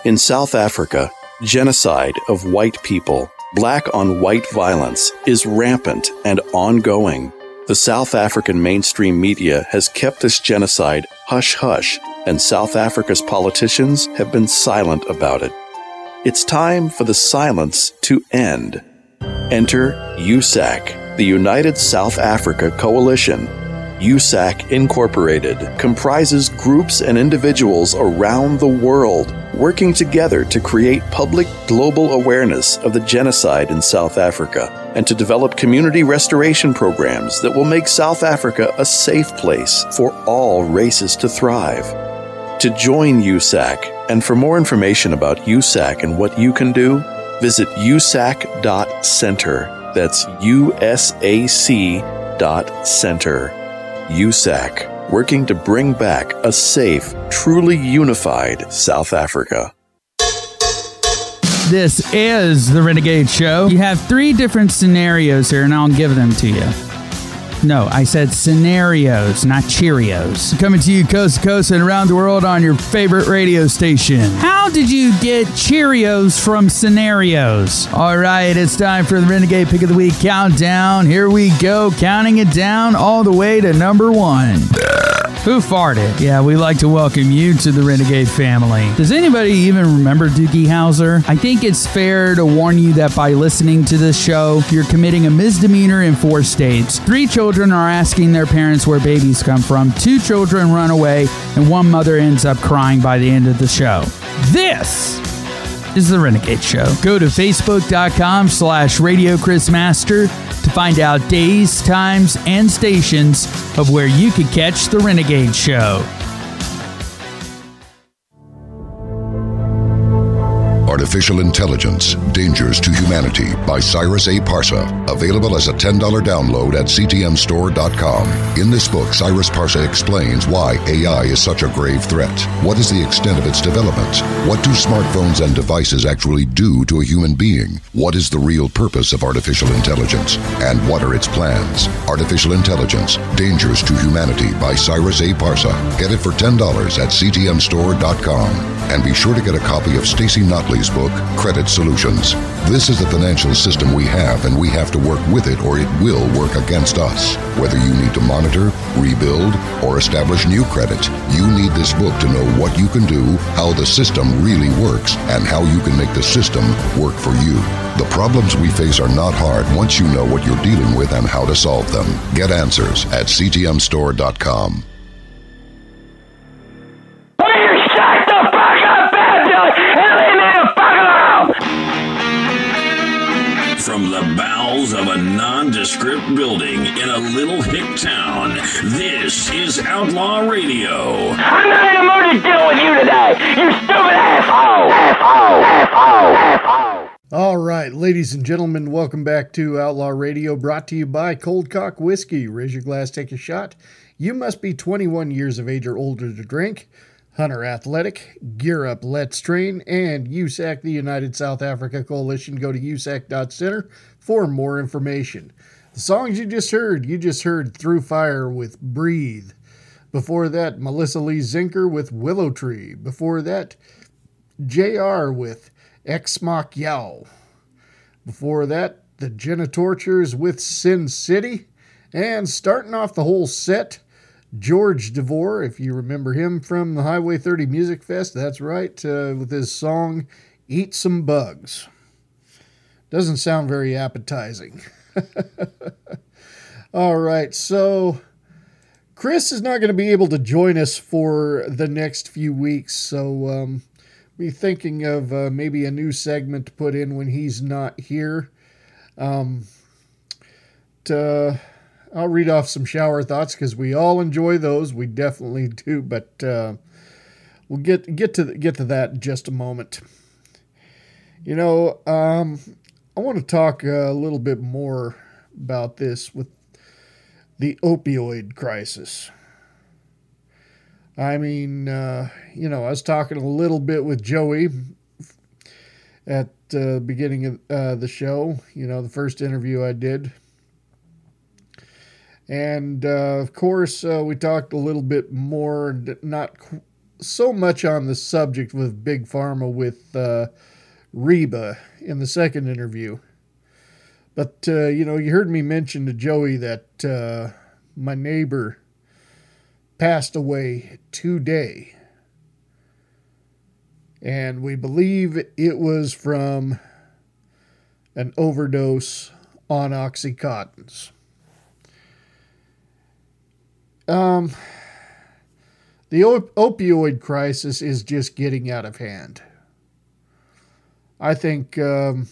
In South Africa, genocide of white people, black on white violence, is rampant and ongoing. The South African mainstream media has kept this genocide hush hush, and South Africa's politicians have been silent about it. It's time for the silence to end. Enter USAC, the United South Africa Coalition. USAC Incorporated comprises groups and individuals around the world working together to create public global awareness of the genocide in South Africa and to develop community restoration programs that will make South Africa a safe place for all races to thrive. To join USAC and for more information about USAC and what you can do, visit usac.center. That's USAC dot center. USAC, working to bring back a safe, truly unified South Africa. This is the Renegade Show. You have three different scenarios here, and I'll give them to you. No, I said scenarios, not Cheerios. Coming to you coast to coast and around the world on your favorite radio station. How did you get Cheerios from scenarios? All right, it's time for the Renegade Pick of the Week countdown. Here we go, counting it down all the way to number one. Who farted? Yeah, we like to welcome you to the Renegade family. Does anybody even remember Doogie Howser? I think it's fair to warn you that by listening to this show, you're committing a misdemeanor in four states. Three children are asking their parents where babies come from, two children run away, and one mother ends up crying by the end of the show. This is the Renegade Show. Go to facebook.com slash Radio Chris Master to find out days, times, and stations of where you could catch the Renegade Show. Artificial Intelligence Dangers to Humanity by Cyrus A. Parsa. Available as a $10 download at ctmstore.com. In this book, Cyrus Parsa explains why AI is such a grave threat. What is the extent of its development? What do smartphones and devices actually do to a human being? What is the real purpose of artificial intelligence? And what are its plans? Artificial Intelligence Dangers to Humanity by Cyrus A. Parsa. Get it for $10 at ctmstore.com. And be sure to get a copy of Stacy Notley's book, Credit Solutions. This is the financial system we have, and we have to work with it or it will work against us. Whether you need to monitor, rebuild, or establish new credit, you need this book to know what you can do, how the system really works, and how you can make the system work for you. The problems we face are not hard once you know what you're dealing with and how to solve them. Get answers at ctmstore.com. From the bowels of a nondescript building in a little hick town, this is Outlaw Radio. I'm not in the mood to deal with you today, you stupid asshole! Asshole! Asshole! Asshole! All right, ladies and gentlemen, welcome back to Outlaw Radio, brought to you by Cold Cock Whiskey. Raise your glass, take a shot. You must be 21 years of age or older to drink. Hunter Athletic, Gear Up Let's Train, and USAC, the United South Africa Coalition. Go to usac.center for more information. The songs you just heard, you just heard Through Fire with Breathe. Before that, Melissa Lee Zinker with Willow Tree. Before that, JR with Ex Mach Yow. Before that, the Genitorturers with Sin City. And starting off the whole set, George DeVore, if you remember him from the Highway 30 Music Fest, that's right, uh, with his song Eat Some Bugs. Doesn't sound very appetizing. [laughs] All right, so Chris is not going to be able to join us for the next few weeks, so um, be thinking of uh, maybe a new segment to put in when he's not here. Um, to, I'll read off some shower thoughts because we all enjoy those. We definitely do, but uh, we'll get get to get to that in just a moment. You know, um, I want to talk a little bit more about this with the opioid crisis. I mean, uh, you know, I was talking a little bit with Joey at the uh, beginning of uh, the show, you know, the first interview I did. And uh, of course, uh, we talked a little bit more, not so much on the subject with Big Pharma with uh, Reba in the second interview. But, uh, you know, you heard me mention to Joey that uh, my neighbor passed away today. And we believe it was from an overdose on Oxycontins. Um, the op- opioid crisis is just getting out of hand. I think, um,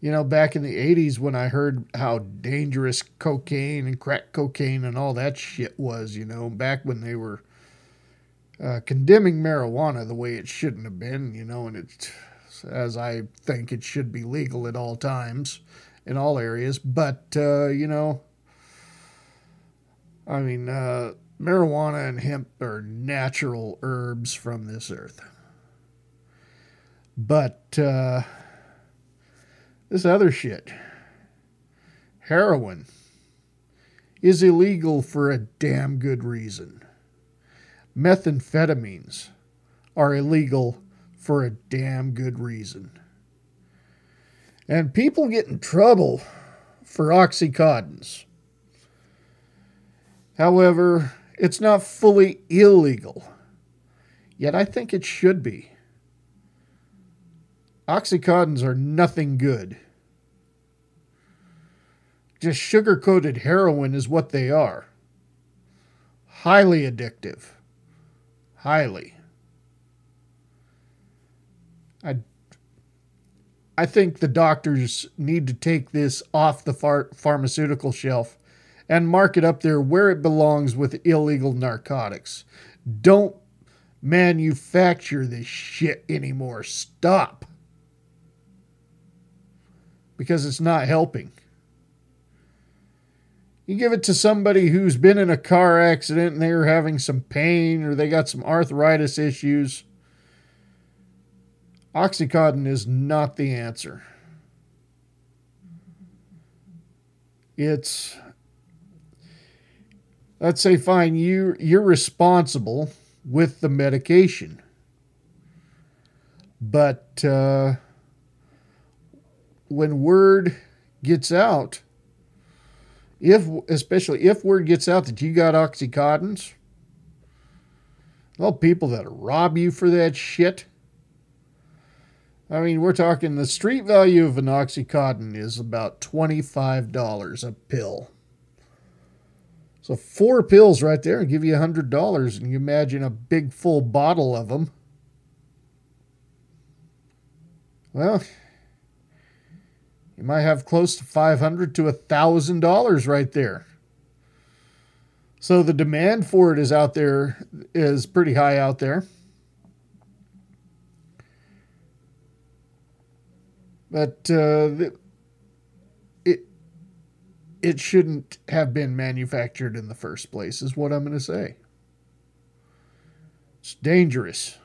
you know, back in the 80s when I heard how dangerous cocaine and crack cocaine and all that shit was, you know, back when they were uh, condemning marijuana the way it shouldn't have been, you know, and it, as I think it should be legal at all times in all areas. But, uh, you know, I mean, uh, marijuana and hemp are natural herbs from this earth. But uh, this other shit, heroin, is illegal for a damn good reason. Methamphetamines are illegal for a damn good reason. And people get in trouble for Oxycontins. However, it's not fully illegal. Yet I think it should be. Oxycontins are nothing good. Just sugar coated heroin is what they are. Highly addictive. Highly. I, I think the doctors need to take this off the phar- pharmaceutical shelf and mark it up there where it belongs with illegal narcotics. Don't manufacture this shit anymore. Stop. Because it's not helping. You give it to somebody who's been in a car accident and they're having some pain or they got some arthritis issues. Oxycontin is not the answer. It's let's say fine you you're responsible with the medication. But uh, when word gets out if especially if word gets out that you got oxycontins well people that rob you for that shit. I mean we're talking the street value of an oxycontin is about $25 a pill so four pills right there give you a hundred dollars, and you imagine a big full bottle of them. Well, you might have close to five hundred to a thousand dollars right there. So the demand for it is out there is pretty high out there. But uh, it shouldn't have been manufactured in the first place, is what I'm going to say. It's dangerous.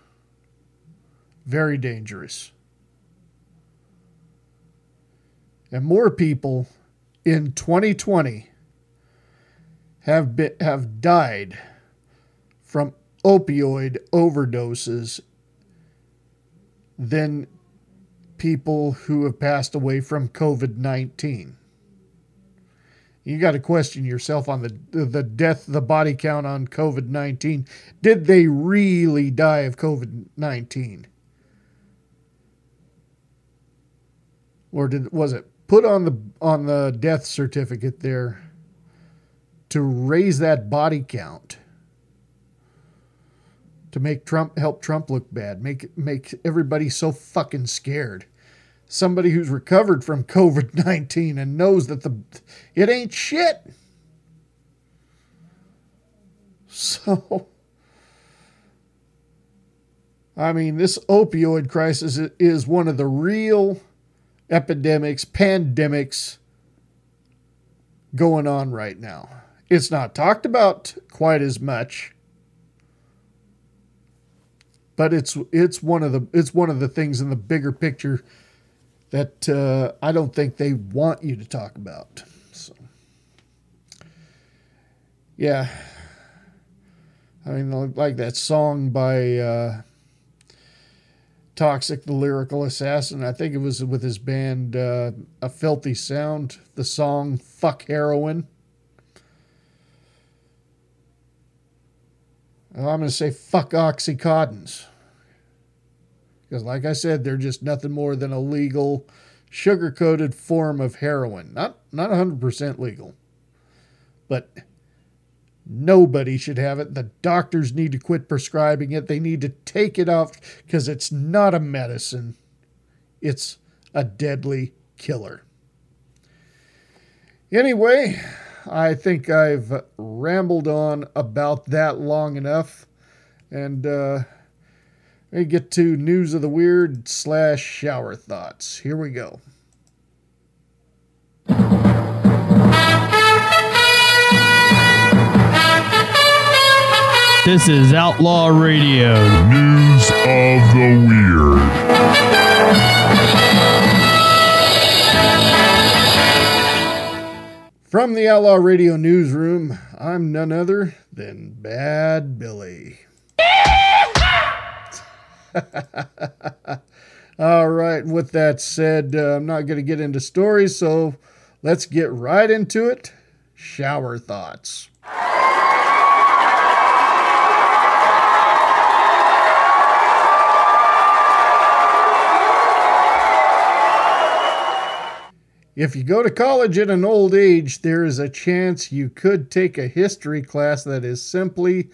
Very dangerous. And more people in 2020 have been, have died from opioid overdoses than people who have passed away from COVID 19 you got to question yourself on the the death, the body count on COVID nineteen. Did they really die of COVID nineteen, or did was it put on the on the death certificate there to raise that body count? To make Trump help Trump look bad, make make everybody so fucking scared somebody who's recovered from COVID 19 and knows that the it ain't shit. So, I mean, this opioid crisis is one of the real epidemics, pandemics going on right now. It's not talked about quite as much, but it's it's one of the it's one of the things in the bigger picture that uh, I don't think they want you to talk about. So, yeah. I mean, like that song by uh, Toxic, the lyrical assassin. I think it was with his band uh, A Filthy Sound. The song "Fuck Heroin." I'm going to say fuck oxycontins. Because, like I said, they're just nothing more than a legal, sugar coated form of heroin. Not, not 100% legal. But nobody should have it. The doctors need to quit prescribing it. They need to take it off because it's not a medicine, it's a deadly killer. Anyway, I think I've rambled on about that long enough. And uh, we get to news of the weird slash shower thoughts. Here we go. This is Outlaw Radio. News of the Weird. From the Outlaw Radio newsroom, I'm none other than Bad Billy. [laughs] All right, with that said, uh, I'm not going to get into stories, so let's get right into it. Shower thoughts. If you go to college at an old age, there is a chance you could take a history class that is simply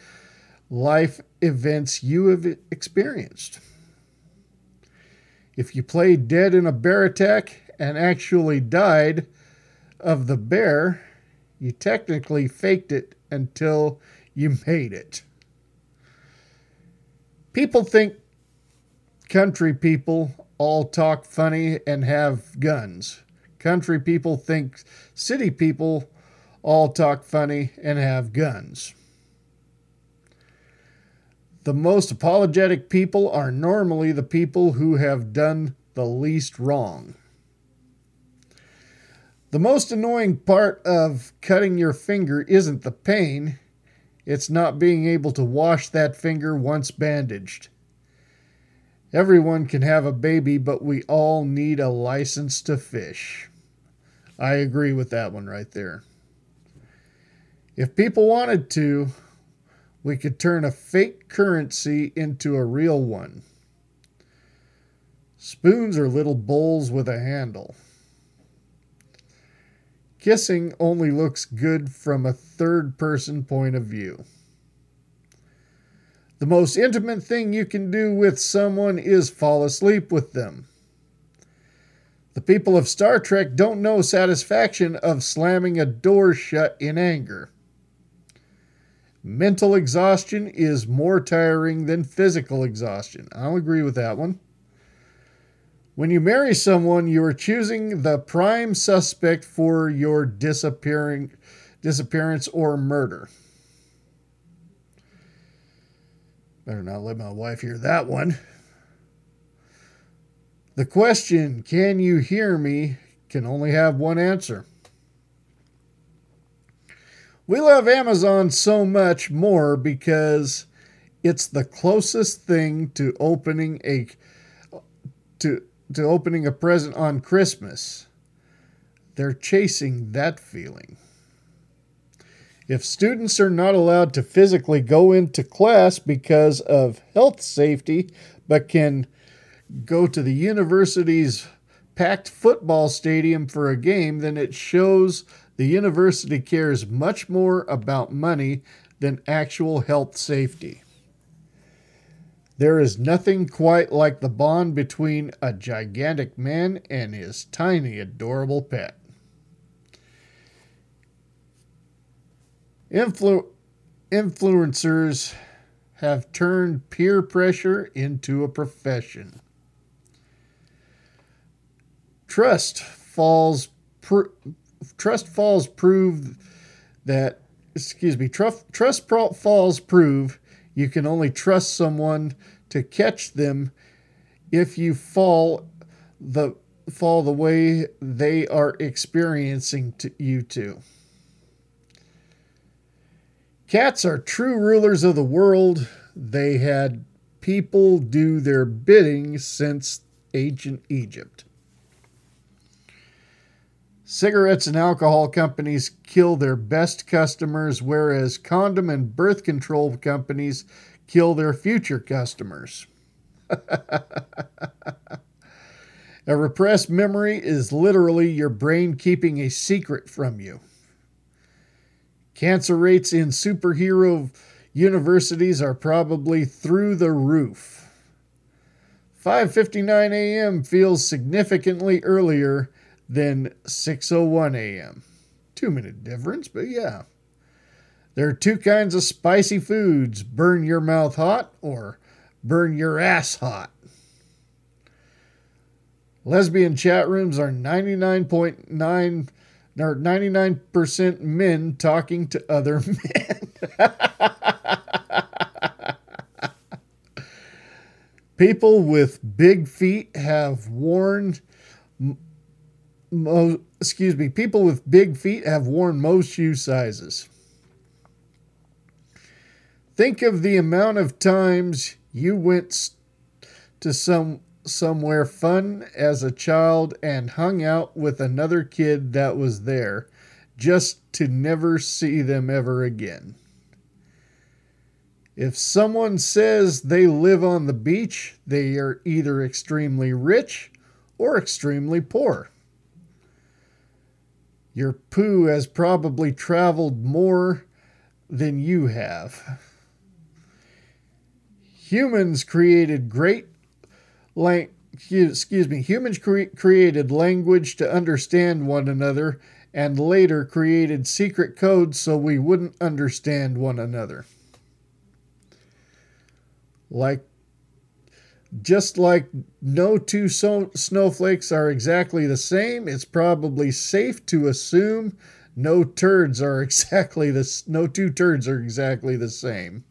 life events you have experienced. If you played dead in a bear attack and actually died of the bear, you technically faked it until you made it. People think country people all talk funny and have guns. Country people think city people all talk funny and have guns. The most apologetic people are normally the people who have done the least wrong. The most annoying part of cutting your finger isn't the pain, it's not being able to wash that finger once bandaged. Everyone can have a baby, but we all need a license to fish. I agree with that one right there. If people wanted to, we could turn a fake currency into a real one. Spoons are little bowls with a handle. Kissing only looks good from a third person point of view. The most intimate thing you can do with someone is fall asleep with them. The people of Star Trek don't know satisfaction of slamming a door shut in anger. Mental exhaustion is more tiring than physical exhaustion. I'll agree with that one. When you marry someone, you are choosing the prime suspect for your disappearing disappearance or murder. Better not let my wife hear that one. The question, can you hear me, can only have one answer. We love Amazon so much more because it's the closest thing to opening a to to opening a present on Christmas. They're chasing that feeling. If students are not allowed to physically go into class because of health safety, but can go to the university's packed football stadium for a game, then it shows the university cares much more about money than actual health safety. There is nothing quite like the bond between a gigantic man and his tiny, adorable pet. Influ- influencers have turned peer pressure into a profession. Trust falls trust falls prove that excuse me trust trust falls prove you can only trust someone to catch them if you fall the fall the way they are experiencing to you to Cats are true rulers of the world. They had people do their bidding since ancient Egypt. Cigarettes and alcohol companies kill their best customers, whereas condom and birth control companies kill their future customers. [laughs] a repressed memory is literally your brain keeping a secret from you. Cancer rates in superhero universities are probably through the roof. 5:59 a.m. feels significantly earlier than 6:01 a.m. 2 minute difference, but yeah. There are two kinds of spicy foods, burn your mouth hot or burn your ass hot. Lesbian chat rooms are 99.9 or 99% men talking to other [laughs] men. People with big feet have worn mo- excuse me, people with big feet have worn most shoe sizes. Think of the amount of times you went to some somewhere fun as a child and hung out with another kid that was there just to never see them ever again. If someone says they live on the beach, they are either extremely rich or extremely poor. Your poo has probably traveled more than you have. Humans created great lang- excuse me, humans cre- created language to understand one another and later created secret codes so we wouldn't understand one another. Like just like no two so- snowflakes are exactly the same, it's probably safe to assume no turds are [laughs] exactly the no two turds are exactly the same.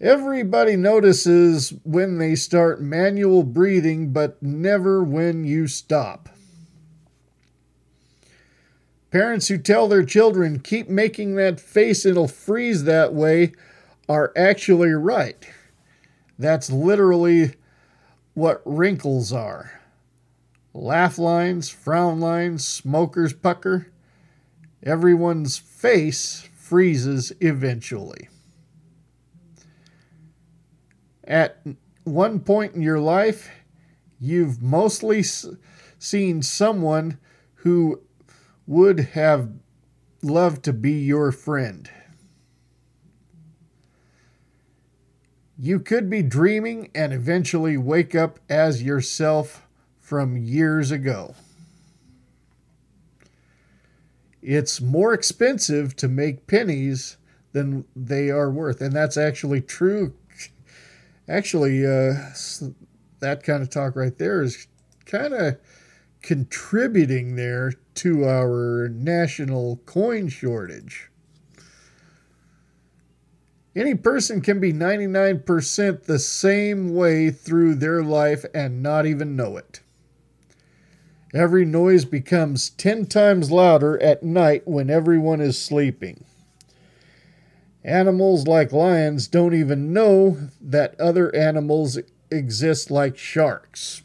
Everybody notices when they start manual breathing, but never when you stop. Parents who tell their children, keep making that face, it'll freeze that way, are actually right. That's literally what wrinkles are laugh lines, frown lines, smoker's pucker. Everyone's face freezes eventually. At one point in your life, you've mostly seen someone who would have loved to be your friend. You could be dreaming and eventually wake up as yourself from years ago. It's more expensive to make pennies than they are worth. And that's actually true. Actually, uh, that kind of talk right there is kind of contributing there to our national coin shortage. Any person can be 99% the same way through their life and not even know it. Every noise becomes 10 times louder at night when everyone is sleeping. Animals like lions don't even know that other animals exist like sharks.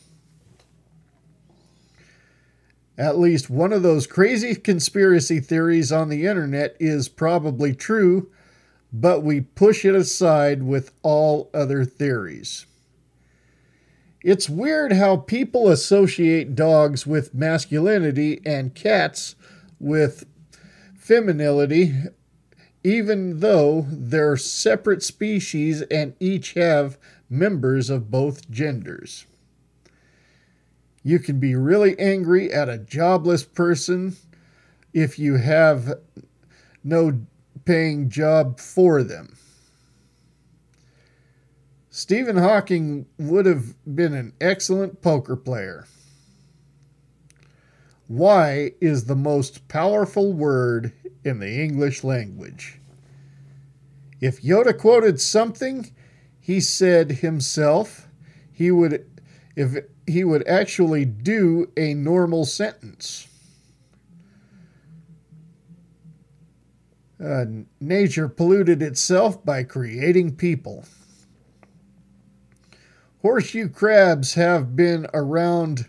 At least one of those crazy conspiracy theories on the internet is probably true, but we push it aside with all other theories. It's weird how people associate dogs with masculinity and cats with femininity, even though they're separate species and each have members of both genders. You can be really angry at a jobless person if you have no paying job for them. Stephen Hawking would have been an excellent poker player. Why is the most powerful word in the English language? If Yoda quoted something he said himself, he would if he would actually do a normal sentence. Uh, nature polluted itself by creating people. Horseshoe crabs have been around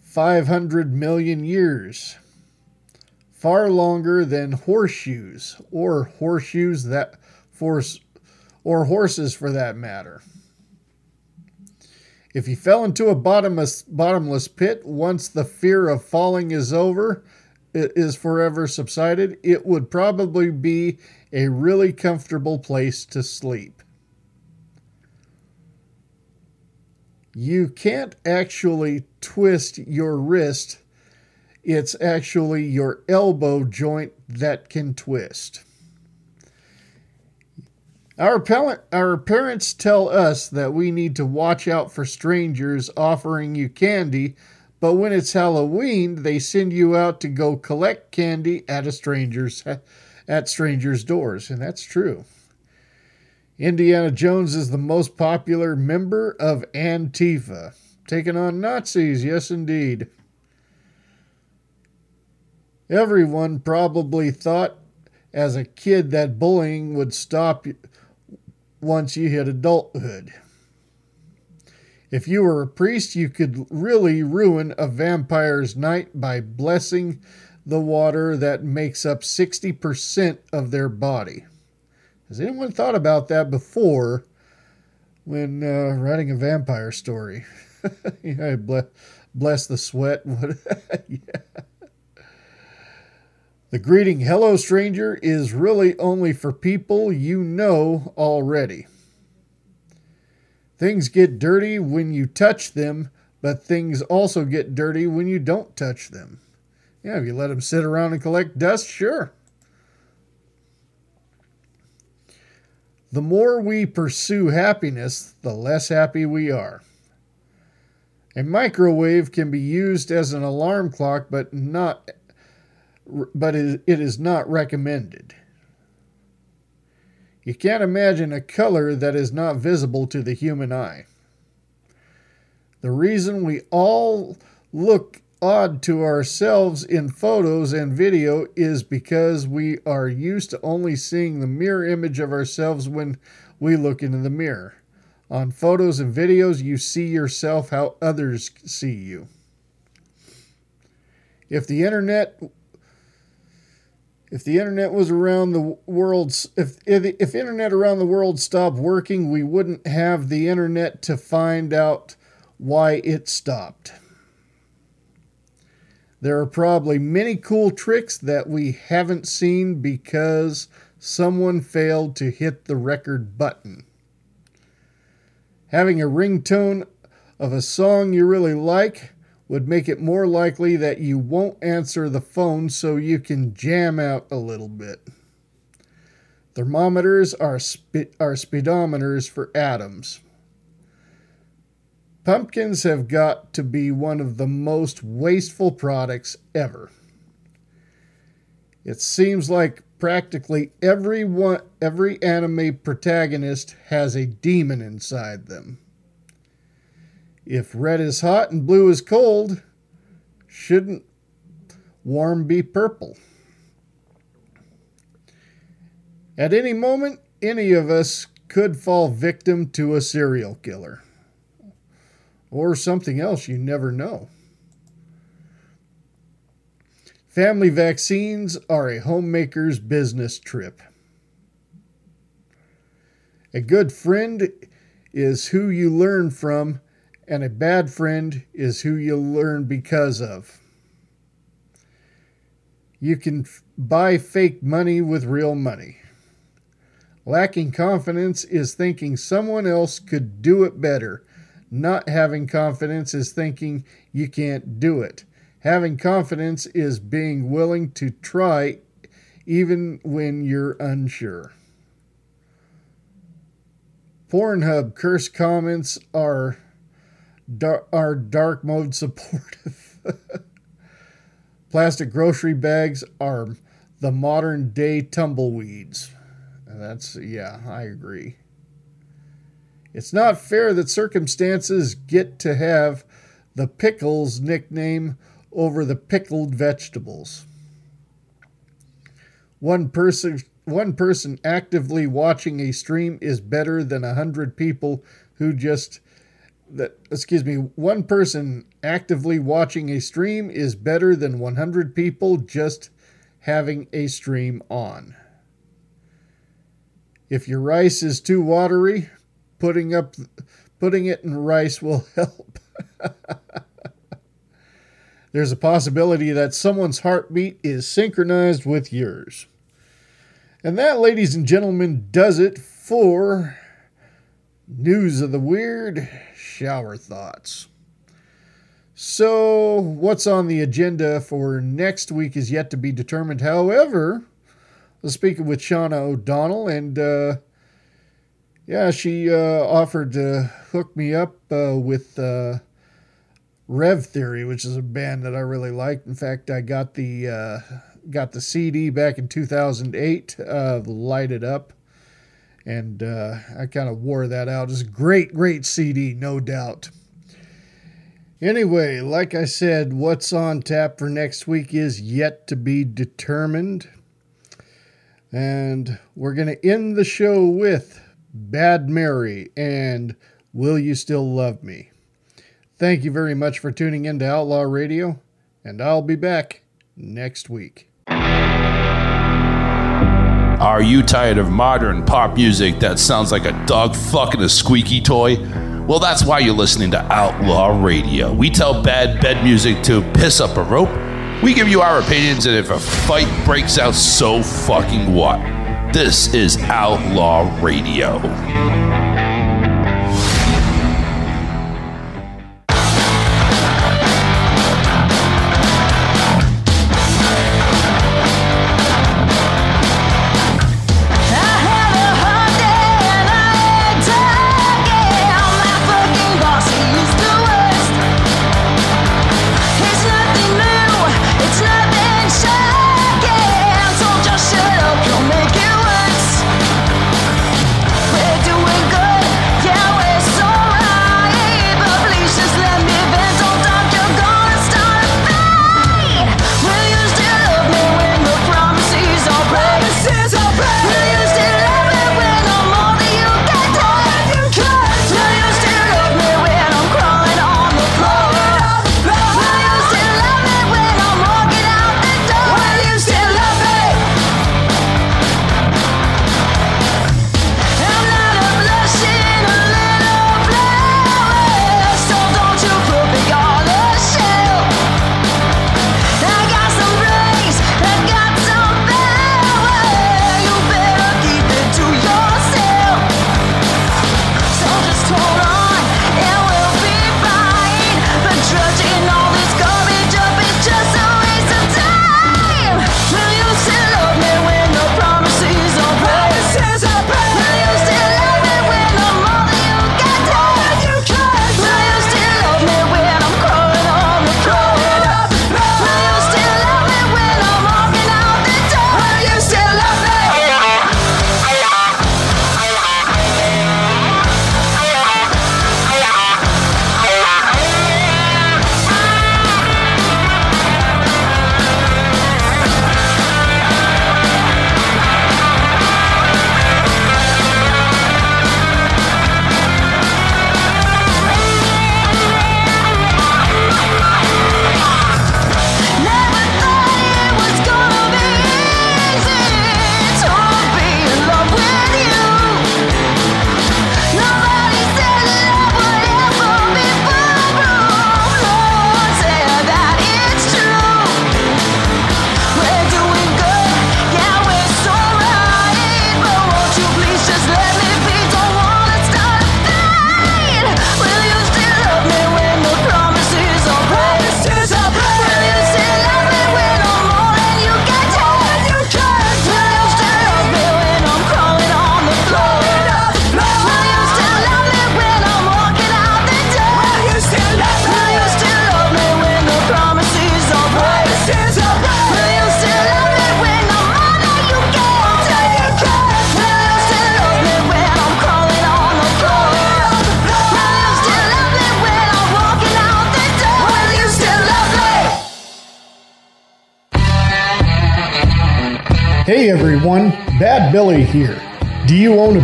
500 million years, far longer than horseshoes or horseshoes that force or horses for that matter. If you fell into a bottomless bottomless pit once the fear of falling is over, is forever subsided, it would probably be a really comfortable place to sleep. You can't actually twist your wrist. It's actually your elbow joint that can twist. Our, parent, our parents tell us that we need to watch out for strangers offering you candy, but when it's Halloween, they send you out to go collect candy at a stranger's at strangers' doors, and that's true. Indiana Jones is the most popular member of Antifa, taking on Nazis, yes, indeed. Everyone probably thought as a kid that bullying would stop once you hit adulthood. If you were a priest, you could really ruin a vampire's night by blessing the water that makes up 60% of their body. Has anyone thought about that before when uh, writing a vampire story? [laughs] yeah, bless, bless the sweat. [laughs] yeah. The greeting, hello, stranger, is really only for people you know already. Things get dirty when you touch them, but things also get dirty when you don't touch them. Yeah, if you let them sit around and collect dust, sure. The more we pursue happiness, the less happy we are. A microwave can be used as an alarm clock, but not but it is not recommended. You can't imagine a color that is not visible to the human eye. The reason we all look odd to ourselves in photos and video is because we are used to only seeing the mirror image of ourselves when we look into the mirror. On photos and videos, you see yourself how others see you. If the internet if the internet was around the world if, if if internet around the world stopped working, we wouldn't have the internet to find out why it stopped. There are probably many cool tricks that we haven't seen because someone failed to hit the record button. Having a ringtone of a song you really like would make it more likely that you won't answer the phone so you can jam out a little bit. Thermometers are, spe- are speedometers for atoms. Pumpkins have got to be one of the most wasteful products ever. It seems like practically every one, every anime protagonist has a demon inside them. If red is hot and blue is cold, shouldn't warm be purple? At any moment, any of us could fall victim to a serial killer or something else you never know. Family vaccines are a homemaker's business trip. A good friend is who you learn from, and a bad friend is who you learn because of. You can f- buy fake money with real money. Lacking confidence is thinking someone else could do it better not having confidence is thinking you can't do it. Having confidence is being willing to try even when you're unsure. Pornhub curse comments are dar- are dark mode supportive. [laughs] Plastic grocery bags are the modern day tumbleweeds. That's yeah, I agree. It's not fair that circumstances get to have the pickles nickname over the pickled vegetables. One person one person actively watching a stream is better than a hundred people who just that excuse me one person actively watching a stream is better than 100 people just having a stream on. If your rice is too watery putting up putting it in rice will [laughs] help. There's a possibility that someone's heartbeat is synchronized with yours. And that ladies and gentlemen does it for news of the weird shower thoughts. So, what's on the agenda for next week is yet to be determined. However, I was speaking with Shauna O'Donnell, and uh, yeah, she uh, offered to hook me up uh, with uh, Rev Theory, which is a band that I really like. In fact, I got the uh, got the CD back in 2008, uh, Light It Up and uh, I kind of wore that out. It's a great, great CD, no doubt. Anyway, like I said, what's on tap for next week is yet to be determined. And we're going to end the show with Bad Mary and Will You Still Love Me? Thank you very much for tuning in to Outlaw Radio, and I'll be back next week. Are you tired of modern pop music that sounds like a dog fucking a squeaky toy? Well, that's why you're listening to Outlaw Radio. We tell bad bed music to piss up a rope. We give you our opinions, and if a fight breaks out, so fucking what? This is Outlaw Radio.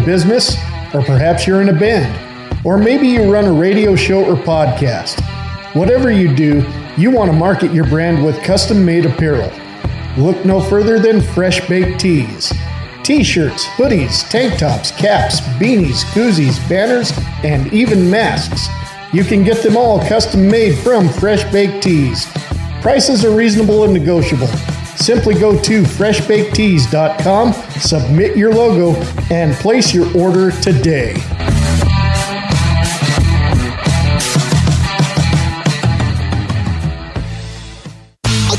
Business? Or perhaps you're in a band? Or maybe you run a radio show or podcast? Whatever you do, you want to market your brand with custom made apparel. Look no further than Fresh Baked Tees. T shirts, hoodies, tank tops, caps, beanies, koozies, banners, and even masks. You can get them all custom made from Fresh Baked Tees. Prices are reasonable and negotiable. Simply go to freshbakedtees.com, submit your logo, and place your order today.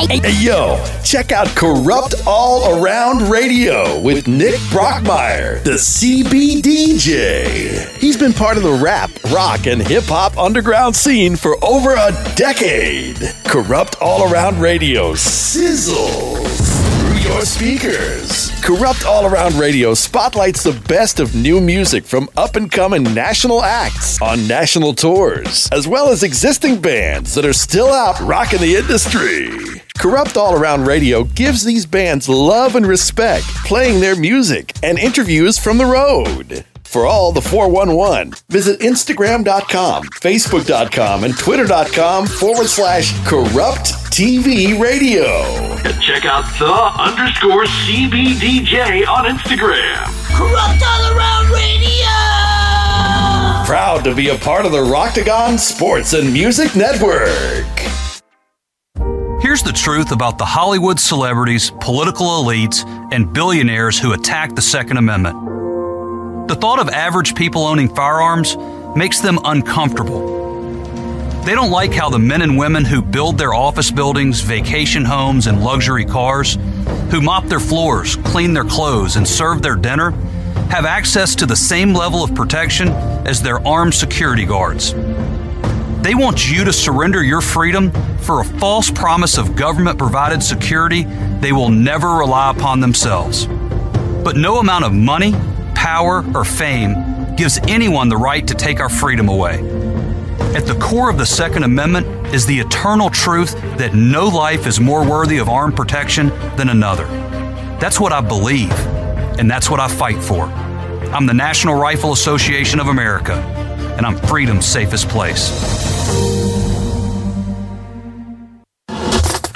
Hey, yo, check out Corrupt All Around Radio with Nick Brockmeyer, the CBDJ. He's been part of the rap, rock, and hip hop underground scene for over a decade. Corrupt All Around Radio sizzles through your speakers. Corrupt All Around Radio spotlights the best of new music from up and coming national acts on national tours, as well as existing bands that are still out rocking the industry. Corrupt All Around Radio gives these bands love and respect, playing their music and interviews from the road. For all the 411, visit Instagram.com, Facebook.com, and Twitter.com forward slash corrupt TV radio. And check out the underscore CBDJ on Instagram. Corrupt all around radio. Proud to be a part of the Roctagon Sports and Music Network. Here's the truth about the Hollywood celebrities, political elites, and billionaires who attack the Second Amendment. The thought of average people owning firearms makes them uncomfortable. They don't like how the men and women who build their office buildings, vacation homes, and luxury cars, who mop their floors, clean their clothes, and serve their dinner, have access to the same level of protection as their armed security guards. They want you to surrender your freedom for a false promise of government provided security they will never rely upon themselves. But no amount of money, power, or fame gives anyone the right to take our freedom away. At the core of the Second Amendment is the eternal truth that no life is more worthy of armed protection than another. That's what I believe, and that's what I fight for. I'm the National Rifle Association of America, and I'm freedom's safest place.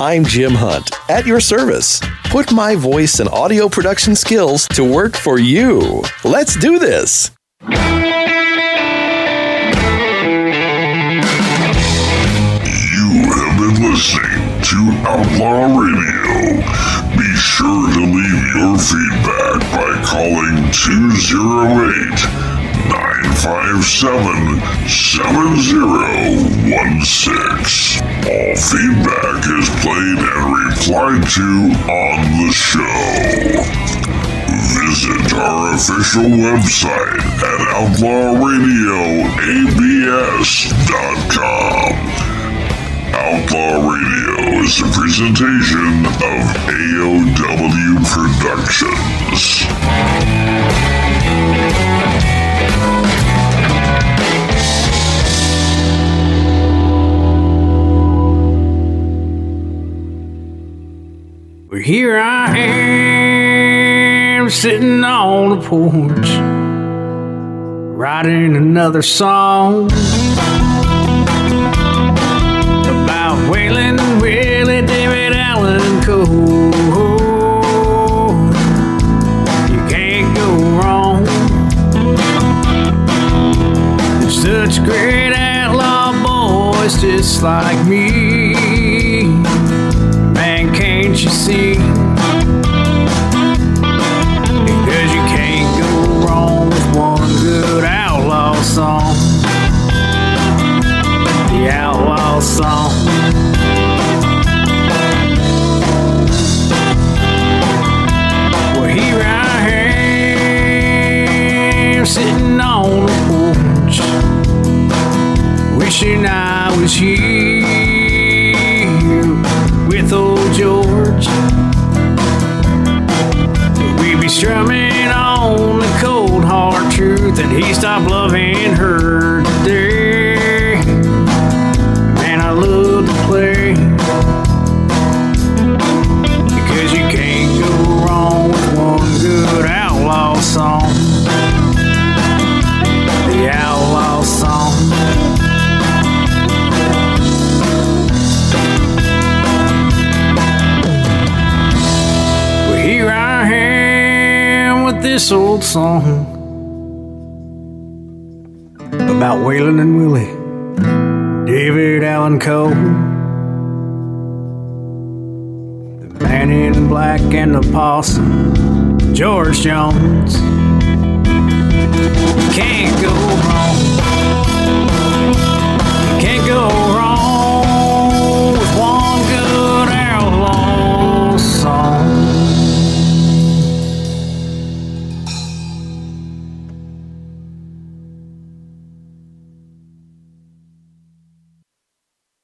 I'm Jim Hunt, at your service. Put my voice and audio production skills to work for you. Let's do this. You have been listening to Outlaw Radio. Be sure to leave your feedback by calling 208 957 7016. All feedback is played and replied to on the show. Visit our official website at outlawradioabs.com. Outlaw Radio is a presentation of AOW Productions. But here I am sitting on the porch, writing another song about Waylon Willie David Allan Coe. You can't go wrong. There's such great outlaw boys to like me. Can't you see? Because you can't go wrong with one good outlaw song. The outlaw song. Sitting on the porch, wishing I was here Strumming on the cold hard truth that he stopped loving her today. Man, I love to play. Because you can't go wrong with one good outlaw song. this old song about Waylon and Willie, David Allan Coe, the man in black and the possum, George Jones. Can't go wrong. Can't go wrong.